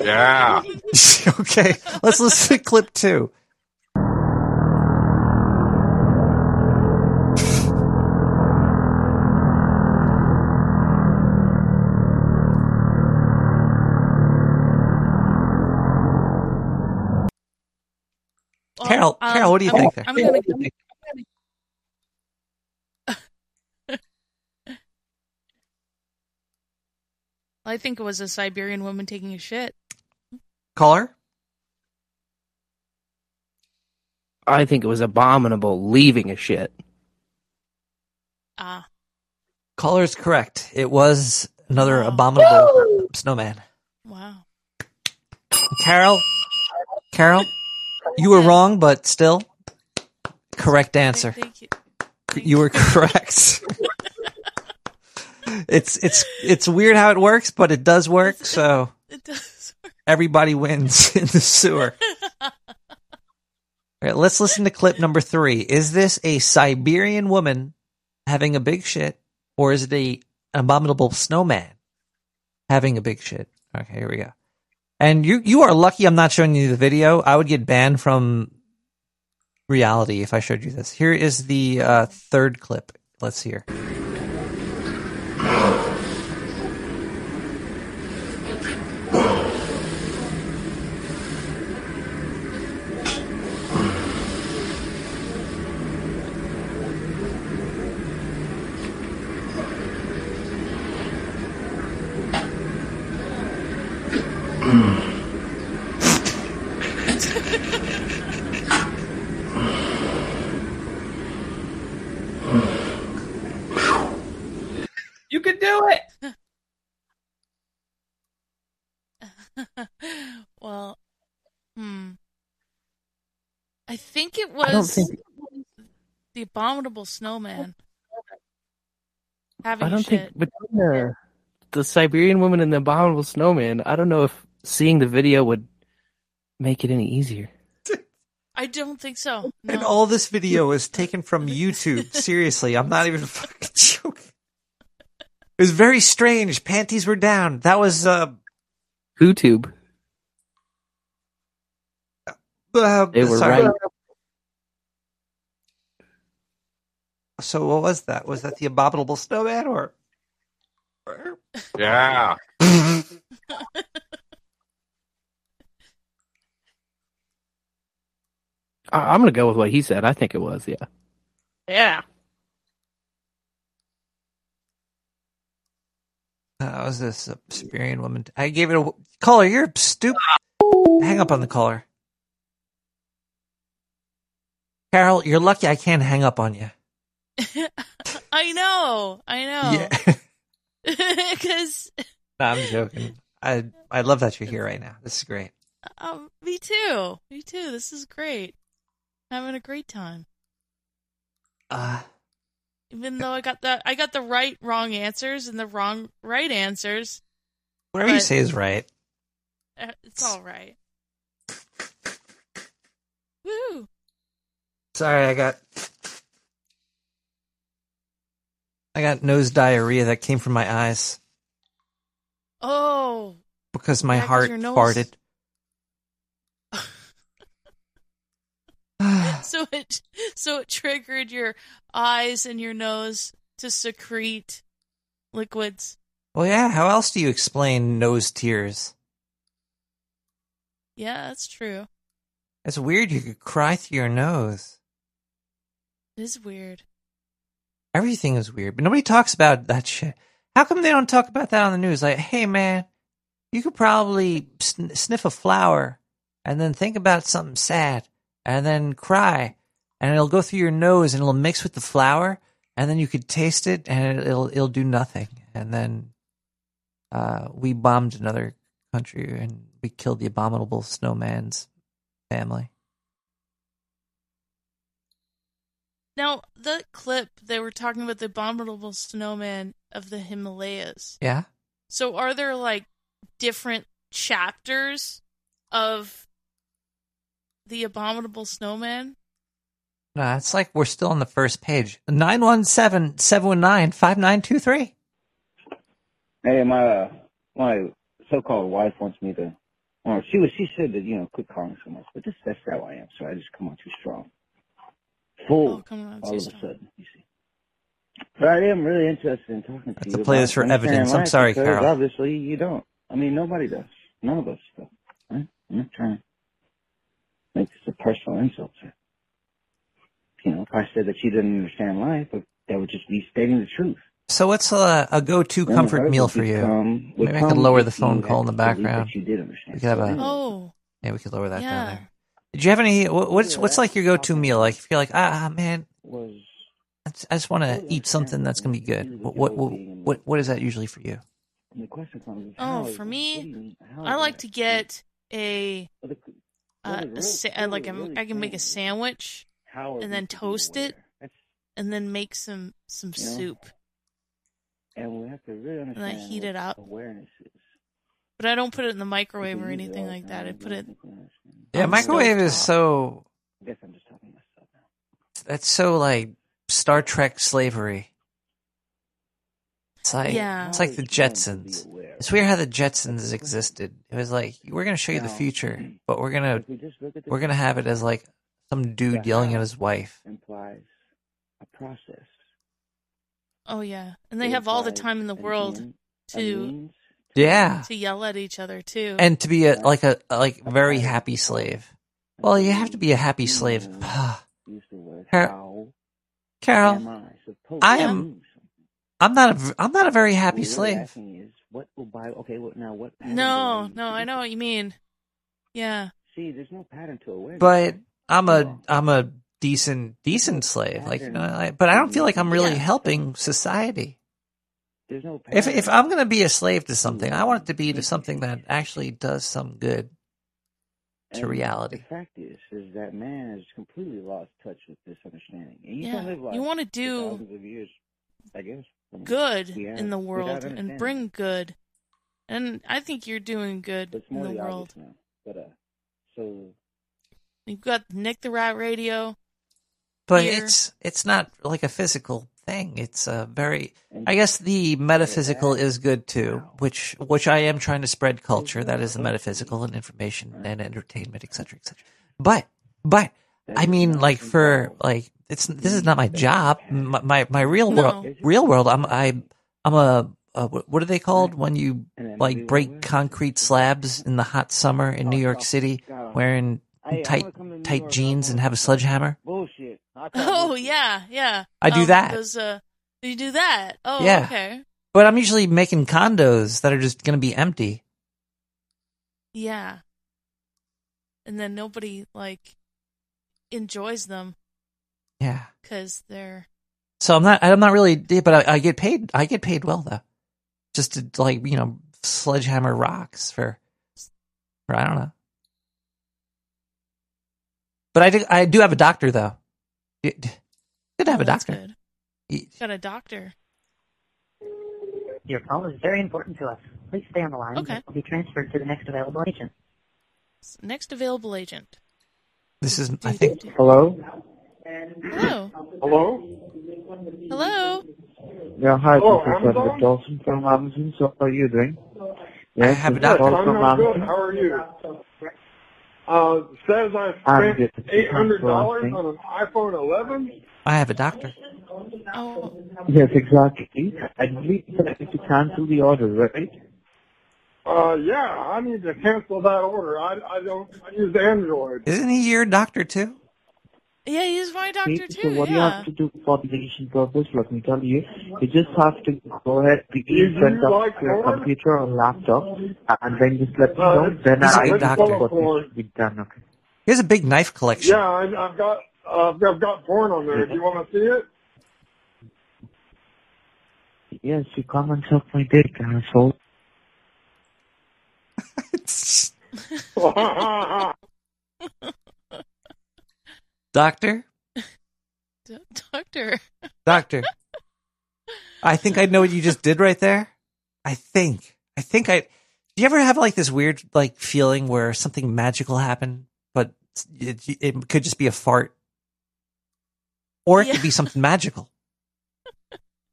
Yeah. okay, let's listen to clip two. Carol, um, Carol, what do you I'm- think there? I'm gonna- I think it was a Siberian woman taking a shit. Caller? I think it was abominable leaving a shit. Ah. Caller's correct. It was another abominable snowman. Wow. Carol, Carol, you were wrong, but still, correct answer. Thank you. You were correct. it's it's it's weird how it works, but it does work. So It does. everybody wins in the sewer. All right, let's listen to clip number three. Is this a Siberian woman having a big shit, or is it a abominable snowman having a big shit? Okay, here we go. And you you are lucky I'm not showing you the video. I would get banned from reality if I showed you this. Here is the uh, third clip. Let's hear. You can do it. well, hmm. I think it I don't was think- the abominable snowman having I don't shit. think between the the Siberian woman and the abominable snowman, I don't know if seeing the video would make it any easier. I don't think so. And all this video is taken from YouTube. Seriously, I'm not even fucking joking. It was very strange. Panties were down. That was uh, YouTube. uh They were sorry. right. So what was that? Was that the abominable snowman or? Yeah. I, I'm gonna go with what he said. I think it was. Yeah. Yeah. Uh, was this a Siberian woman? I gave it a caller. You're stupid. Hang up on the caller. Carol, you're lucky I can't hang up on you. I know. I know. Yeah. Because No, I'm joking. I I love that you're here right now. This is great. um, me too. Me too. This is great. Having a great time. Uh, Even though I got the I got the right wrong answers and the wrong right answers. Whatever you say is right. Uh, It's all right. Woo! Sorry, I got I got nose diarrhea that came from my eyes Oh, because my Yeah, heart farted. so it so it triggered your eyes and your nose to secrete liquids. Well, yeah. How else do you explain nose tears? Yeah, that's true. It's weird. You could cry through your nose. It is weird. Everything is weird, but nobody talks about that shit. How come they don't talk about that on the news? Like, hey, man, you could probably sn- sniff a flower and then think about something sad and then cry, and it'll go through your nose and it'll mix with the flower, and then you could taste it and it'll it'll do nothing. And then uh, we bombed another country and we killed the abominable snowman's family. Now, the clip they were talking about the abominable snowman of the Himalayas. Yeah. So, are there like different chapters of the abominable snowman? No, it's like we're still on the first page. 917 719 5923. Hey, my uh, my so-called wife wants me to. Well, she was. She said that you know, quit calling so much, but this that's how I am. So I just come on too strong, full Oh, come on, all of strong. a sudden. You see. But I am really interested in talking to you. to play about this for evidence. I'm sorry, Carol. Obviously, you don't. I mean, nobody does. None of us do. Right? I'm not trying to make this a personal insult. Sir. You know, if I said that you didn't understand life, but that would just be stating the truth. So, what's uh, a, a go to Then comfort meal for you? become- would Maybe I could lower the phone call in the had to believe that background. you did understand. We could have a. Oh, Yeah, we could lower that down there. Did you have any? what- What's what's like your go to meal? Like, if you're like, ah, man, Was I just- want to eat something that's gonna be good. What what what what, what is that usually for you? and the question comes: Oh, how for is- what do me, you mean- how I like to get a, Well, the- uh, a sa- like is a, really I can make a sandwich and then toast it and then make some some You know? soup. And we have to really I understand heat it up. Awareness is. But I don't put it in the microwave or anything like that. I put it. think we understand. Yeah, microwave is so I guess I'm just talking myself now. that's so like Star Trek slavery. It's like Yeah. it's like the Jetsons. It's weird how the Jetsons existed. It was like we're gonna show you the future, but we're gonna we just look at the we're gonna have it as like some dude yelling at his wife. implies a process. Oh yeah, and they have all the time in the world to means, Yeah, to yell at each other too. and to be a like a, a like very happy slave. Well, you have to be a happy slave. use the word Car- Carol, I supposed I to am- I'm not a. I'm not a very happy What we're really slave. is what will buy okay what now what no, no, I know what you mean. Yeah. see there's no pattern to awareness But I'm a I'm a decent decent slave. Like, you know, I, but I don't feel like I'm really Yeah. helping society. There's no If pattern if I'm gonna be a slave to something, I want it to be to something that actually does some good to And reality. The fact is, is that man has completely lost touch with this understanding. And you Yeah. can live life You wanna do thousands of years, I guess. Good we have, in the world and bring good. And I think you're doing good But it's in the the world. now. But uh, so You've got Nick the Rat Radio. But here. it's it's not like a physical thing. It's a very I guess the metaphysical is good too, which which I am trying to spread culture. That is the metaphysical and information and entertainment, etc., etc. But but I mean, like for like it's this is not my job. My my, my real world No. real world. I'm I I'm a, a what are they called when you like break concrete slabs in the hot summer in New York City, wearing tight gonna come to New tight jeans and have a sledgehammer. Bullshit. I Oh yeah, yeah. I do Um, that. Those, uh, you do that. Oh, Yeah. okay. But I'm usually making condos that are just going to be empty. Yeah. And then nobody like enjoys them Yeah. because they're So I'm not. I'm not really. But I, I get paid. I get paid well though. Just to like you know sledgehammer rocks for. For I don't know. But I do. I do have a doctor though. Good to have Oh, a that's doctor. good. Got a doctor. Your call is very important to us. Please stay on the line. Okay. You'll be transferred to the next available agent. Next available agent. This is, I think, Hello? Hello. Hello? Hello. Yeah, hi, Hello, this is Amazon? Edward Dawson from Amazon. So how are you doing? Yes, have a doctor. I'm from not good. Amazon. How are you? Uh, says I spent eight hundred dollars on an iPhone 11. I have a doctor. Oh, Yes, exactly. I believe that I need to cancel the order, right? Uh, yeah, I need to cancel that order. I, I don't. I use Android. Isn't he your doctor too? Yeah, he's my doctor Okay, too. so what you have to do for the patient purpose, let me tell you, you just have to go ahead, be You- in front you of like your porn? computer or laptop, and then just let me Uh, know. it's- Then I a I good will doctor. know what needs to be done. Okay. He has a big knife collection. Yeah, I, I've got. Uh, I've got porn on there. Do you want to see it? Yes, you come and suck my dick, asshole. Doctor? D- doctor. Doctor. I think I know what you just did right there. I think. I think I. Do you ever have like this weird like feeling where something magical happened, but it, it could just be a fart, or it could be something magical?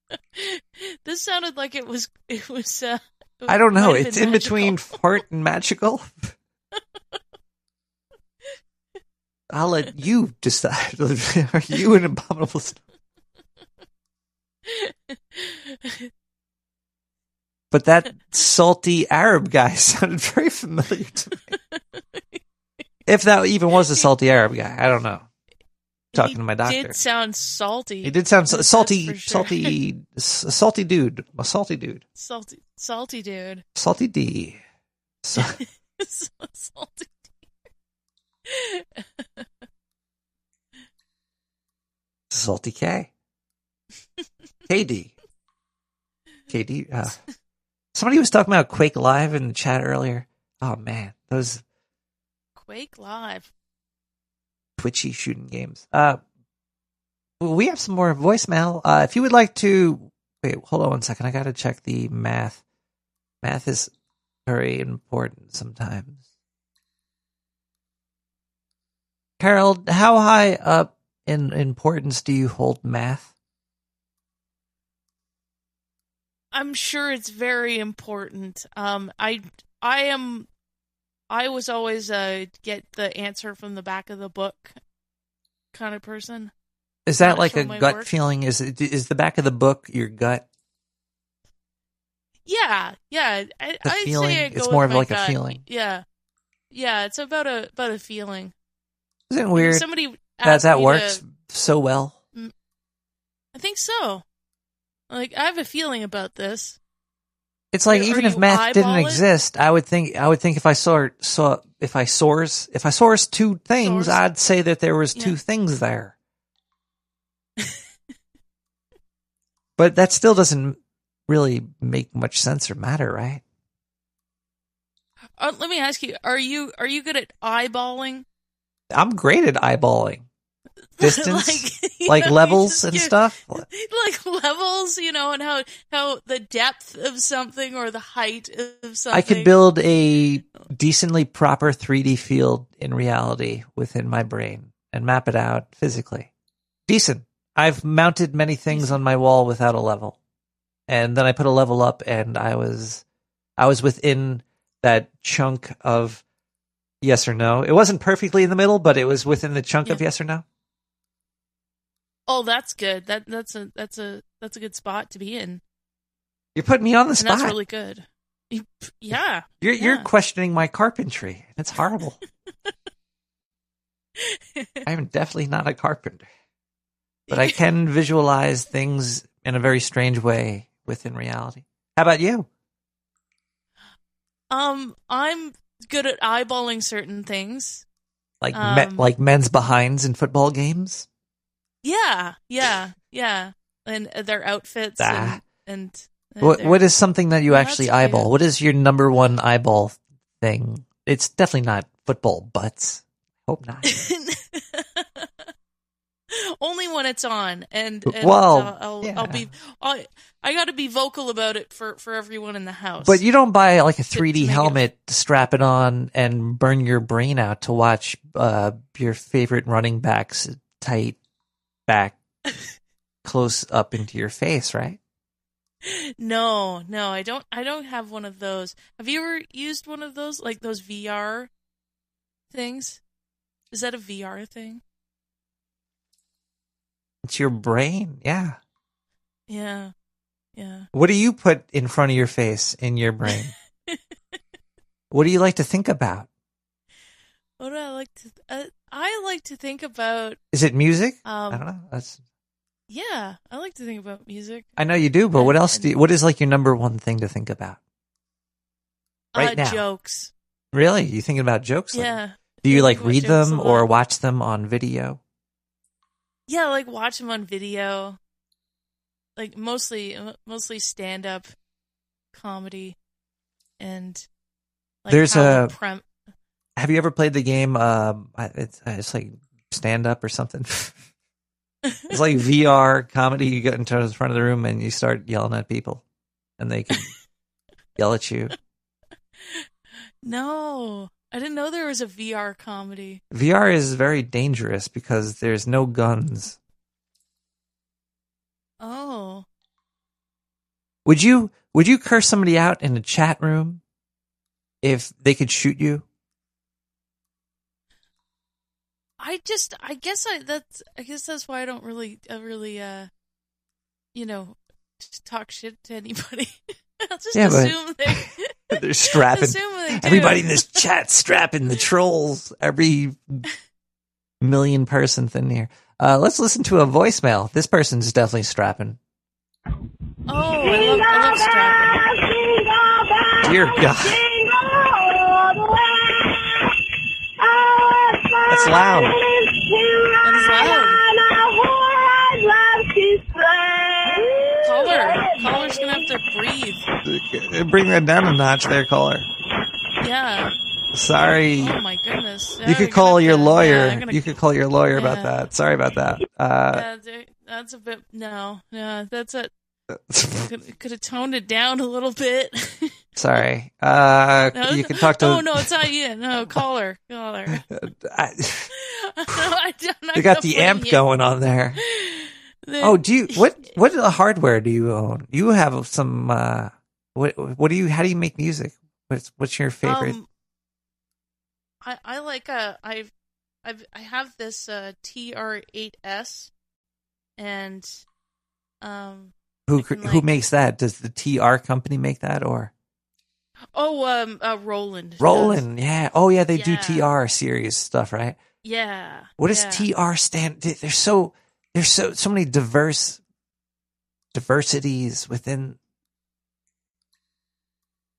this sounded like it was. It was. Uh, I don't know. It's in magical. between fart and magical. I'll let you decide. Are you an abominable? Snow- But that salty Arab guy sounded very familiar to me. If that even was a salty Arab guy, I don't know. Talking to my doctor. Did sound salty. He did sound sa- salty, sure. salty, salty dude, a salty dude, salty, salty dude. salty D, So salty. salty K, KD, KD. Uh, somebody was talking about Quake Live in the chat earlier. Oh man, those Quake Live. twitchy shooting games. Uh, we have some more voicemail. Uh, if you would like to, wait, hold on one second. I got to check the math. Math is very important sometimes. Carol, how high up in importance do you hold math? I'm sure it's very important. Um, I I am I was always a get the answer from the back of the book kind of person. Is that Not like a gut work. feeling? Is it, is the back of the book your gut? Yeah, yeah. I, The I'd feeling? say It's more of like a feeling. Yeah, yeah. It's about a about a feeling. Isn't it weird Somebody that that works to- so well? I think so. Like I have a feeling about this. It's like or even if math didn't it? exist, I would think I would think if I saw saw if I source if I source two things, Source? I'd say that there was two things there. but that still doesn't really make much sense or matter, right? Uh, let me ask you: Are you are you good at eyeballing? I'm great at eyeballing distance, Like, like know, levels and get- stuff. like levels, you know, and how how the depth of something or the height of something. I could build a decently proper 3D field in reality within my brain and map it out physically. Decent. I've mounted many things on my wall without a level. And then I put a level up and I was I was within that chunk of yes or no. It wasn't perfectly in the middle, but it was within the chunk of yes or no. Oh, that's good. That that's a that's a that's a good spot to be in. You're putting me on the And spot. that's really good. You- Yeah. you're you're questioning my carpentry. It's horrible. I'm definitely not a carpenter. But I can visualize things in a very strange way within reality. How about you? Um, I'm good at eyeballing certain things. Like me- Um, like men's behinds in football games? Yeah, yeah, yeah, and uh, their outfits Ah. and and. What their- what is something that you actually eyeball? What is your number one eyeball thing? It's definitely not football butts. Hope not. Only when it's on, and, and Well, uh, I'll, I'll be. I'll, I got to be vocal about it for for everyone in the house. But you don't buy like a 3D to make it- helmet, strap it on, and burn your brain out to watch uh, your favorite running backs tight back close up into your face, right? No, no, I don't. I don't have one of those. Have you ever used one of those, like those VR things? Is that a VR thing? It's your brain, yeah. Yeah, yeah. What do you put in front of your face in your brain? what do you like to think about? What do I like to? Uh, I like to think about. Is it music? Um, I don't know. That's Yeah, I like to think about music. I know you do, but what else do you, what is like your number one thing to think about? Right uh, now. jokes. Really? You thinking about jokes? like- Yeah. Do you like read them or watch them on video? Yeah, like watch them on video. Like mostly, mostly stand up comedy, and like There's a- prem- Have you ever played the game? Um, I- it's it's like stand up or something. it's like VR comedy. You get into the front of the room and you start yelling at people, and they can yell at you. No, I didn't know there was a VR comedy. VR is very dangerous because there's no guns. Oh, Would you would you curse somebody out in a chat room if they could shoot you? I just, I guess I that's, I guess that's why I don't really, I really, uh, you know, talk shit to anybody. I'll just Yeah, assume they, They're strapping assume they everybody in this chat strapping the trolls. Every million person in here. Uh, let's listen to a voicemail. This person's definitely strapping. Oh, I love, I love strapping. Dear God, that's loud. That is loud. Caller, caller's gonna have to breathe. Bring that down a notch, there, caller. Yeah. Sorry. Oh my goodness. You could call your lawyer. I'm gonna- you could call your lawyer about that. Sorry about that. Uh, Yeah, that's a bit. No, no, that's a. could, could have toned it down a little bit. sorry. Uh, No, you can talk to. Oh no, it's not you. No, caller, caller. I, no, I, am not you got the amp you. going on there. The- Oh, do you what what hardware do you own? You have some uh what what do you how do you make music? What's what's your favorite? Um, I I like uh I've I've I have this uh TR8S, and um who can, who makes that? Does the TR company make that or oh um uh Roland does. Roland? Yeah. Oh yeah, they do TR series stuff, right? Yeah. What does yeah. TR stand? They're so there's so so many diverse diversities within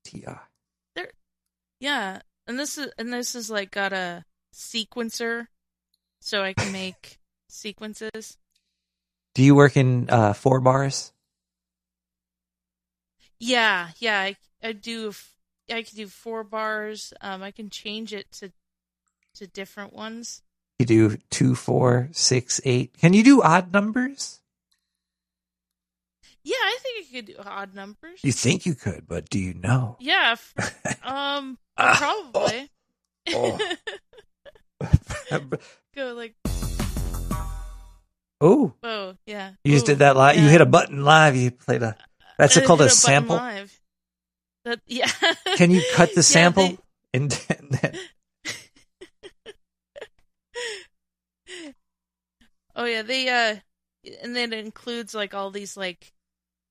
TI. There, yeah, and this is and this is like got a sequencer, so I can make sequences. Do you work in uh four bars? Yeah, yeah, I, I do. I can do four bars. Um, I can change it to to different ones. You do two, four, six, eight. Can you do odd numbers? Yeah, I think I could do odd numbers. You think you could, but do you know? Yeah, f- um, probably. Oh. Go like Oh, oh yeah. you just Ooh, did that live. You hit a button live. You played a. That's called hit a sample. live. That yeah. Can you cut the Yeah, sample? they- and, and then, Oh yeah, they uh and then it includes like all these like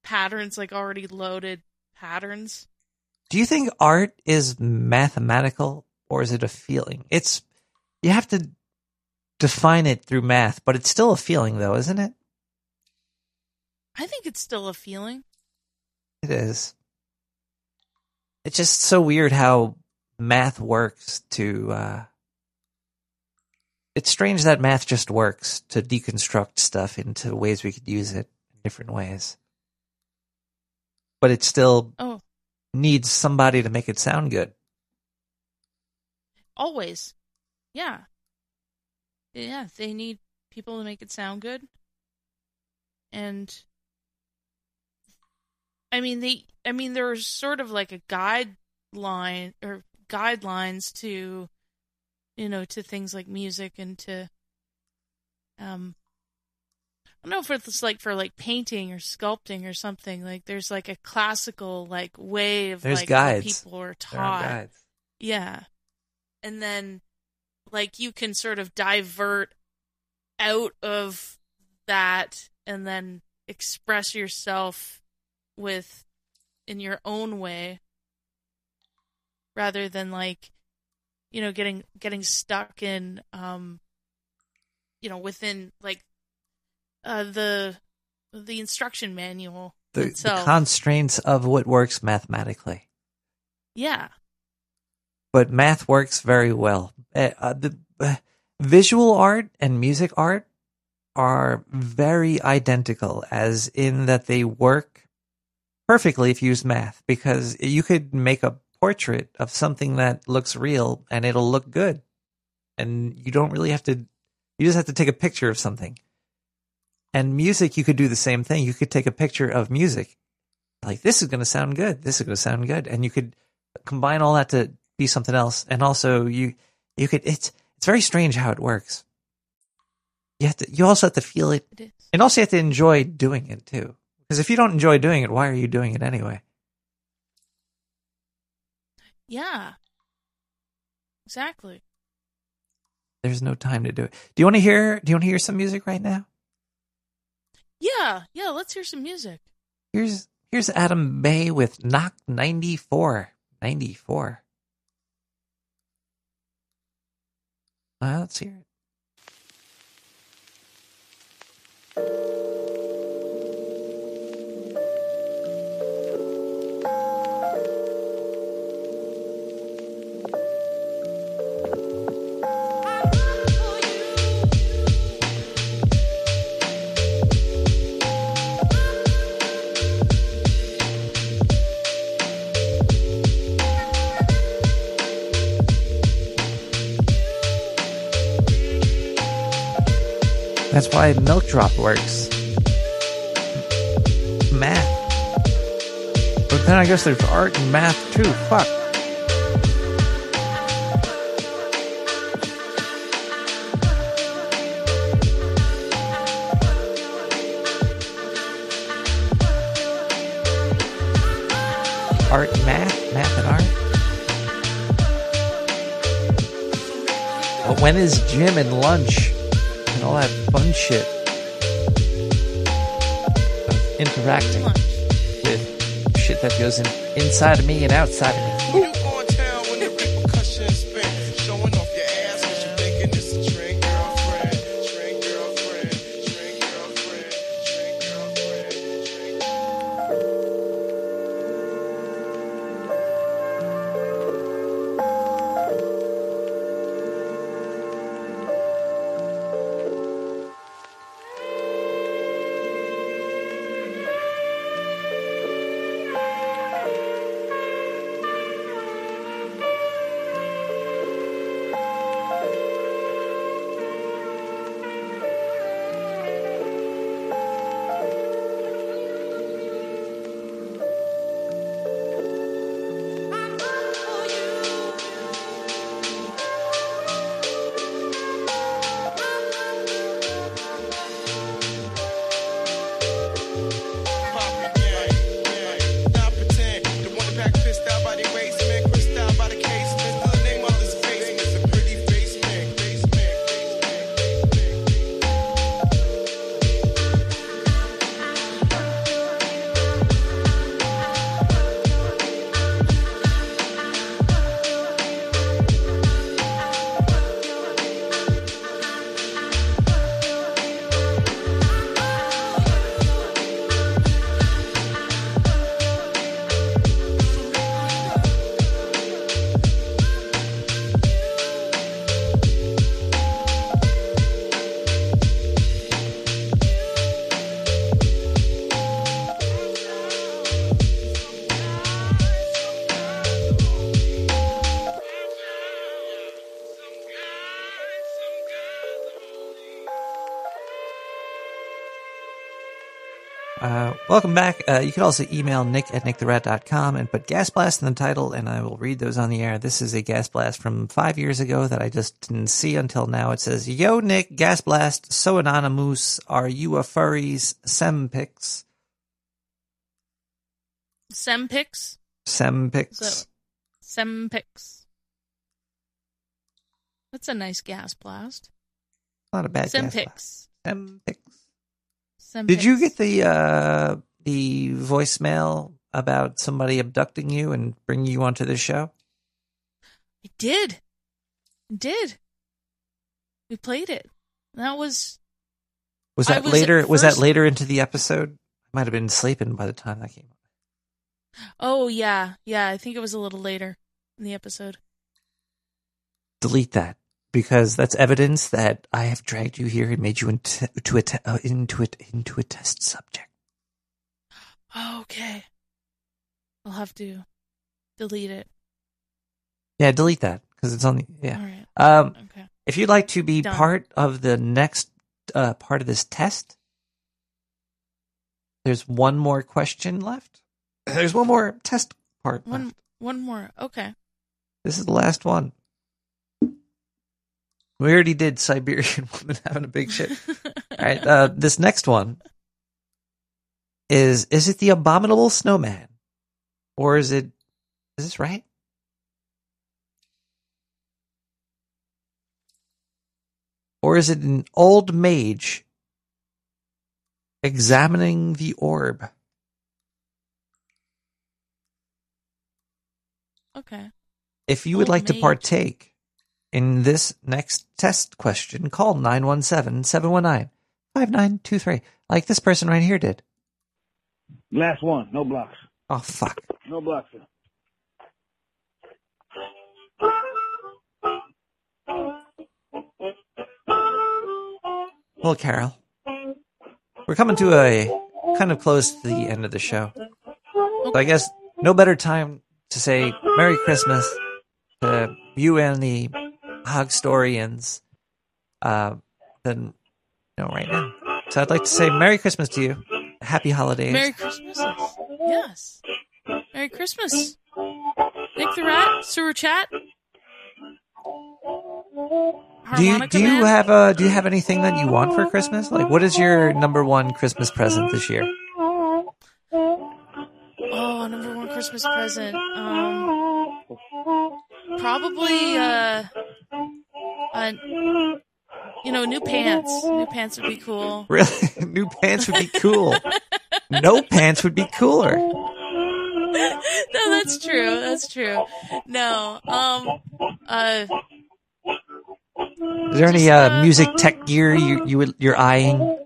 patterns, like already loaded patterns. do you think art is mathematical or is it a feeling? It's you have to define it through math, but it's still a feeling, though, isn't it? I think it's still a feeling. It is. It's just so weird how math works to uh it's strange that math just works to deconstruct stuff into ways we could use it in different ways. But it still Oh. needs somebody to make it sound good. Always. Yeah. Yeah, they need people to make it sound good. And I mean they I mean there's sort of like a guideline or guidelines to you know to things like music and to um I don't know if it's like for like painting or sculpting or something. Like there's like a classical like way of There's like guides. people are There are taught. guides. Yeah. And then like you can sort of divert out of that and then express yourself with in your own way rather than like you know getting getting stuck in um you know within like uh the the instruction manual The, the constraints of what works mathematically. yeah but math works very well. Uh, uh, the uh, visual art and music art are very identical, as in that they work perfectly if you use math, because you could make a portrait of something that looks real and it'll look good, and you don't really have to. You just have to take a picture of something. And music, you could do the same thing. You could take a picture of music, like this is going to sound good. This is going to sound good, and you could combine all that to be something else. And also, you you could it's it's very strange how it works. You have to you also have to feel it, It is. and also you have to enjoy doing it too. Because if you don't enjoy doing it, why are you doing it anyway? Yeah exactly There's no time to do it. Do you want to hear? Do you want to hear some music right now? yeah yeah let's hear some music Here's here's Adam Bay with Knock 94. 94. Uh, let's hear it. That's why MilkDrop works. Math. But then I guess there's art and math too. Fuck. Art and math? Math and art? But when is gym and lunch and all that fun shit? Of interacting with shit that goes in inside of me and outside of me. Welcome back. Uh, you can also email nick at nicktherat.com and put gas blast in the title, and I will read those on the air. This is a gas blast from five years ago that I just didn't see until now. It says, Yo, Nick, gas blast, so anonymous. Are you a furries? Sempix. Sempix. Sempix. So, Sempix. That's a nice gas blast. Not a bad blast. Sempix. Sempix. Did you get the uh, the voicemail about somebody abducting you and bringing you onto the show? I did. I did. We played it. That was Was that was later? at Was that later into the episode? I might have been sleeping by the time that came. On. Oh yeah, yeah. I think it was a little later in the episode. Delete that because that's evidence that I have dragged you here and made you into to a uh, into it into a test subject. Okay. I'll have to delete it. Yeah, delete that because it's on the yeah. All right. Um, Okay. If you'd like to be Done. part of the next uh, part of this test, there's one more question left. There's one more test part. One left. one more. Okay. This is the last one. We already did Siberian woman having a big shit. All right, uh, this next one is: Is it the abominable snowman, or is it? Is this right? Or is it an old mage examining the orb? Okay. If you would Old like to partake in this next test question, call 917 719 5923, like this person right here did. Last one. No blocks. Oh, fuck. No blocks. sir. Well, Carol, we're coming to a kind of close to the end of the show. So I guess no better time to say Merry Christmas to you and the Hogstorians uh, than you know right now. So I'd like to say Merry Christmas to you. Happy holidays. Merry Christmas. Yes. Merry Christmas. Nick the Rat, Sewer Chat. do you do you Man? have uh do you have anything that you want for Christmas? Like what is your number one Christmas present this year? Oh, number one Christmas present. Um, probably uh, uh, you know, new pants. New pants would be cool. Really? New pants would be cool. no pants would be cooler. no, that's true. That's true. No. Um. Uh. Is there any uh, music tech gear you you would you're eyeing?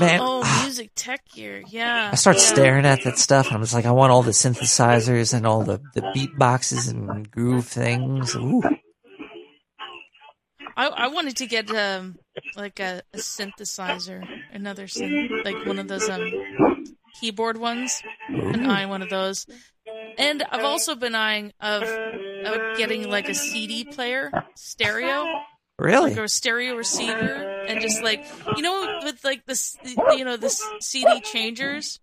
Man, oh, music tech gear. Yeah. I start yeah. staring at that stuff and I'm just like, I want all the synthesizers and all the, the beat boxes and groove things. Ooh. I I wanted to get um like a, a synthesizer, another synth, like one of those um keyboard ones. and eyeing one of those, and I've also been eyeing of, of getting like a CD player, stereo. Really? Like a stereo receiver, and just like you know, with like this, you know, this CD changers,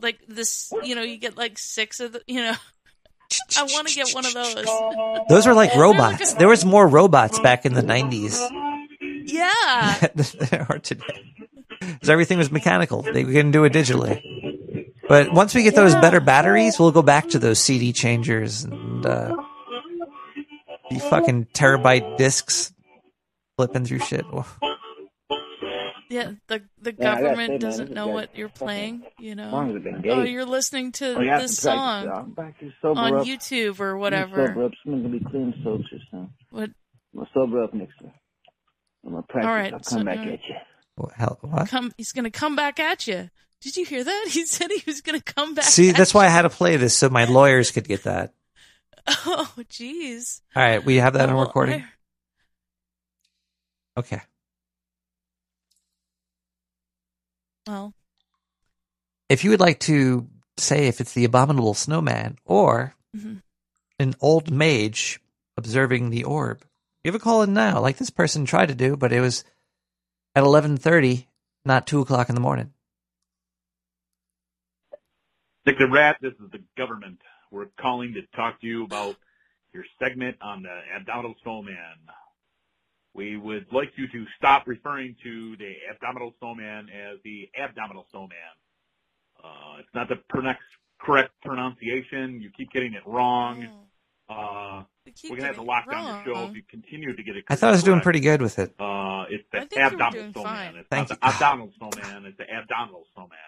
like this, you know, you get like six of the, you know. I want to get one of those. Those were like robots. There was more robots back in the 90s Yeah. there are today. Because everything was mechanical. They couldn't do it digitally. But once we get those better batteries, we'll go back to those CD changers and uh, the fucking terabyte discs flipping through shit. Yeah, the the Yeah, government say, doesn't this know what you're playing, you know. songs have been Oh, you're listening to Oh, you have this song back on up. YouTube or whatever. I'm whatever. sober up. Someone's gonna be clean soldiers, son. What? I'm gonna sober up next time. I'm gonna practice. All right, I'll so- come back uh, at you. What, hell, what? Come, he's gonna come back at you. Did you hear that? He said he was gonna come back. See, at that's why I had to play this so my lawyers could get that. Oh, jeez. All right, we have that on Oh, recording. I- Okay. Well, If you would like to say if it's the abominable snowman or Mhm. an old mage observing the orb, give a call in now, like this person tried to do, but it was at eleven thirty, not two o'clock in the morning. Nick the Rat, this is the government. We're calling to talk to you about your segment on the abdominal snowman. We would like you to stop referring to the abdominal snowman as the abdominal snowman. Uh, it's not the pronounce, correct pronunciation. You keep getting it wrong. Uh, keep we're gonna have to lock down your show if you continue to get it. I thought I was doing pretty good with it. Uh, it's the I think you were abdominal doing snowman. fine. It's Thank not the abdominal snowman. It's the abdominal snowman.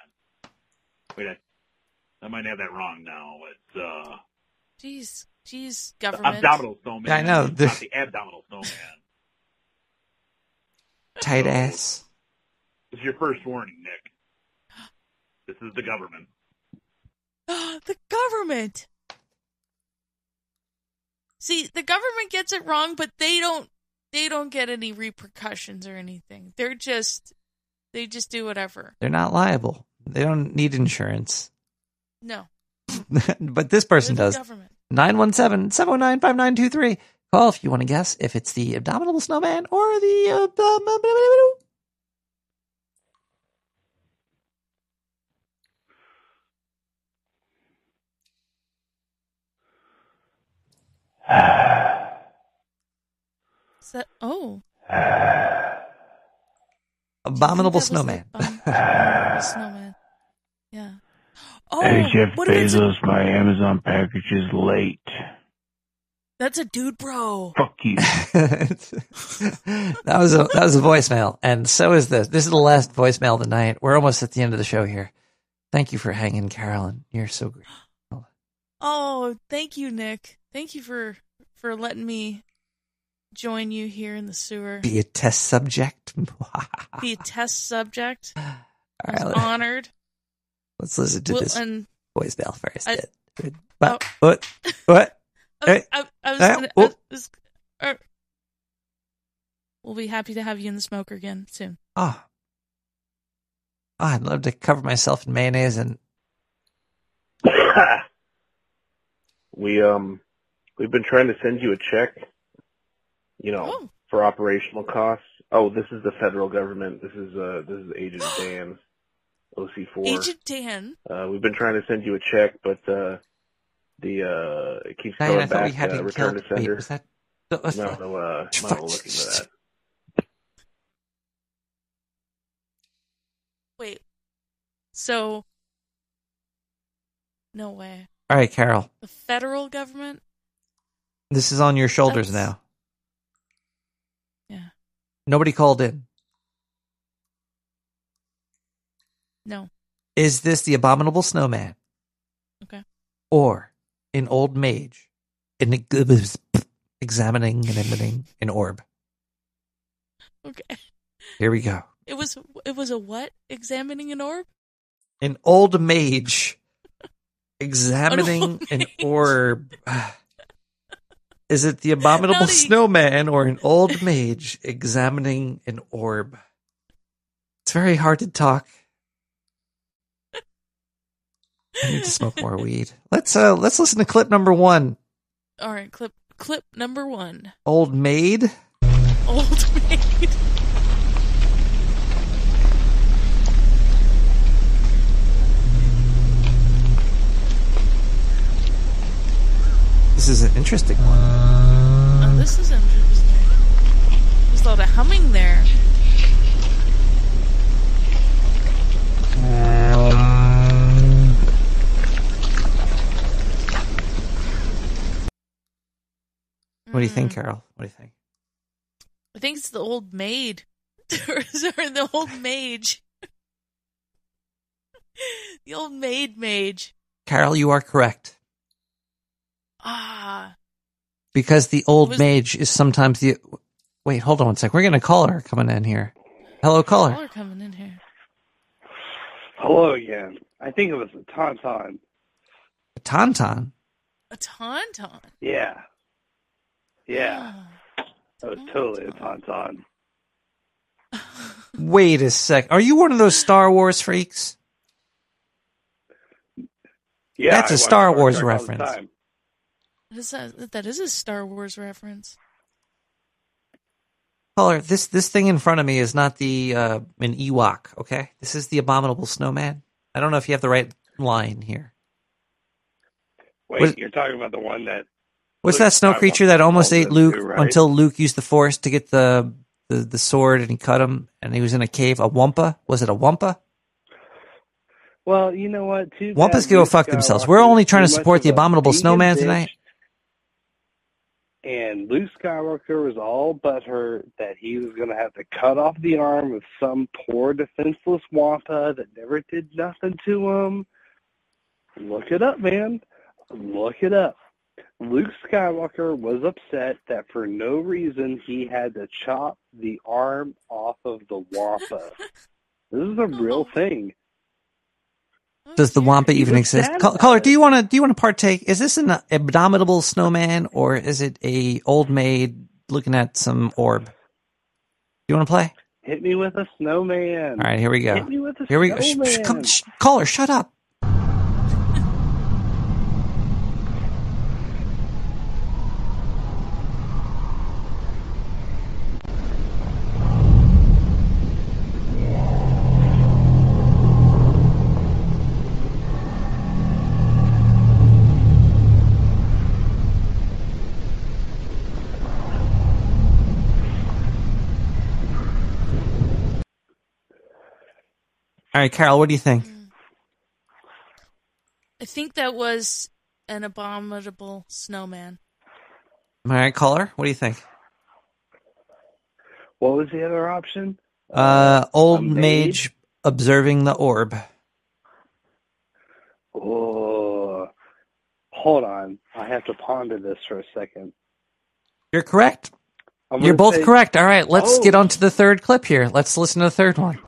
Wait, I, I might have that wrong now. It's uh, Jeez, jeez, the abdominal snowman. Yeah, I know. It's not the abdominal snowman. Tight ass. This is your first warning, Nick. This is the government. the government. See, the government gets it wrong, but they don't. They don't get any repercussions or anything. They're just. They just do whatever. They're not liable. They don't need insurance. No. but this person the does. government. 917 709 5923. Call if you want to guess if it's the abdominal snowman or the. Uh, Is that, oh. abominable snowman. abominable snowman. Yeah. Oh, hey, Jeff what if it's a- Bezos, my Amazon package is late. That's a dude, bro. Fuck you. that was a that was a voicemail, and so is this. This is the last voicemail of the night. We're almost at the end of the show here. Thank you for hanging, Carolyn. You're so great. Oh, thank you, Nick. Thank you for for letting me join you here in the sewer. Be a test subject. Be a test subject. All I right, was let- honored. let's listen to Well, this and voicemail first. I- oh. What? What? What? I, I, I was gonna. I was, uh, we'll be happy to have you in the smoker again soon. Oh. Oh, I'd love to cover myself in mayonnaise and we um we've been trying to send you a check, you know, Oh. for operational costs. Oh, this is the federal government. This is uh this is Agent Dan, OC4. Agent Dan. Uh, we've been trying to send you a check, but uh, the uh, it keeps Diane, coming I thought we back. had uh, return killed. to sender. Wait, was that? that was- no, no, uh, I'm not looking for that. Wait. So. No way. All right, Carol. The federal government. This is on your shoulders That's- now. Yeah. Nobody called in. No. Is this the abominable snowman Okay. or an old mage in examining and emitting an orb? Okay. Here we go. It was. It was a what? Examining an orb. An old mage examining an orb. Is it the abominable snowman or an old mage examining an orb? It's very hard to talk. I need to smoke more weed. Let's uh let's listen to clip number one. All right. Clip. Clip number one. Old maid. Old maid. This is an interesting one. Oh, this is interesting. There's a lot of humming there. What do you Mm. think, Carol? What do you think? I think it's the old maid. or the old mage. the old maid mage. Carol, you are correct. Ah. Because the old Was- mage is sometimes the Wait, hold on one sec. We're gonna call her coming in here. Hello, caller. Caller coming in here. Hello again. I think it was a tauntaun. A tauntaun. A tauntaun. Yeah. Yeah. Ah. That was totally a tauntaun. Wait a sec. Are you one of those Star Wars freaks? Yeah, That's I a watch Star Wars Trek reference. time. That is a, that is a Star Wars reference. Caller, this this thing in front of me is not the uh, an Ewok. Okay, this is the abominable snowman. I don't know if you have the right line here. Wait, Was- you're talking about the one that What's Luke that snow creature that almost ate Luke into, right? until Luke used the Force to get the, the the sword and he cut him and he was in a cave? A wampa? Was it a wampa? Well, you know what? Too Wampas go fuck themselves. We're only trying to support the abominable snowman bitch, tonight. And Luke Skywalker was all but hurt that he was going to have to cut off the arm of some poor defenseless Wampa that never did nothing to him. Look it up, man. Look it up. Luke Skywalker was upset that for no reason he had to chop the arm off of the Wampa. this is a real oh. thing. Does the wampa even was exist? sad Col- about Caller, do you want to do you want to partake? Is this an abominable snowman or is it a old maid looking at some orb? Do You want to play? Hit me with a snowman. All right, here we go. Hit me with a Here we go. Sh- snowman. sh- come- sh- caller, shut up. All right, Carol, what do you think? I think that was an abominable snowman. All right, caller, what do you think? What was the other option? Uh, old mage mage? observing the orb. Oh, hold on. I have to ponder this for a second. You're correct. I'm You're both say- correct. All right, let's Oh. get on to the third clip here. Let's listen to the third one.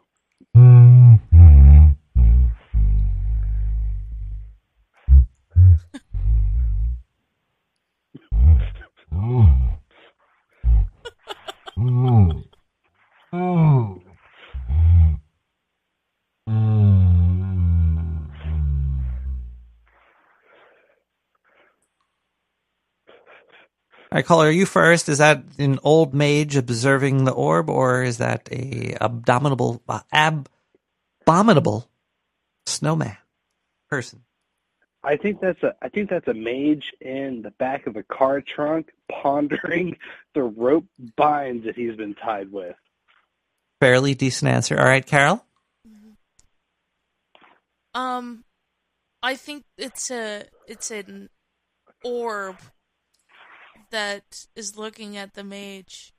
Right, caller, are you first? Is that an old mage observing the orb, or is that a abominable, uh, ab, abominable snowman person? I think that's a I think that's a mage in the back of a car trunk pondering the rope binds that he's been tied with. Fairly decent answer. All right, Carol. Um, I think it's a it's an orb that is looking at the mage,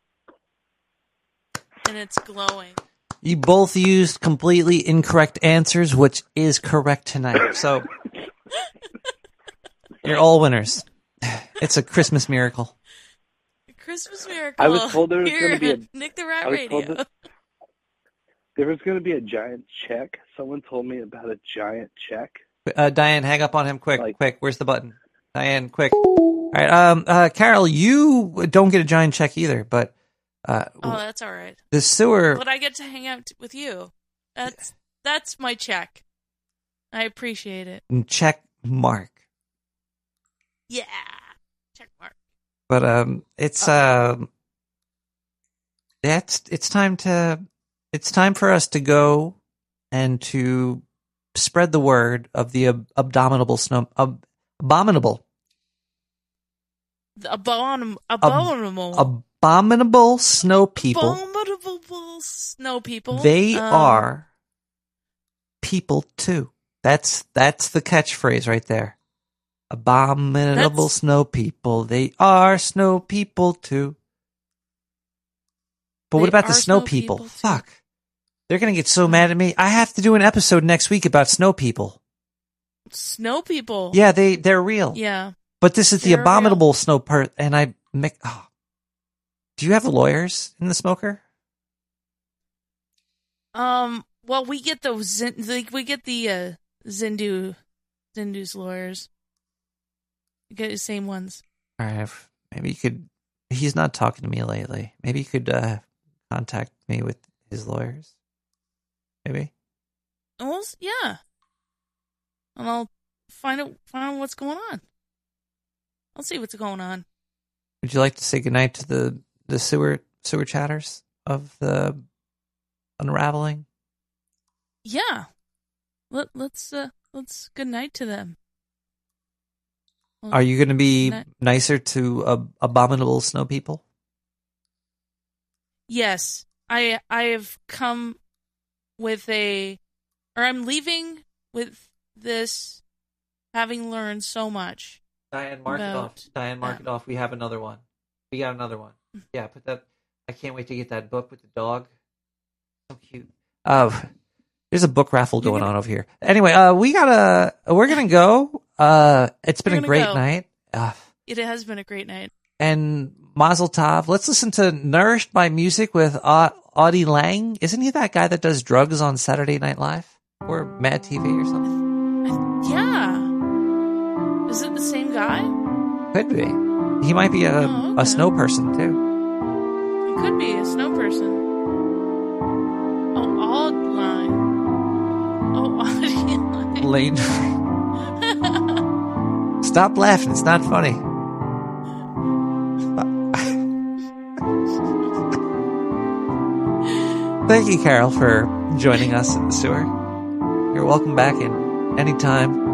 and it's glowing. You both used completely incorrect answers, which is correct tonight. So you're all winners. It's a Christmas miracle. Christmas miracle. I was told there was going to be a Nick the Rat I was told Radio. that there was going to be a giant check. Someone told me about a giant check. Uh, Diane, hang up on him quick, quick. Where's the button? Diane, quick. All right, um, uh, Carol, you don't get a giant check either, but uh, Oh, that's all right. the sewer. But I get to hang out with you. That's that's my check. I appreciate it. check mark. Yeah, check mark. But um, it's um, that's it's time to it's time for us to go and to spread the word of the ab- abominable snow ab- abominable Abominable abominable snow people. abominable snow people. They Um, are people too. That's that's the catchphrase right there. Abominable That's- snow people. They are snow people too. But what about the snow, snow people? people. Fuck. They're gonna get so mad at me. I have to do an episode next week about snow people. snow people. Yeah, they they're real. Yeah. But this is the They're abominable snow part, and I make. Oh. Do you have lawyers in the smoker? Um. Well, we get those. Like we get the uh, Zindu, Zindu's lawyers. We get the same ones. All right, maybe you could. He's not talking to me lately. Maybe you could uh, contact me with his lawyers. Maybe. Well, yeah. And I'll find out find out what's going on. I'll see what's going on. Would you like to say goodnight to the the sewer sewer chatters of the unraveling? Yeah. Let let's uh let's good night to them. Are you going to be Ni- nicer to uh, abominable snow people? Yes, I I have come with a, or I'm leaving with this, having learned so much. Diane, mark it off. Diane, mark it off. We have another one. We got another one. Yeah, put that. I can't wait to get that book with the dog. So cute. Oh, there's a book raffle going on over here. Anyway, uh, we gotta. We're gonna go. Uh, it's been We're a gonna great go. night. Uh, It has been a great night. and Mazel Tov. Let's listen to "Nourished by Music" with Au- Audie Lang. Isn't he that guy that does drugs on Saturday Night Live or Mad TV or something? Yeah. Is it the same guy? Could be. He might be a Oh, a snow person too. It could be a snow person. Oh, odd line. Oh, odd line. Lane. Stop laughing. It's not funny. Thank you, Carol, for joining us in the sewer. You're welcome back in any time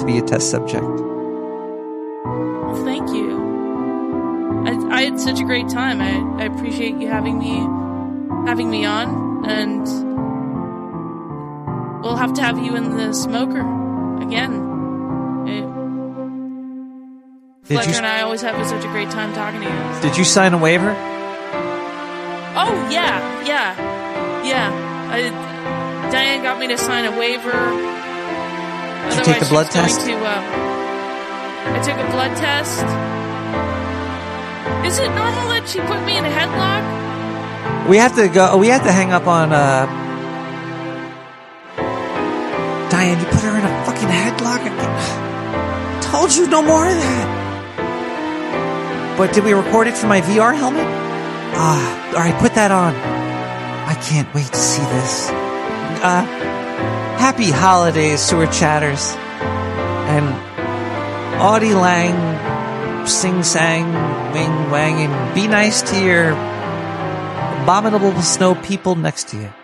to be a test subject. Well, thank you. I, I had such a great time. I, I appreciate you having me having me on, and we'll have to have you in the smoker again. Did Fletcher you and I always have such a great time talking to you. did you sign a waiver? Oh yeah, yeah, yeah. I, Diane got me to sign a waiver. Did you take the blood test? To, um, I took a blood test. Is it normal that she put me in a headlock? We have to go. We have to hang up on. uh Diane, you put her in a fucking headlock. I told you no more of that. But did we record it for my VR helmet? Ah, all right, put that on. I can't wait to see this. Uh, happy holidays, sewer chatters, and Auld Lang, sing sang, wing wang, and be nice to your abominable snow people next to you.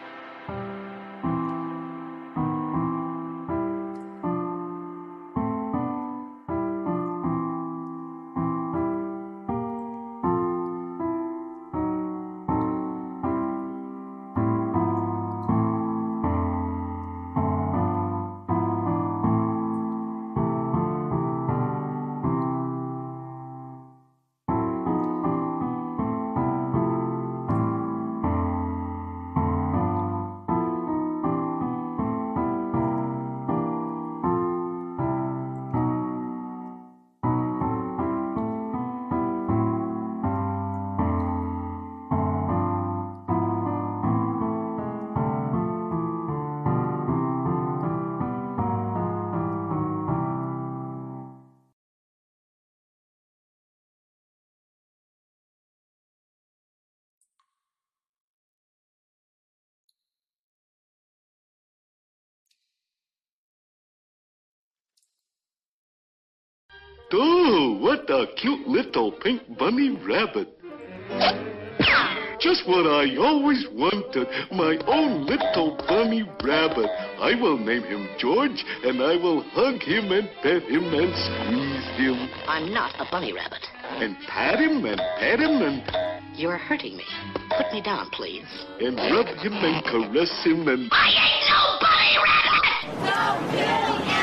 Cute little pink bunny rabbit. Just what I always wanted, my own little bunny rabbit. I will name him George, and I will hug him and pet him and squeeze him. I'm not a bunny rabbit. And pat him and pet him and, You're hurting me. Put me down, please. and rub him and caress him and... I ain't no bunny rabbit!